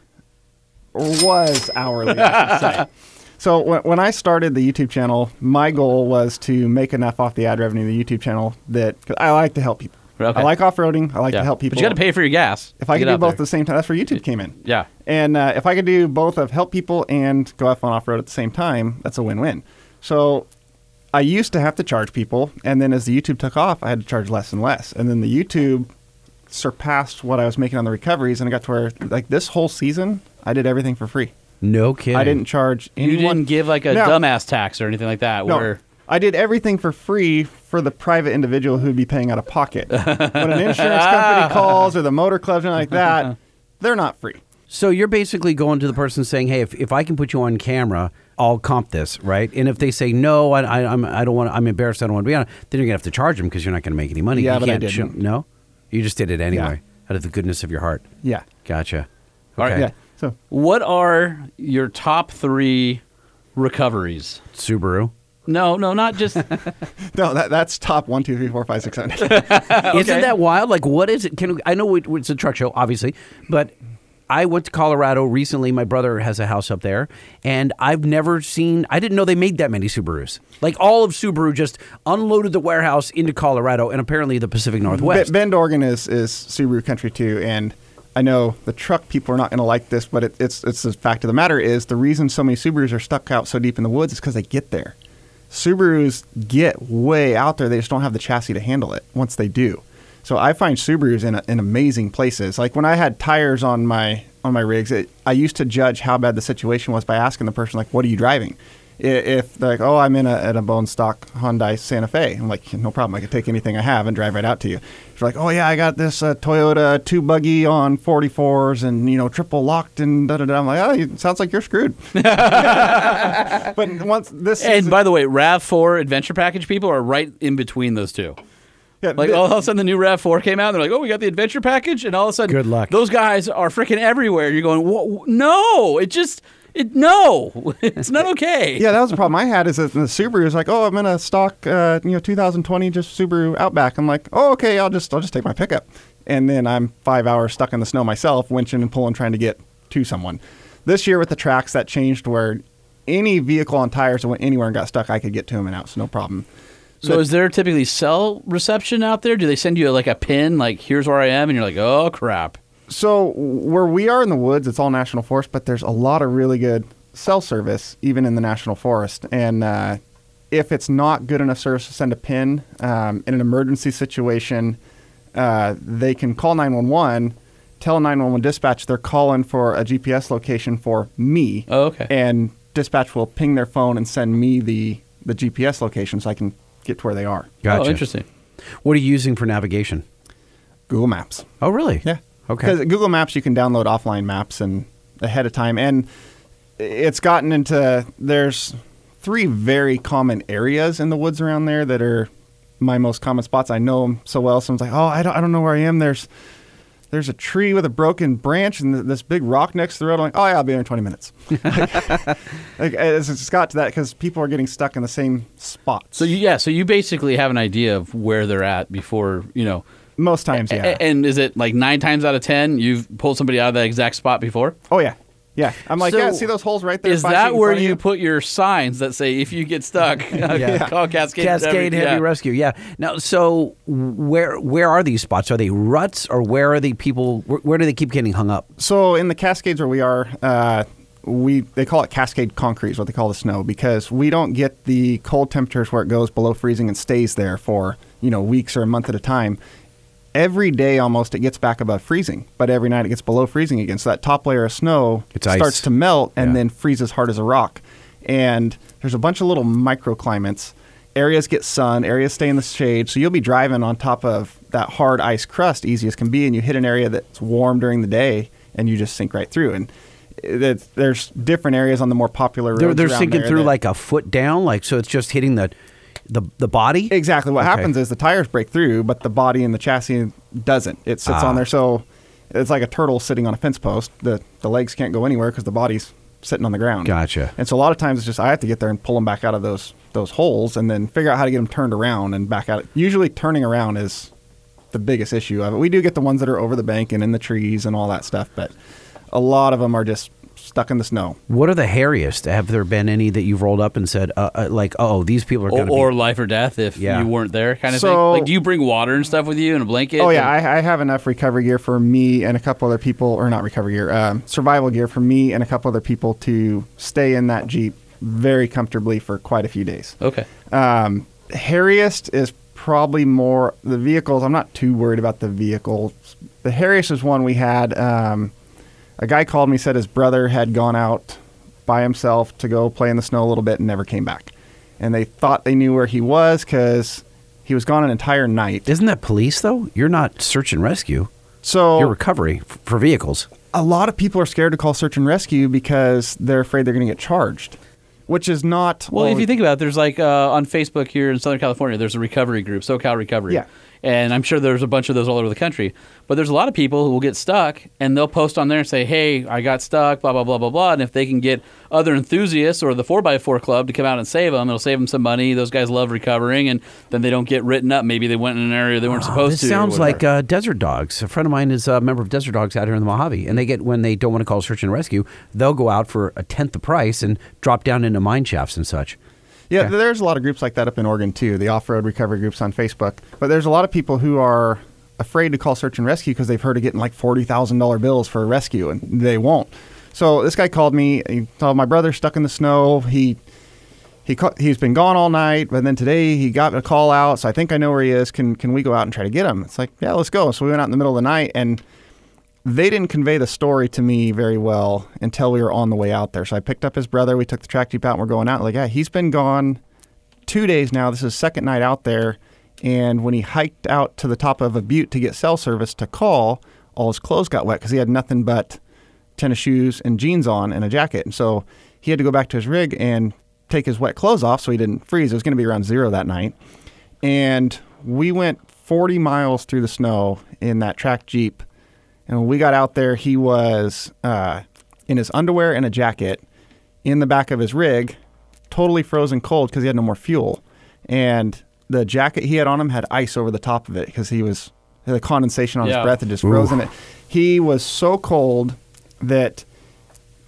K: or was hourly, I should say. [laughs] So when, when I started the YouTube channel, my goal was to make enough off the ad revenue of the YouTube channel that 'cause I like to help people.
B: Okay.
K: I like off roading. I like
B: yeah.
K: to help people.
B: But you got to pay for your gas.
K: If I could do both
B: there.
K: at the same time, that's where YouTube came in.
B: Yeah.
K: And uh, if I could do both of help people and go have on off road at the same time, that's a win win. So I used to have to charge people, and then as the YouTube took off, I had to charge less and less. And then the YouTube surpassed what I was making on the recoveries, and I got to where like this whole season, I did everything for free.
A: No kidding.
K: I didn't charge anyone.
B: You didn't give like a
K: No.
B: dumbass tax or anything like that.
K: No,
B: Where
K: I did everything for free for the private individual who'd be paying out of pocket. when an insurance company [laughs] calls or the motor club, something like that, [laughs] they're not free.
A: So you're basically going to the person saying, "Hey, if, if I can put you on camera, I'll comp this, right?" And if they say no, I, I I'm I don't want I'm embarrassed, I don't want to be on it, then you're gonna have to charge them because you're not gonna make any money.
K: Yeah,
A: you
K: but I
A: can't
K: didn't.
A: no, you just did it anyway out of the goodness of your heart.
K: Yeah.
A: Gotcha.
B: All right.
A: Okay.
K: Yeah. So
B: what are your top three recoveries?
A: Subaru.
B: No, no, not just. [laughs]
K: no, that, that's top one, two, three, four, five, six, seven. [laughs]
A: Isn't that wild? Like, what is it? Can I know it- it's a truck show, obviously, but I went to Colorado recently. My brother has a house up there, and I've never seen. I didn't know they made that many Subarus. Like all of Subaru just unloaded the warehouse into Colorado, and apparently the Pacific Northwest.
K: Be- Bend, Oregon is, is Subaru country too, and I know the truck people are not going to like this, but it, it's it's the fact of the matter is the reason so many Subarus are stuck out so deep in the woods is because they get there. Subarus get way out there; they just don't have the chassis to handle it. Once they do, so I find Subarus in, in amazing places. Like when I had tires on my on my rigs, it, I used to judge how bad the situation was by asking the person like, "What are you driving?" I- If like, "Oh, I'm in a, at a bone stock Hyundai Santa Fe," I'm like, "No problem. I can take anything I have and drive right out to you." It's like, "Oh yeah, I got this uh, Toyota tube buggy on 44s and you know triple locked and da da da." I'm like, "Oh, it sounds like you're screwed." [laughs] but once this
B: and
K: is-
B: by the way, Rav Four Adventure Package people are right in between those two.
K: yeah,
B: Like all of a sudden, the new Rav Four came out. And they're like, "Oh, we got the adventure package," and all of a sudden,
A: Good luck.
B: Those guys are freaking everywhere. You're going, "Wha- "No, it just, it no, it's not okay."
K: Yeah, that was the problem I had. Is that the Subaru is like, oh, I'm in a stock, uh, you know, 2020 just Subaru Outback. I'm like, oh, okay, I'll just I'll just take my pickup, and then I'm five hours stuck in the snow myself, winching and pulling, trying to get to someone. This year with the tracks, that changed where any vehicle on tires that went anywhere and got stuck, I could get to them and out, so no problem.
B: So is there typically cell reception out there? Do they send you like a pin, like here's where I am, and you're like, oh crap.
K: So where we are in the woods, it's all national forest, but there's a lot of really good cell service even in the national forest. And uh, if it's not good enough service to send a pin um, in an emergency situation, uh, they can call 911, tell 911 dispatch they're calling for a GPS location for me.
B: Oh, okay.
K: And dispatch will ping their phone and send me the the GPS location so I can get to where they are.
A: Gotcha.
B: Oh, interesting.
A: What are you using for navigation?
K: Google Maps.
A: Oh, really?
K: Yeah.
A: Okay.
K: Because Google Maps, you can download offline maps and ahead of time, and it's gotten into there's three very common areas in the woods around there that are my most common spots. I know them so well. Someone's like, "Oh, I don't, I don't know where I am." There's there's a tree with a broken branch and th- this big rock next to the road. I'm like, "Oh yeah, I'll be there in 20 minutes." [laughs] like, like, it's, it's got to that because people are getting stuck in the same spots.
B: So you, yeah, so you basically have an idea of where they're at before you know.
K: Most times, yeah.
B: a- And is it like nine times out of ten you've pulled somebody out of that exact spot before?
K: oh yeah, yeah. I'm like,
B: So
K: yeah. See those holes right there?
B: Is
K: five feet
B: that
K: in
B: where
K: front of
B: you put your signs that say if you get stuck, [laughs]
A: Yeah. [laughs]
B: call Cascade?
A: Cascade Heavy
B: yeah.
A: Rescue. Yeah. Now, so where where are these spots? Are they ruts, or where are the people? Where, where do they keep getting hung up?
K: So in the Cascades where we are, uh, we they call it Cascade concrete is what they call the snow because we don't get the cold temperatures where it goes below freezing and stays there for you know weeks or a month at a time. Every day almost it gets back above freezing, but every night it gets below freezing again. So that top layer of snow
A: It's ice.
K: starts to melt and
A: Yeah.
K: then freezes hard as a rock. And there's a bunch of little microclimates. Areas get sun, areas stay in the shade. So you'll be driving on top of that hard ice crust easy as can be, and you hit an area that's warm during the day, and you just sink right through. And there's different areas on the more popular roads.
A: They're, they're sinking
K: there
A: through
K: that-
A: like a foot down, like so. It's just hitting the the the body.
K: Exactly. What
A: Okay.
K: happens is the tires break through, but the body and the chassis doesn't. It sits
A: Ah.
K: on there, so it's like a turtle sitting on a fence post. The the legs can't go anywhere because the body's sitting on the ground.
A: Gotcha.
K: And so a lot of times it's just I have to get there and pull them back out of those those holes, and then figure out how to get them turned around and back out. Usually, turning around is the biggest issue of it. We do get the ones that are over the bank and in the trees and all that stuff, but a lot of them are just stuck in the snow.
A: What are the hairiest? Have there been any that you've rolled up and said, uh, uh, like, oh, these people are
B: Or,
A: going to
B: or
A: be
B: life or death if
A: Yeah.
B: you weren't there, kind of
K: So-
B: thing. Like, do you bring water and stuff with you and a blanket?
K: Oh yeah,
B: And-
K: I, I have enough recovery gear for me and a couple other people, or not recovery gear, um, survival gear for me and a couple other people to stay in that jeep very comfortably for quite a few days.
B: okay.
K: Um, hairiest is probably more the vehicles. I'm not too worried about the vehicles. The hairiest is one we had. Um, a guy called me said his brother had gone out by himself to go play in the snow a little bit and never came back, and they thought they knew where he was because he was gone an entire night.
A: Isn't that police though? You're not search and rescue.
K: So
A: You're recovery f- for vehicles.
K: a lot of people are scared to call search and rescue because they're afraid they're going to get charged, which is not.
B: Well, if you think about it, there's like uh, on Facebook here in Southern California, there's a recovery group, SoCal Recovery.
K: Yeah.
B: And I'm sure there's a bunch of those all over the country. But there's a lot of people who will get stuck and they'll post on there and say, hey, I got stuck, blah, blah, blah, blah, blah. And if they can get other enthusiasts or the 4x4 club to come out and save them, it'll save them some money. Those guys love recovering and then they don't get written up. Maybe they went in an area they weren't supposed
A: this
B: to. or
A: sounds like uh, Desert Dogs. A friend of mine is a member of Desert Dogs out here in the Mojave, and they get when they don't want to call search and rescue, they'll go out for a tenth the price and drop down into mine shafts and such.
K: Yeah,
A: Okay.
K: there's a lot of groups like that up in Oregon too. The off-road recovery groups on Facebook. But there's a lot of people who are afraid to call search and rescue because they've heard of getting like forty thousand dollar bills for a rescue, and they won't. So this guy called me. He told my brother stuck in the snow. He he ca- he's been gone all night, but then today he got a call out. So I think I know where he is. Can can we go out and try to get him? It's like yeah, let's go. So we went out in the middle of the night and. They didn't convey the story to me very well until we were on the way out there. So I picked up his brother. We took the track jeep out and we're going out. Like, yeah, he's been gone two days now. This is second night out there. And when he hiked out to the top of a butte to get cell service to call, all his clothes got wet because he had nothing but tennis shoes and jeans on and a jacket. And so he had to go back to his rig and take his wet clothes off so he didn't freeze. It was going to be around zero that night. And we went 40 miles through the snow in that track Jeep. And when we got out there, he was uh, in his underwear and a jacket in the back of his rig, totally frozen cold because he had no more fuel. And the jacket he had on him had ice over the top of it because he was the condensation on
B: Yeah.
K: his breath had just frozen it. He was so cold that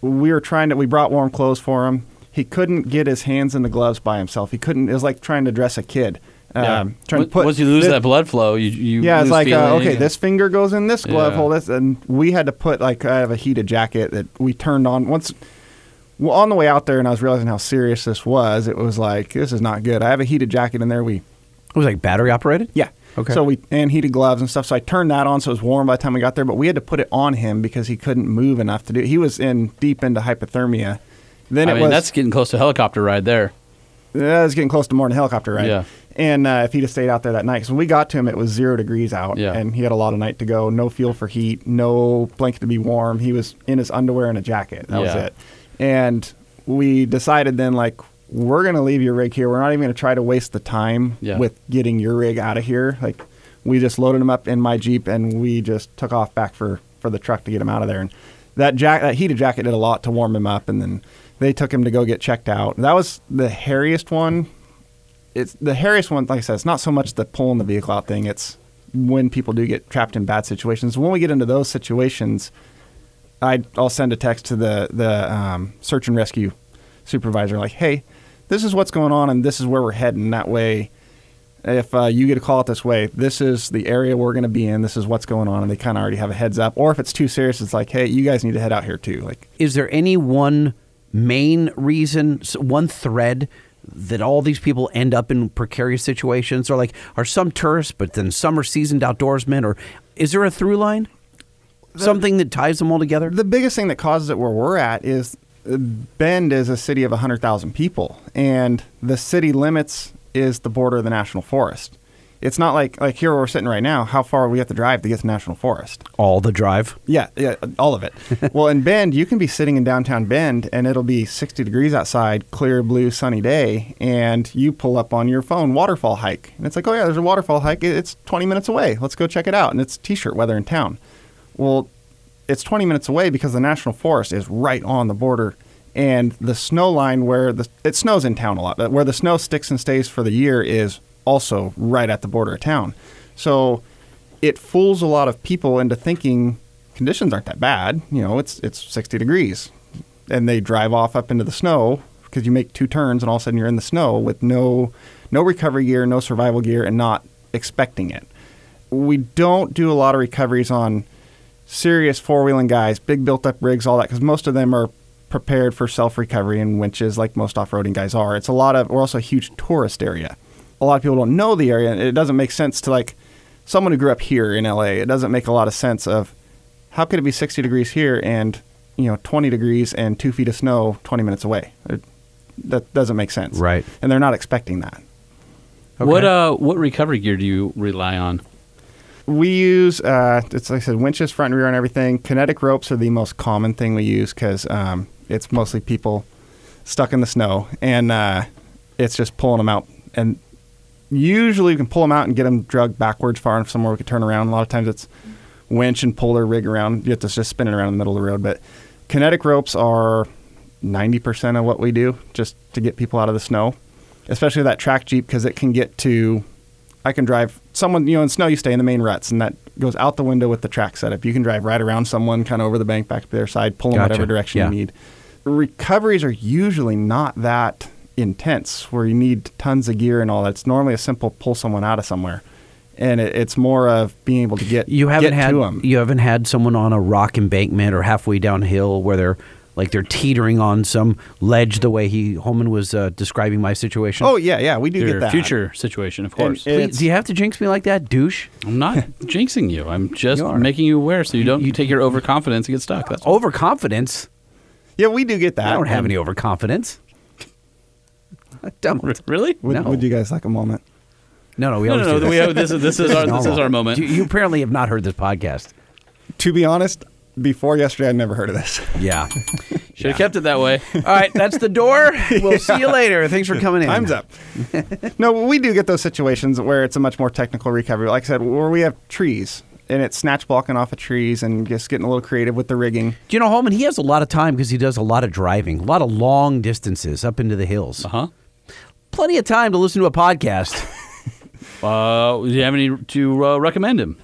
K: we were trying to we brought warm clothes for him. He couldn't get his hands in the gloves by himself. He couldn't. It was like trying to dress a kid.
B: Yeah.
K: Um, trying to
B: Once-
K: put
B: Once you lose
K: thi-
B: that blood flow, you, you
K: yeah, it's like uh, okay, this finger goes in this glove
B: Yeah.
K: hole. This, and we had to put like I have a heated jacket that we turned on once. Well, on the way out there, and I was realizing how serious this was. It was like this is not good. I have a heated jacket in there. We
A: It was like battery operated.
K: yeah.
A: Okay.
K: So we and heated gloves and stuff. So I turned that on, so it was warm by the time we got there. But we had to put it on him because he couldn't move enough to do. It. He was in deep into hypothermia. Then
B: I
K: it
B: mean,
K: was
B: that's getting close to helicopter ride there.
K: yeah, it was getting close to more than helicopter ride.
B: Yeah.
K: And uh, if he'd have stayed out there that night, because when we got to him, it was zero degrees out,
B: Yeah.
K: and he had a lot of night to go. No fuel for heat, no blanket to be warm. He was in his underwear and a jacket. That was it. And we decided then, like, we're going to leave your rig here. We're not even going to try to waste the time
B: Yeah.
K: with getting your rig out of here. Like, we just loaded him up in my Jeep and we just took off back for, for the truck to get him out of there. And that jack, that heated jacket did a lot to warm him up. And then they took him to go get checked out. That was the hairiest one. It's the hairiest one. Like I said, it's not so much the pulling the vehicle out thing. It's when people do get trapped in bad situations. When we get into those situations, I I'll send a text to the the um, search and rescue supervisor like, hey, this is what's going on and this is where we're heading. That way, if uh, you get a call out this way, this is the area we're going to be in. This is what's going on, and they kind of already have a heads up. Or if it's too serious, it's like, hey, you guys need to head out here too. Like,
A: Is there any one main reason, one thread that all these people end up in precarious situations? Or like, are some tourists, but then some are seasoned outdoorsmen? Or is there a through line? Something that ties them all together?
K: the biggest thing that causes it where we're at is uh, Bend is a city of 100,000 people, and the city limits is the border of the national forest. It's not like like here where we're sitting right now. How far we have to drive to get to national forest?
A: All the drive.
K: Yeah, yeah, all of it. [laughs] well, in Bend, you can be sitting in downtown Bend, and it'll be 60 degrees outside, clear blue, sunny day, and you pull up on your phone waterfall hike, and it's like, oh yeah, there's a waterfall hike. It's 20 minutes away. Let's go check it out, and it's t-shirt weather in town. Well, it's 20 minutes away because the national forest is right on the border and the snow line where the it snows in town a lot but where the snow sticks and stays for the year is also right at the border of town so it fools a lot of people into thinking conditions aren't that bad you know it's it's 60 degrees and they drive off up into the snow because you make two turns and all of a sudden you're in the snow with no no recovery gear no survival gear and not expecting it we don't do a lot of recoveries on serious four wheeling guys, big built up rigs, all that, because most of them are prepared for self recovery and winches, like most off roading guys are. It's a lot of, we're also a huge tourist area. A lot of people don't know the area, and it doesn't make sense to like someone who grew up here in LA. It doesn't make a lot of sense of how could it be 60 degrees here and you know 20 degrees and two feet of snow 20 minutes away. It, that doesn't make sense,
A: Right.
K: And they're not expecting that.
B: What uh what recovery gear do you rely on?
K: We use uh, it's like I said, winches front and rear and everything. Kinetic ropes are the most common thing we use because um, it's mostly people stuck in the snow, and uh, it's just pulling them out. And usually we can pull them out and get them dragged backwards far enough somewhere we can turn around. A lot of times it's winch and pull their rig around. You have to just spin it around in the middle of the road. But kinetic ropes are ninety percent of what we do just to get people out of the snow, especially that track jeep because it can get to I can drive someone, you know, in snow, you stay in the main ruts, and that goes out the window with the track setup. You can drive right around someone, kind of over the bank, back to their side, pull them
A: Gotcha.
K: whatever direction
A: Yeah.
K: you need. Recoveries are usually not that intense, where you need tons of gear and all that. It's normally a simple pull someone out of somewhere, and it, it's more of being able to get
A: You haven't
K: get
A: had
K: to them.
A: you haven't had someone on a rock embankment or halfway downhill where they're like they're teetering on some ledge the way he Holman was uh, describing my situation.
K: Oh yeah, yeah, we do
B: Your
K: get that.
B: future situation, of course.
A: Please, do you have to jinx me like that, douche?
B: I'm not [laughs] jinxing you. I'm just
A: You
B: making you aware so you don't you take your overconfidence and get stuck. That's.
A: Overconfidence.
K: Yeah, we do get that.
A: I don't have any overconfidence. [laughs] I don't.
B: Really?
K: Would,
A: No.
K: would you guys like a moment?
A: No, no, we
B: No,
A: always
B: no,
A: do
B: no. We
A: this.
B: have, this is this is our this is our moment.
A: You, you apparently have not heard this podcast.
K: To be honest, before yesterday, I'd never heard of this.
A: Yeah. [laughs]
B: Should have kept it that way.
A: All right, that's the door. [laughs] We'll see you later. Thanks for coming in.
K: Time's up. no, we do get those situations where it's a much more technical recovery. Like I said, where we have trees and it's snatch blocking off of trees and just getting a little creative with the rigging.
A: Do you know Holman? He has a lot of time because he does a lot of driving, a lot of long distances up into the hills.
B: Uh huh.
A: Plenty of time to listen to a podcast. [laughs]
B: Uh, do you have any to uh, recommend him?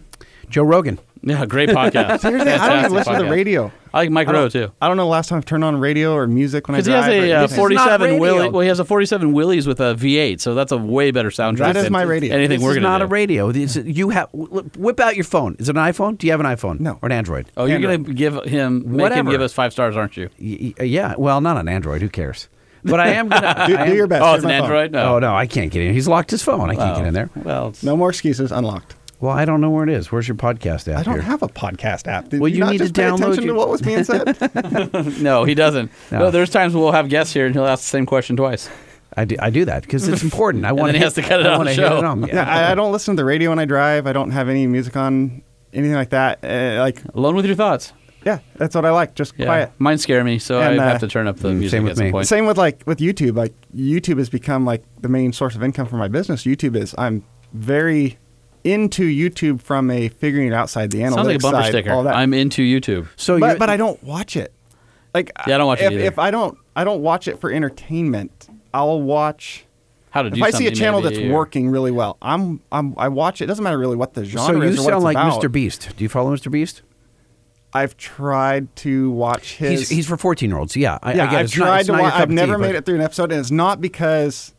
A: Joe Rogan.
B: Yeah, great podcast.
K: Here's the thing, I don't even listen to the radio.
B: I like Mike
K: I
B: Rowe
K: don't-
B: too.
K: I don't know the last time I've turned on radio or music when I
B: Because he
K: drive.
B: has a
K: or
B: uh,
K: anything.
B: 47
A: radio.
B: Willie. Well, he has a 47 Willys with a V8, so that's a way better soundtrack.
K: That is
B: than
K: my radio.
B: Anything
A: This
B: we're
A: is
B: gonna
A: not
B: do.
A: a radio. This you have whip out your phone. Is it an iPhone? Do you have an iPhone?
K: No.
A: Or an Android?
B: Oh, you're gonna give him make him
A: Whatever.
B: give us five stars, aren't you?
A: Y- y- yeah. Well, not an Android. Who cares? But I am gonna. [laughs]
K: do,
A: I
K: do your best.
B: Oh, it's an. Android. No.
A: Oh no, I can't get in. He's locked his phone. I can't get in there.
B: Well, it's-
K: No more excuses. Unlocked.
A: Well, I don't know where it is. Where's your podcast app?
K: I don't
A: here?
K: have a podcast app. Did
A: Well,
K: you,
A: you
K: not
A: need to
K: pay
A: download
K: attention
A: your-
K: to what was being said. [laughs] [laughs]
B: no, he doesn't.
A: No.
B: No. there's times we'll have guests here and he'll ask the same question twice.
A: I do, I do that because it's important. I want
B: then he has to cut it
A: I
B: on the show.
A: it home.
K: Yeah, I, I don't listen to the radio when I drive. I don't have any music on, anything like that. Uh, like,
B: Alone with your thoughts.
K: Yeah, that's what I like. Just
B: Yeah.
K: quiet.
B: Mine scare me, so
K: And,
B: I have
K: uh,
B: to turn up the
A: mm,
B: music
A: same with
B: at some
A: me.
B: point.
K: Same with like with YouTube. Like YouTube has become like the main source of income for my business. YouTube is. I'm very into YouTube from a figuring it outside the analytics
B: Sounds like a bumper
K: side,
B: sticker.
K: all that.
B: I'm into YouTube.
A: So
K: but but I don't watch it. Like
B: Yeah, I don't watch it
K: if,
B: either.
K: if I don't I don't watch it for entertainment. I'll watch
B: How to do
K: if I see a channel
B: maybe,
K: that's
B: or-
K: working really well. I'm I'm I watch it. It doesn't matter really what the genre
A: so you
K: is or what
A: sound
K: it's
A: like
K: about.
A: Mr. Beast. Do you follow Mr. Beast?
K: I've tried to watch his.
A: He's, he's for 14 year olds. Yeah, I,
K: yeah.
A: I get
K: I've
A: It's not-
K: tried
A: it's
K: to watch. I've never
A: tea,
K: made
A: but-
K: it through an episode, and it's not because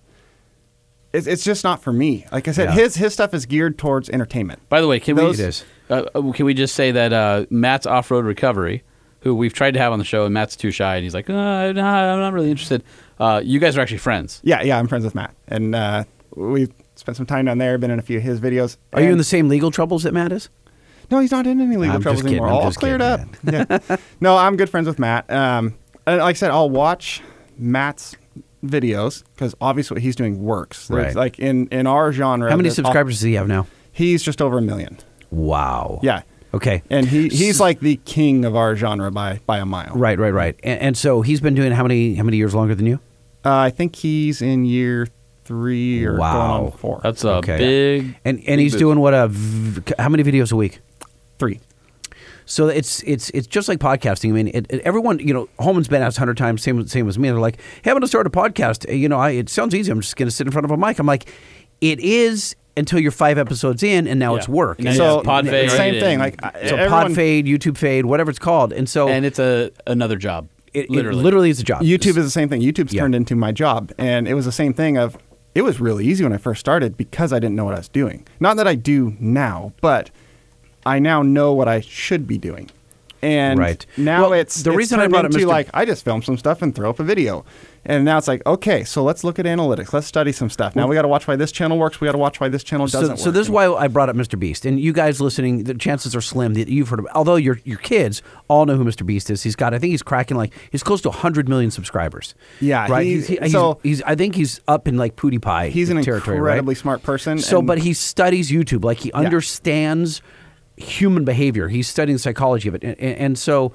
K: it's, it's just not for me. Like I said,
A: Yeah.
K: his his stuff is geared towards entertainment.
B: By the way, can
K: Those-
B: we
A: It is.
B: Uh, uh, can we just say that uh, Matt's off road recovery, who we've tried to have on the show, and Matt's too shy, and he's like, uh, nah, I'm not really interested. Uh, you guys are actually friends.
K: Yeah, yeah, I'm friends with Matt, and uh, we've spent some time down there. Been in a few of his videos.
A: Are you in the same legal troubles that Matt is?
K: No, he's not in any legal
A: I'm
K: troubles
A: just
K: anymore.
A: I'm
K: All
A: just
K: cleared up. yeah. [laughs] No, I'm good friends with Matt. Um, and like I said, I'll watch Matt's videos because obviously what he's doing works. There's,
A: Right.
K: Like in in our genre.
A: How many
K: there's-
A: subscribers does he have now?
K: He's just over a million.
A: Wow.
K: Yeah.
A: Okay.
K: And he he's like the king of our genre by by a mile.
A: Right, right, right. And, and so he's been doing how many how many years longer than you?
K: Uh, I think he's in year three or
A: Wow.
K: going on four.
B: That's a
A: Okay.
B: big.
A: And and
B: big
A: he's
B: boost.
A: doing what a v- how many videos a week?
K: Three.
A: So it's it's it's just like podcasting. I mean, it, it- everyone you know, Holman's been asked a hundred times, same same as me. They're like, "Hey, I'm going to start a podcast." You know, I, it sounds easy. I'm just going to sit in front of a mic. I'm like, it is until you're five episodes in, and now
B: Yeah.
A: it's work.
B: And then
A: And
B: you
K: So
B: have pod fade
K: same thing. Like I-
A: so
K: everyone,
A: pod fade, YouTube fade, whatever it's called, and so
B: and it's a another job.
A: it, it
B: literally.
A: literally is a job.
K: YouTube is the same thing. YouTube's
A: Yeah.
K: turned into my job, and it was the same thing. Of it was really easy when I first started because I didn't know what I was doing. Not that I do now, but I now know what I should be doing. And
A: Right.
K: now
A: Well,
K: it's
A: the
K: it's
A: reason I brought up
K: into
A: Mr.
K: like I just film some stuff and throw up a video, and now it's like okay, so let's look at analytics. Let's study some stuff. Now we got to watch why this channel works. We got to watch why this channel
A: So,
K: doesn't
A: so
K: work.
A: this is why I brought up Mr. Beast, and you guys listening, the chances are slim that you've heard of. Although your your kids all know who Mr. Beast is, he's got. I think he's cracking like he's close to hundred million subscribers.
K: Yeah,
A: right.
K: he-
A: He's, he- he's,
K: so-
A: he's, I think he's up in like PewDiePie.
K: He's an
A: territory,
K: incredibly
A: right?
K: smart person.
A: So, but he studies YouTube, like he understands human behavior. He's studying the psychology of it, and, and, so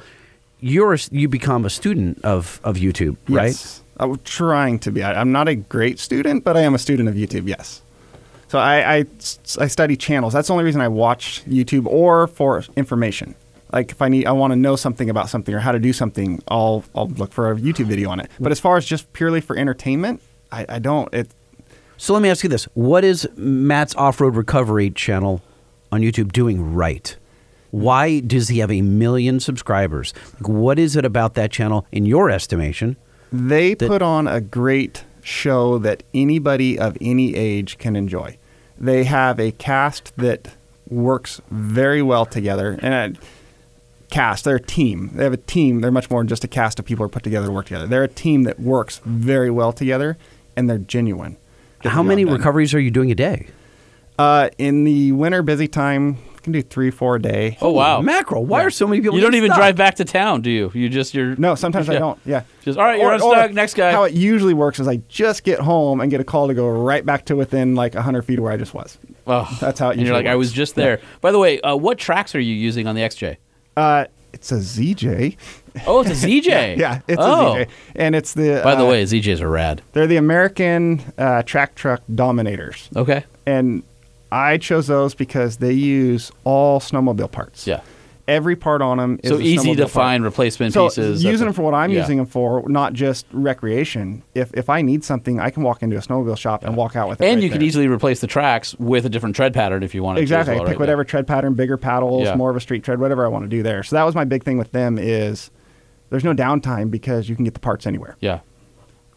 A: you're a, you become a student of of YouTube, right?
K: Yes. I'm trying to be. I, I'm not a great student, but I am a student of YouTube. Yes. So I, I, I study channels. That's the only reason I watch YouTube or for information. Like if I need, I want to know something about something or how to do something, I'll I'll look for a YouTube video on it. But as far as just purely for entertainment, I, I don't. It
A: So let me ask you this: What is Matt's off-road recovery channel on YouTube doing right? Why does he have a million subscribers? Like, what is it about that channel, in your estimation?
K: they
A: That-
K: put on a great show that anybody of any age can enjoy. They have a cast that works very well together, and uh, cast they're a team. They have a team. They're much more than just a cast of people who are put together to work together. They're a team that works very well together, and they're genuine.
A: How many recoveries are you doing a day?
K: Uh, in the winter busy time, you can do three, four a day.
B: Oh wow,
A: mackerel! Why are so many people?
B: You don't
A: getting
B: even
A: stuck?
B: drive back to town, do you? You just you're
K: No, sometimes I
B: Yeah.
K: don't. Yeah.
B: Just all right, you're
K: Or-
B: unstuck. Next guy.
K: How it usually works is I just get home and get a call to go right back to within like 100 feet of where I just was.
B: Oh,
K: That's how it
B: and you're
K: usually
B: like, I was just there. By the way, uh, what tracks are you using on the XJ?
K: Uh, it's a ZJ.
B: Oh, it's a ZJ. [laughs]
K: yeah, it's
B: oh.
K: a ZJ, and it's the.
B: By the
K: uh,
B: way, ZJs are rad.
K: they're the American uh, track truck dominators,
B: Okay.
K: and I chose those because they use all snowmobile parts.
B: Yeah.
K: Every part on them is
B: So easy to
K: part.
B: find replacement
K: so
B: pieces.
K: using them for what I'm
B: yeah.
K: using them for, not just recreation. If if I need something, I can walk into a snowmobile shop and walk out with it.
B: And
K: right
B: you can easily replace the tracks with a different tread pattern if you want to.
K: exactly.
B: Well,
K: pick
B: right?
K: whatever tread pattern, bigger paddles,
B: Yeah.
K: more of a street tread, whatever I want to do there. So that was my big thing with them is there's no downtime because you can get the parts anywhere.
B: Yeah.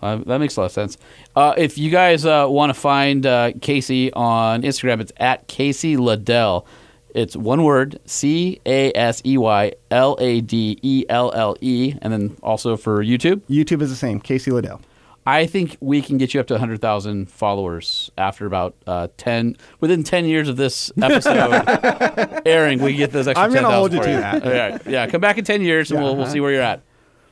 B: Uh, that makes a lot of sense. Uh, if you guys uh, want to find uh, Casey on Instagram, it's at Casey Liddell. It's one word C A S E Y L A D E L L E. And then also for YouTube,
K: YouTube is the same. Casey Liddell.
B: I think we can get you up to 100,000 followers after about uh, 10, within 10 years of this episode [laughs] airing, we get those extra
K: I'm gonna
B: 10,000
K: hold you to that.
B: All right. Yeah, come back in 10 years and we'll, we'll
K: Uh-huh.
B: see where you're at.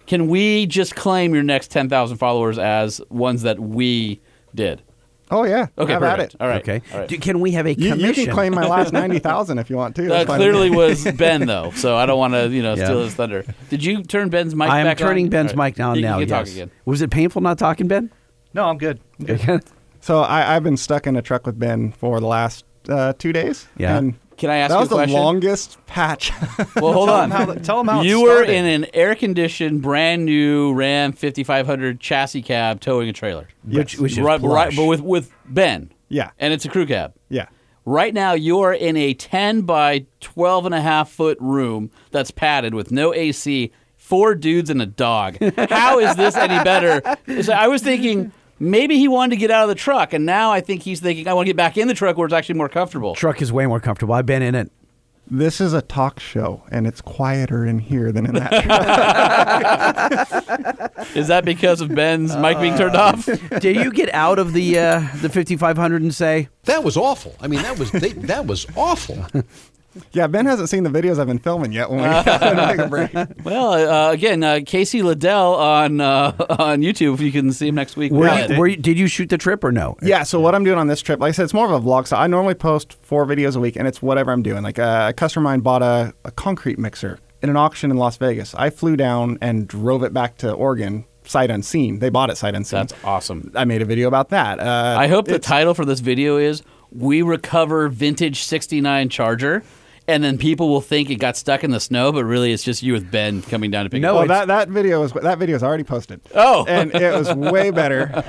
B: Can we just claim your next 10,000 followers as ones that we did?
K: Oh yeah.
B: Okay,
K: have at it.
B: All right.
A: Okay.
B: All right.
A: Do- can we have a
K: You,
A: commission?
K: you can claim my last [laughs] ninety thousand if you want to.
B: That
K: That's fine with
B: clearly was Ben, though, so I don't want to, you know,
A: Yeah.
B: steal his thunder. Did you turn Ben's mic back?
A: I am
B: back on?
A: turning Ben's
B: All right.
A: mic down
B: You-
A: now.
B: You can
A: yes.
B: talk again.
A: Was it painful not talking, Ben?
J: No, I'm good. I'm good. [laughs]
K: So I, I've been stuck in a truck with Ben for the last uh, two days.
A: Yeah.
K: And
B: Can I ask
K: that
B: you
K: was
B: a question?
K: the longest patch. [laughs]
B: Well, hold
J: Tell
B: on.
J: him how, tell them how it
B: you were in an air-conditioned, brand new Ram 5500 chassis cab towing a trailer.
A: Which, which is
B: right,
A: plush.
B: right, but with with Ben.
K: Yeah.
B: And it's a crew cab.
K: yeah.
B: Right now, you're in a 10 by 12 and a half foot room that's padded with no AC, four dudes and a dog. [laughs] How is this any better? So I was thinking maybe he wanted to get out of the truck, and now I think he's thinking I want to get back in the truck where it's actually more comfortable.
A: Truck is way more comfortable. I've been in it.
K: This is a talk show, and it's quieter in here than in that. truck. [laughs]
B: Is that because of Ben's mic being turned off? [laughs]
A: Do you get out of the uh, the 5500 and say,
L: That was awful. I mean, that was they, that was awful. [laughs]
K: yeah, Ben hasn't seen the videos I've been filming yet. When we [laughs] take a break.
B: Well, uh, again, uh, Casey Liddell on uh, [laughs] on YouTube. If you can see him next week.
A: were you, were you, did you shoot the trip or no?
K: Yeah, so what I'm doing on this trip, like I said, it's more of a vlog. So I normally post four videos a week, and it's whatever I'm doing. Like uh, a customer of mine bought a, a concrete mixer in an auction in Las Vegas. I flew down and drove it back to Oregon, sight unseen. They bought it sight unseen.
B: That's awesome.
K: I made a video about that. Uh,
B: I hope the title for this video is "We recover vintage '69 Charger," and then people will think it got stuck in the snow, but really it's just you with Ben coming down to pick
A: No,
B: it up.
K: that that video is that video is already posted.
B: Oh.
K: and it was way better.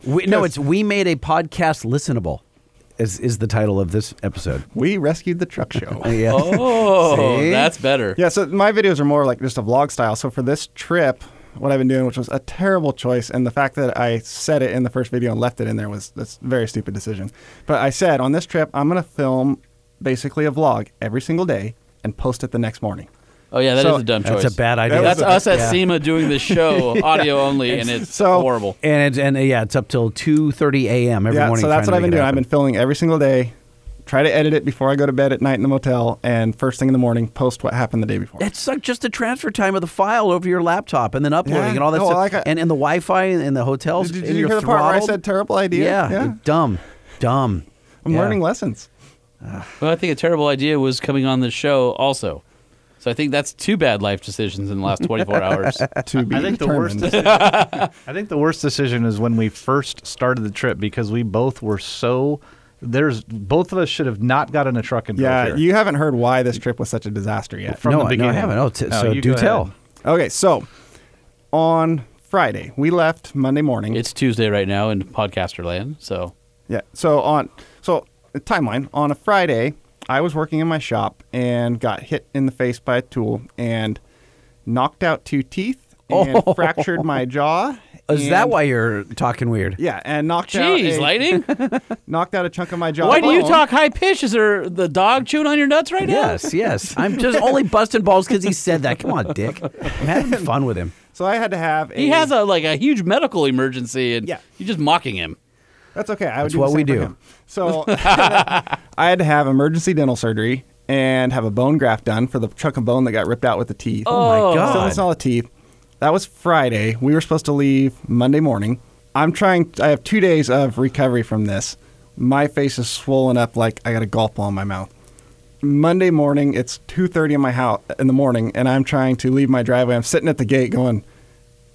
K: [laughs]
A: We, no, it's we made a podcast listenable. Is is the title of this episode?
K: We rescued the truck show. [laughs]
A: Yeah.
B: Oh,
A: See?
B: that's better.
K: Yeah, so my videos are more like just a vlog style. So for this trip, what I've been doing, which was a terrible choice, and the fact that I said it in the first video and left it in there was that's a very stupid decision. But I said on this trip, I'm gonna film basically a vlog every single day and post it the next morning.
B: Oh yeah, that is
K: So-
B: a dumb choice.
A: That's a bad idea.
B: That's
K: was a-
B: us at
A: yeah.
B: SEMA doing the [laughs] show, audio only, and it's
K: So-
B: horrible.
A: And it's, and uh, yeah, it's up till two thirty a.m. every
K: yeah,
A: morning.
K: so that's what I've been doing. I've been filming every single day. Try to edit it before I go to bed at night in the motel, and first thing in the morning, post what happened the day before.
A: It's like just the transfer time of the file over your laptop and then uploading
K: Yeah.
A: and all that
K: No,
A: stuff.
K: like I-
A: and, and the Wi-Fi in the hotels.
K: Did, did
A: and
K: you
A: you're
K: hear the part where I
A: throttled.
K: said terrible idea?
A: Yeah, dumb, dumb.
K: I'm
A: Yeah.
K: learning lessons.
B: Well, I think a terrible idea was coming on the show also. So I think that's two bad life decisions in the last 24 hours. [laughs]
K: To be
J: I think the worst. Decision, [laughs] I think the worst decision is when we first started the trip because we both were so. There's both of us should have not gotten a truck and drove
K: Yeah,
J: here.
K: you haven't heard why this trip was such a disaster yet.
J: From
A: no,
J: the
A: I- no,
J: beginning.
A: I haven't. Oh, t-
J: No,
A: so
J: you
A: do tell.
J: ahead.
K: Okay, so on Friday we left Monday morning.
B: It's Tuesday right now in podcaster land, so
K: yeah. So on so the timeline on a Friday, I was working in my shop and got hit in the face by a tool and knocked out two teeth and [laughs]
A: Oh.
K: fractured my jaw.
A: Is that why you're talking weird?
K: Yeah, and knocked out
B: Jeez,
K: a,
B: Lightning. [laughs]
K: knocked out a chunk of my jaw.
B: Why do you talk high pitch? Is there the dog chewing on your nuts right now?
A: Yes, yes. I'm just only busting balls because he said that. Come on, Dick. I'm having fun with him.
K: So I had to have. A,
B: He has a like a huge medical emergency, and
K: Yeah.
B: you're just mocking him.
K: That's okay. I
A: That's
K: would do
A: what we do.
K: So [laughs] I had to have emergency dental surgery and have a bone graft done for the chunk of bone that got ripped out with the teeth.
A: Oh, my
B: Oh.
A: God.
K: Still missing all the teeth. That was Friday. We were supposed to leave Monday morning. I'm trying. I have two days of recovery from this. My face is swollen up like I got a golf ball in my mouth. Monday morning, it's 2:30 in my house in the morning, and I'm trying to leave my driveway. I'm sitting at the gate, going,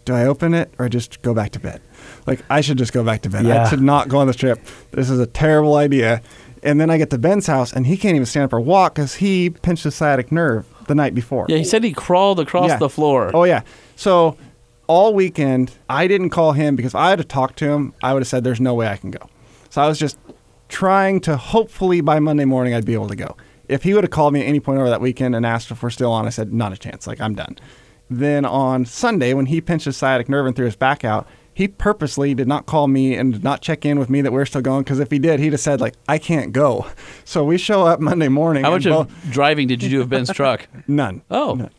K: "Do I open it or just go back to bed?" Like I should just go back to Ben.
A: Yeah.
K: I should not go on this trip. This is a terrible idea. And then I get to Ben's house, and he can't even stand up or walk because he pinched his sciatic nerve the night before.
B: Yeah, he said he crawled across
K: Yeah.
B: the floor.
K: Oh yeah. So all weekend I didn't call him because if I had to talk to him, I would have said there's no way I can go. So I was just trying to hopefully by Monday morning I'd be able to go. If he would have called me at any point over that weekend and asked if we're still on, I said not a chance. Like I'm done. Then on Sunday when he pinched his sciatic nerve and threw his back out, he purposely did not call me and did not check in with me that we're still going because if he did, he'd have said like I can't go. [laughs] So we show up Monday morning.
B: How
K: and
B: much
K: both-
B: of driving did you do of Ben's [laughs] truck?
K: None.
B: Oh.
K: None.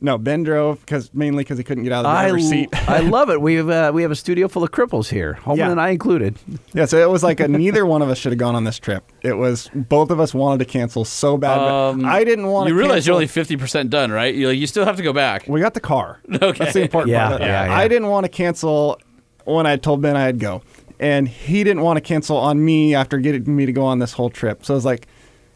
K: No, Ben drove because mainly because he couldn't get out of the
A: I,
K: driver's seat.
A: I [laughs] love it. We have uh, we have a studio full of cripples here, Holman
K: Yeah.
A: and I included.
K: Yeah, so it was like a, neither one of us should have gone on this trip. It was both of us wanted to cancel so bad. but
B: Um,
K: I didn't want to.
B: You realize you're only fifty percent done, right? You you still have to go back.
K: We got the car.
B: Okay.
K: That's the important
A: Yeah,
K: part.
A: yeah, yeah.
K: I didn't want to cancel when I told Ben I'd go, and he didn't want to cancel on me after getting me to go on this whole trip. So it was like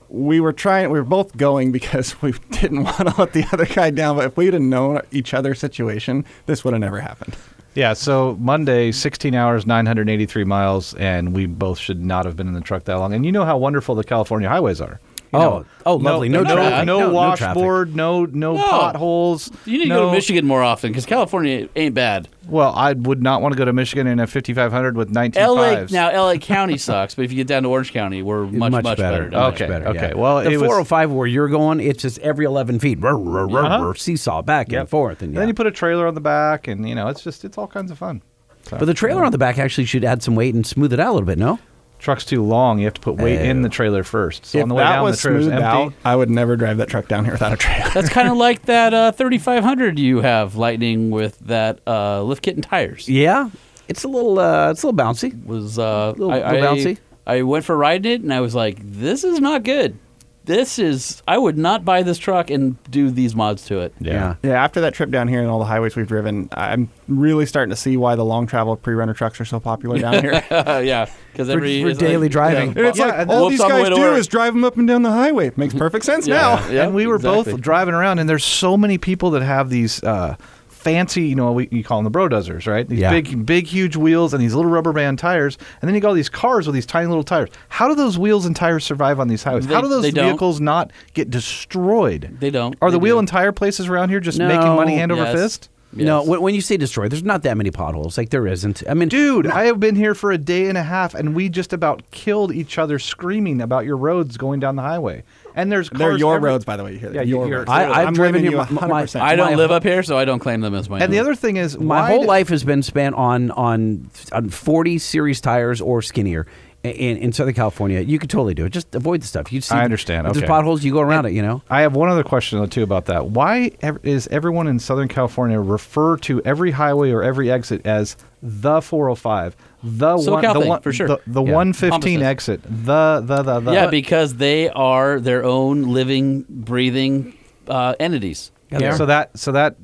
K: we were trying. We were both going [laughs] because we didn't [laughs] want to let the other guy down. But if we'd have known each other's situation, this would have never happened.
J: Yeah, so Monday, 16 hours, 983 miles, and we both should not have been in the truck that long. And you know how wonderful the California highways are. You
A: Oh,
J: know,
A: oh, lovely. No
J: no,
A: traffic.
J: no,
A: No- no
J: washboard, no, no,
B: No.
J: potholes.
B: You need to go to Michigan more often because California ain't bad.
J: Well, I would not want to go to Michigan in a 5500 with 19
B: LA
J: fives.
B: now LA County [laughs] sucks, but if you get down to Orange County, we're much much, better. down
J: Okay,
B: there.
A: better,
J: okay.
A: yeah.
J: Well,
A: the
J: it was-
A: 405 where you're going, it's just every 11 feet, rrr, rrr, rrr,
J: Uh-huh.
A: seesaw back and forth, and
J: And then you put a trailer on the back, and you know it's just it's all kinds of fun. So,
A: but the trailer on the back actually should add some weight and smooth it out a little bit. No,
J: truck's too long. You have to put weight in
A: Oh.
J: the trailer first. So
K: if
J: on the way
K: that
J: down,
K: was
J: the trailer's
K: smoothed
J: empty.
K: out, I would never drive that truck down here without a trailer.
B: That's kind of [laughs] like that uh, 3500 you have Lightning with that uh, lift kit and tires.
A: yeah, it's a little, uh, it's a little bouncy.
B: Was uh,
A: Little-
B: I,
A: little
B: I-
A: bouncy?
B: I went for riding it and I was like, this is not good. This is I would not buy this truck and do these mods to it.
A: Yeah.
K: Yeah, after that trip down here and all the highways we've driven, I'm really starting to see why the long travel pre-runner trucks are so popular down here. [laughs]
B: yeah, because every
A: for
B: it's
A: daily
B: like,
A: driving.
K: And it's
J: Yeah,
K: like all these
B: on the
K: guys do
B: work.
K: is drive them up and down the highway. Makes perfect [laughs] sense now.
B: Yeah, yeah,
J: and we were
B: exactly.
J: both driving around, and there's so many people that have these uh, fancy, you know, we, you call them the brodozers, right? These
A: Yeah.
J: big, big, huge wheels and these little rubber band tires, and then you got all these cars with these tiny little tires. How do those wheels and tires survive on these highways?
B: They-
J: How do those
B: they don't.
J: vehicles not get destroyed?
B: They don't.
J: Are the wheel
B: do.
J: and tire places around here just
A: No.
J: making money hand over fist?
A: No,
B: Yes.
A: when, when you say destroyed, there's not that many potholes. Like there isn't. I mean,
J: Dude, I have been here for a day and a half, and we just about killed each other screaming about your roads going down the highway. And there's cars
K: They're your
J: every-
K: roads, by the way. You hear that?
J: Yeah, you-
K: your
J: you're-
K: roads.
A: I, I've
K: I'm
A: driven
K: blaming
A: here.
K: you
A: my- my-
K: 100%.
B: I don't
A: my
B: live up here, so I don't claim them as my.
J: And the
B: own.
J: other thing is,
A: My
J: why
A: whole
J: did-
A: life has been spent on on on 40 series tires or skinnier. In, in Southern California, you could totally do it. Just avoid the stuff. You see,
J: I understand.
A: If there's
J: Okay.
A: potholes, you go around it. You know.
J: I have one other question though too about that. Why is everyone in Southern California refer to every highway or every exit as the 405, the
B: SoCal
J: one, the
B: thing,
J: one,
B: for sure.
J: the, the
A: Yeah.
J: 115
B: Opposite.
J: exit, the the the the.
B: yeah, because they are their own living, breathing uh, entities.
A: Yeah.
J: So that so that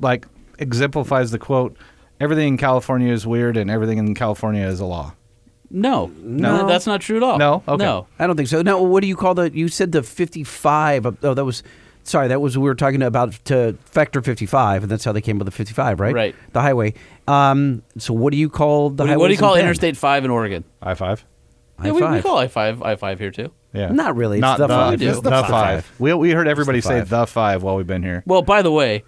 J: like exemplifies the quote. Everything in California is weird, and everything in California is a law.
B: No,
A: No.
B: that's not true at all.
J: No? Okay.
B: no.
A: I don't think so. No, what do you call the? You said the 55. Oh, that was. Sorry, that was we were talking about to Factor 55, and that's how they came up with the 55, right?
B: Right.
A: The highway. Um. So what do you call the
B: What, do-
A: highway?
B: what do you call Interstate Five in Oregon?
J: I five.
B: Yeah, we, we call I five I five here too.
J: Yeah.
A: Not really. It's
J: Not
A: the
J: the,
A: five.
B: We do.
J: it's the, five. We we heard everybody
A: the
J: say
A: five.
J: the five while we've been here.
B: Well, by the way,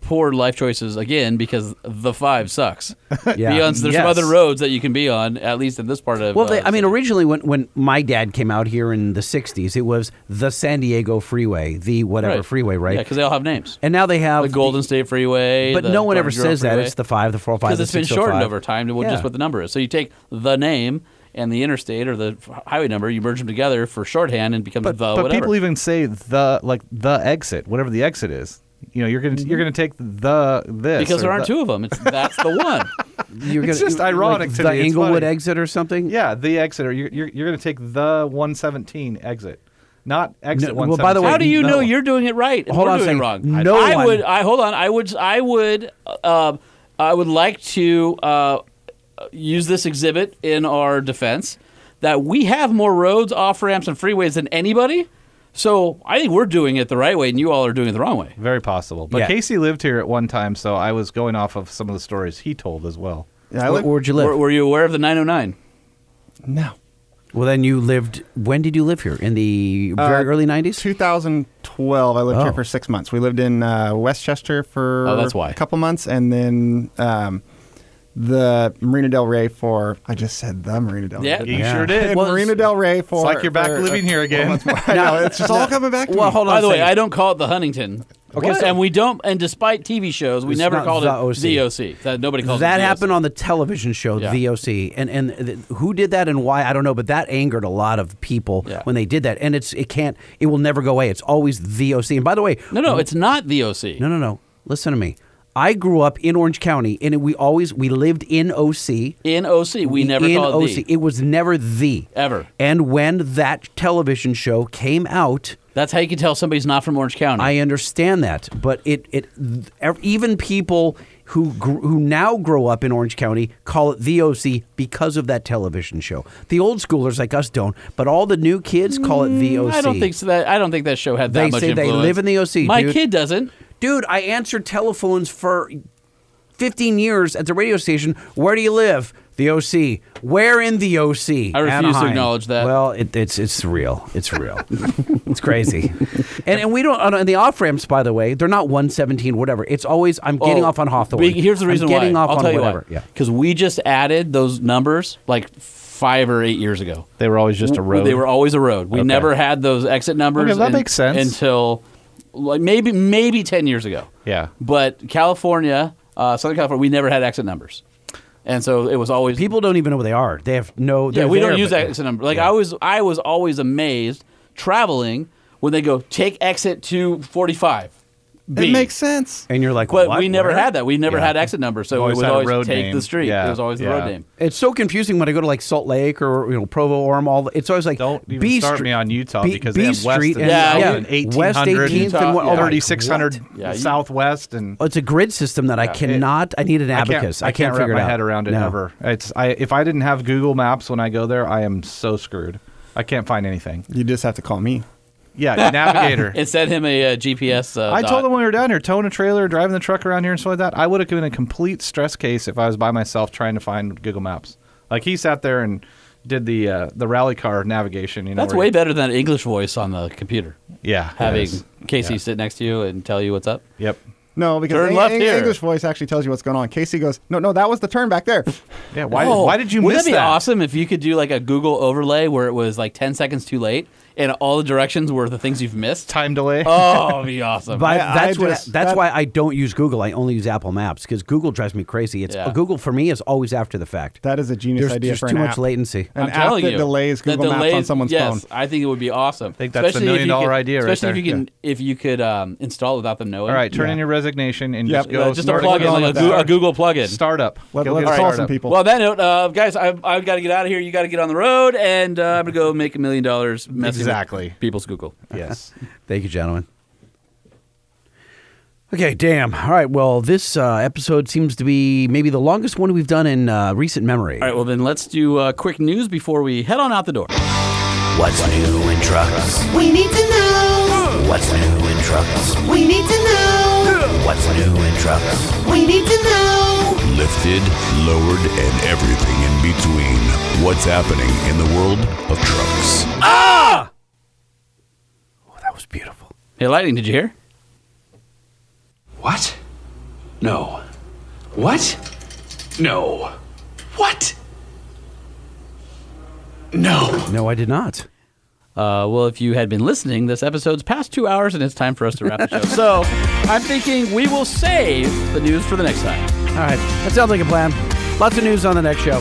B: poor life choices again because the five sucks. [laughs]
A: Yeah.
B: Beyond, there's some other roads that you can be on, at least in this part of.
A: Well,
B: uh,
A: I mean, originally when, when my dad came out here in the '60s, it was the San Diego Freeway, the whatever
B: Right.
A: freeway, right?
B: Yeah, because they all have names.
A: and now they have
B: The Golden State Freeway.
A: but no one ever
B: Farm Bureau
A: says that. It's the five, the four, five,
B: because it's been shortened over time to what-
A: Yeah.
B: just what the number is. So you take the name and the interstate or the highway number, you merge them together for shorthand and it becomes
J: But,
B: the
J: but
B: whatever.
J: people even say the like the exit, whatever the exit is. You know, you're gonna you're gonna take the this
B: because there aren't
J: the-
B: two of them. It's that's the one. [laughs]
A: You're
J: It's just
A: like
J: ironic to
A: the
J: me. It's
A: Inglewood
J: funny.
A: exit or something.
J: Yeah, the exit, or you're you're, you're gonna take the 117 exit, not exit
A: No,
J: 117.
A: well, by the way,
B: How do you
A: no.
B: know you're doing it right and
A: Hold
B: we're
A: on a
B: doing it wrong?
A: No
B: I
A: one-
B: would. I hold on. I would. I would. Uh, I would like to uh, use this exhibit in our defense that we have more roads, off ramps, and freeways than anybody. So I think we're doing it the right way, and you all are doing it the wrong way.
J: very possible. But
A: Yeah.
J: Casey lived here at one time, so I was going off of some of the stories he told as well.
K: Yeah, I
A: Where,
K: live,
A: where'd you live?
B: Were, were you aware of the 909?
K: no.
A: well, then you lived. When did you live here? In the very
K: Uh,
A: early '90s.
K: 2012, I lived
A: Oh.
K: here for six months. We lived in uh, Westchester for
B: Oh, that's why.
K: a couple months, and then um, the Marina Del Rey for. I just said the Marina Del Rey.
B: Yeah.
J: You
K: I?
J: sure did.
A: Well,
K: Marina Del Rey for.
J: like you're back
K: for,
J: living here again.
K: I know, [laughs] it's just all coming back to
A: Well,
K: me.
A: hold on.
B: By the way. I don't call it the Huntington.
A: Okay, so-
B: and we don't. And despite TV shows, we
A: It's
B: never called
A: the
B: it
A: OC.
B: the OC. That nobody calls
A: that
B: it the
A: happened
B: OC.
A: on the television show
B: Yeah.
A: The OC, and and th- who did that and why I don't know, but that angered a lot of people
B: Yeah.
A: when they did that, and it's it can't it will never go away. It's always The OC. And by the way,
B: No, no, it's not the OC.
A: no, no, no. Listen to me. I grew up in Orange County, and we always we lived in OC.
B: In OC, we never
A: in
B: called
A: OC.
B: the.
A: It was never the
B: Ever.
A: And when that television show came out,
B: That's how you can tell somebody's not from Orange County.
A: I understand that, but it it even people who gr- who now grow up in Orange County call it the OC because of that television show. The old schoolers like us don't, but all the new kids call it the OC.
B: Mm, I don't think so. That I don't think that show had that
A: They
B: much
A: say they live in the OC,
B: My
A: dude.
B: kid doesn't.
A: Dude, I answered telephones for 15 years at the radio station. Where do you live? The OC. Where in the OC?
B: I refuse to acknowledge that.
A: Well, it, it's it's real. It's real. [laughs] it's crazy. And and we don't on on the off ramps. By the way, they're not 117. Whatever. It's always I'm getting
B: Oh,
A: off on Hawthorne.
B: Here's the reason I'm
A: getting
B: why.
A: off
B: I'll
A: on
B: tell you
A: whatever.
B: why.
A: Yeah.
B: Because we just added those numbers like five or eight years ago.
J: They were always just a road.
B: They were always a road. We
J: Okay.
B: never had those exit numbers.
J: Okay, that
B: un-
J: makes sense.
B: Until like maybe maybe ten years ago.
J: Yeah.
B: But California, uh, Southern California, we never had exit numbers, and so it was always
A: People don't even know where they are. They have no.
B: Yeah, we don't use
A: but-
B: exit number. Like I was, I was always amazed traveling when they go take exit two forty five.
K: It makes sense.
A: And you're like,
B: But
A: what?
B: we never
A: Where?
B: had that. We never
A: Yeah.
B: had exit numbers, so
J: Always
B: it was
J: had a
B: always
J: road
B: take
J: name.
B: the street.
J: Yeah,
B: It was always the
J: yeah.
B: road name.
A: It's so confusing when I go to like Salt Lake or you know Provo or All it's always like
J: Don't even
A: B
J: start
A: Street-
J: me on Utah
A: B-
J: because
A: B
J: they have West
A: Street
J: and
A: and
B: Yeah,
J: South
B: yeah.
J: and
A: West
J: 1800
A: 18th and what,
B: yeah.
A: oh,
J: 3600
B: Yeah, you-
J: Southwest and
A: Oh, it's a grid system that I
J: Yeah, it-
A: cannot. I need an
J: I
A: abacus.
J: can't, I can't,
A: figure
J: wrap
A: it
J: my
A: out.
J: head around it
A: No.
J: ever. It's I if I didn't have Google Maps when I go there, I am so screwed. I can't find anything.
K: You just have to call me.
J: Yeah, navigator. [laughs]
B: It sent him a uh, GPS. Uh,
J: I
B: dot.
J: told him when we were down here, towing a trailer, driving the truck around here, and stuff like that. I would have been a complete stress case if I was by myself trying to find Google Maps. Like he sat there and did the uh, the rally car navigation. You know,
B: That's way
J: you-
B: better than English voice on the computer.
J: Yeah,
B: Having. Casey
J: Yeah.
B: sit next to you and tell you what's up.
J: Yep.
K: No, because
B: Turn
K: Eng-
B: left
K: Eng-
B: here.
K: English voice actually tells you what's going on. Casey goes, no, no, that was the turn back there.
J: Yeah. Why?
B: Oh,
J: why did you
B: wouldn't
J: miss
B: that be awesome if you could do like a Google overlay where it was like 10 seconds too late and all the directions were the things you've missed?
J: Time delay. [laughs]
B: Oh, it'd be awesome.
A: But
K: I-
A: that's
K: I
A: what,
K: just-
A: that's
K: that-
A: why I don't use Google. I only use Apple Maps because Google drives me crazy. It's
B: Yeah.
A: Google for me is always after the fact.
K: That is a genius
A: There's,
K: idea
A: there's
K: for
A: too
K: an
A: much
K: app.
A: latency.
K: An
B: I'm
K: app
B: telling
K: that
B: you,
K: delays
B: that
K: Google Maps on
B: delays-
K: someone's
B: yes,
K: phone.
B: I think it would be awesome. I
J: think that's the million dollar idea right
B: Especially if
J: there.
B: you can, if you could um, install it without them knowing.
J: All right, turn
K: Yeah.
J: in your resignation and
K: Yep.
J: just go.
B: Uh, just a
J: start-
B: plugin,
K: going
B: like a,
K: with
B: Goo-
K: that.
B: a Google plugin.
J: startup.
K: Let,
J: Go
K: let's
J: get a
K: call
J: startup.
K: some people.
B: Well, that note, uh, guys, I've, I've got to get out of here. You got to get on the road, and uh, I'm gonna go make a million dollars messing with
J: Exactly.
B: people's Google. [laughs]
J: Yes. [laughs]
A: Thank you, gentlemen. Okay, damn. All right. Well, this uh, episode seems to be maybe the longest one we've done in uh, recent memory.
B: All right, well then let's do uh, quick news before we head on out the door.
G: What's new in trucks?
H: We need to know.
G: What's new in trucks?
H: We need to know.
G: What's new in trucks?
H: We need to know.
E: Lifted, lowered, and everything in between. What's happening in the world of trucks?
A: Oh, that was beautiful.
B: Hey, Lightning, did you hear?
M: What? No. What? No. What? No.
A: No, I did not.
B: Uh, well, if you had been listening, this episode's past two hours, and it's time for us to wrap the show. so, I'm thinking we will save the news for the next time.
A: All right. That sounds like a plan. Lots of news on the next show.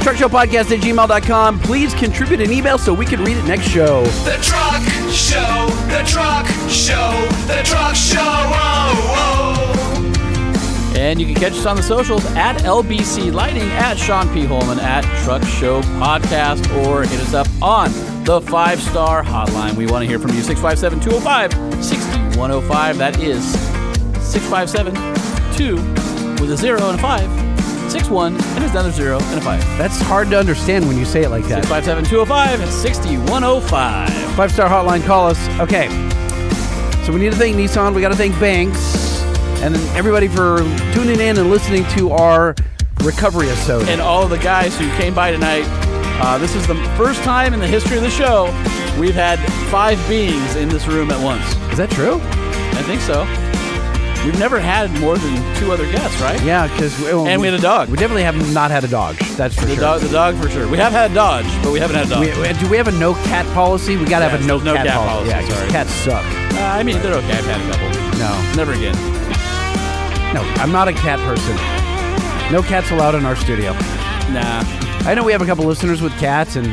A: Truckshowpodcast at gmail.com. Please contribute an email so we can read it next show.
D: The truck show, the truck show, the truck show. Oh, oh.
B: And you can catch us on the socials at LBC Lightning, at Sean P. Holman, at Truck Show Podcast, or hit us up on the five star hotline. We want to hear from you 657 205 6105. That is 657 2 with a zero and a five, 61 and it's another zero and a five.
A: That's hard to understand when you say it like that.
B: 657 205 6105.
A: Five star hotline, call us. Okay. So we need to thank Nissan. We got to thank Banks. And then everybody for tuning in and listening to our recovery episode.
B: and all of the guys who came by tonight. Uh, this is the first time in the history of the show we've had five beings in this room at once.
A: Is that true?
B: I think so. We've never had more than two other guests, right?
A: Yeah, because
B: And we had a dog.
A: We definitely have not had a dog. That's for
B: The
A: sure.
B: dog, the dog for sure. We have had a Dodge, but we haven't had a dog.
A: We- do we have a no cat policy? We got to have a no,
B: no
A: cat,
B: cat
A: policy.
B: policy,
A: Yeah,
B: sorry.
A: cats suck.
B: Uh, I mean, they're okay. I've had a couple.
A: No.
B: Never again.
A: No, I'm not a cat person. No cats allowed in our studio.
B: Nah.
A: I know we have a couple listeners with cats, and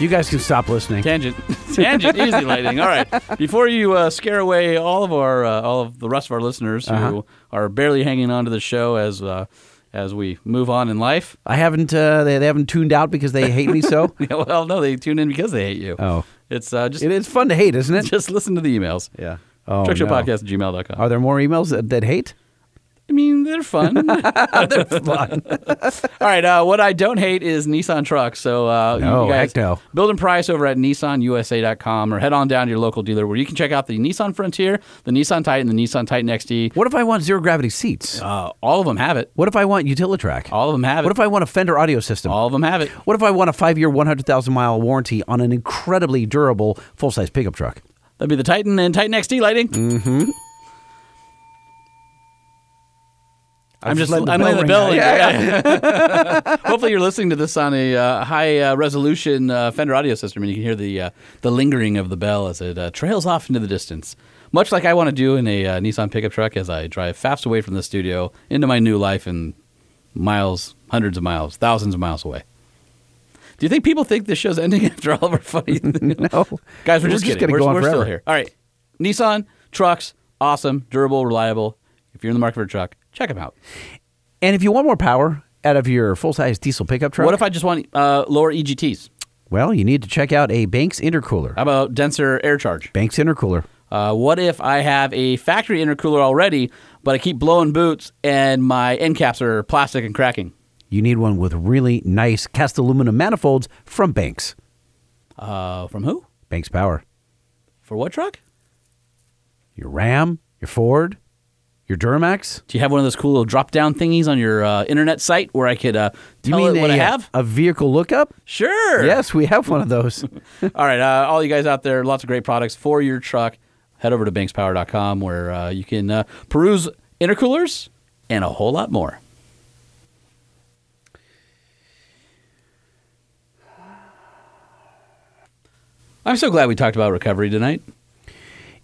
A: you guys can stop listening.
B: Tangent. [laughs] Tangent. Easy Lightning. All right. Before you uh, scare away all of our, uh, all of the rest of our listeners who
A: Uh-huh.
B: are barely hanging on to the show as, uh, as we move on in life.
A: I haven't. Uh, they, they haven't tuned out because they hate me so. [laughs]
B: Yeah, well, no, they tune in because they hate you.
A: Oh.
B: It's uh, just
A: It is fun to hate, isn't it? [laughs]
B: just listen to the emails.
A: Yeah. Oh, no.
B: At gmail.com.
A: Are there more emails that, that hate?
B: I mean, they're fun. [laughs]
A: They're fun. [laughs]
B: All right. Uh, what I don't hate is Nissan trucks. So, uh,
A: No,
B: you guys
A: no.
B: build and price over at nissanusa.com or head on down to your local dealer where you can check out the Nissan Frontier, the Nissan Titan, the Nissan Titan XD.
A: What if I want zero gravity seats?
B: Uh, all of them have it.
A: What if I want Utilitrack?
B: All of them have it.
A: What if I want a Fender audio system?
B: all of them have it.
A: What if I want a five year, 100,000 mile warranty on an incredibly durable full size pickup truck?
B: That'd be the Titan and Titan XD Lightning.
A: Mm-hmm.
B: I'm just
A: the
B: I'm
A: bell
B: the bell.
A: out.
B: Yeah. [laughs] Hopefully, you're listening to this on a uh, high uh, resolution uh, Fender audio system, and you can hear the uh, the lingering of the bell as it uh, trails off into the distance. Much like I want to do in a uh, Nissan pickup truck as I drive fast away from the studio into my new life and miles, hundreds of miles, thousands of miles away. Do you think people think this show's ending [laughs] after all of our funny? [laughs]
A: No.
B: Guys, we're,
A: We're
B: just,
A: just
B: kidding. We're,
A: go on
B: we're still here. All right, Nissan trucks, awesome, durable, reliable. If you're in the market for a truck, check them out.
A: And if you want more power out of your full size diesel pickup truck,
B: What if I just want uh, lower EGTs?
A: well, you need to check out a Banks intercooler.
B: How about denser air charge?
A: Banks intercooler.
B: Uh, what if I have a factory intercooler already, but I keep blowing boots and my end caps are plastic and cracking?
A: You need one with really nice cast aluminum manifolds from Banks.
B: Uh, from who?
A: Banks Power.
B: For what truck?
A: Your Ram, your Ford, your Duramax.
B: Do you have one of those cool little drop down thingies on your uh, internet site where I could uh,
A: You mean
B: it what
A: a,
B: I have?
A: a vehicle lookup?
B: Sure.
A: Yes, we have one of those. [laughs]
B: all right, uh, all you guys out there, lots of great products for your truck. Head over to bankspower.com where uh, you can uh, peruse intercoolers and a whole lot more. I'm so glad we talked about recovery tonight.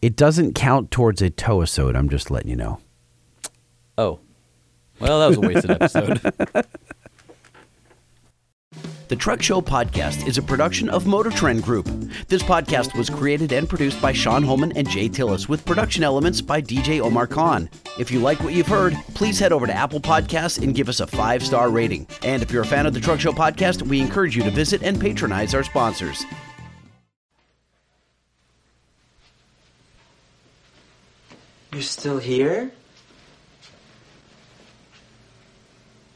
A: It doesn't count towards a toasode. I'm just letting you know.
B: Oh, well, that was a wasted episode. [laughs]
A: The Truck Show podcast is a production of Motor Trend Group. This podcast was created and produced by Sean Holman and Jay Tillis with production elements by DJ Omar Khan. If you like what you've heard, please head over to Apple Podcasts and give us a five star rating. And if you're a fan of the Truck Show podcast, we encourage you to visit and patronize our sponsors.
N: You're still here?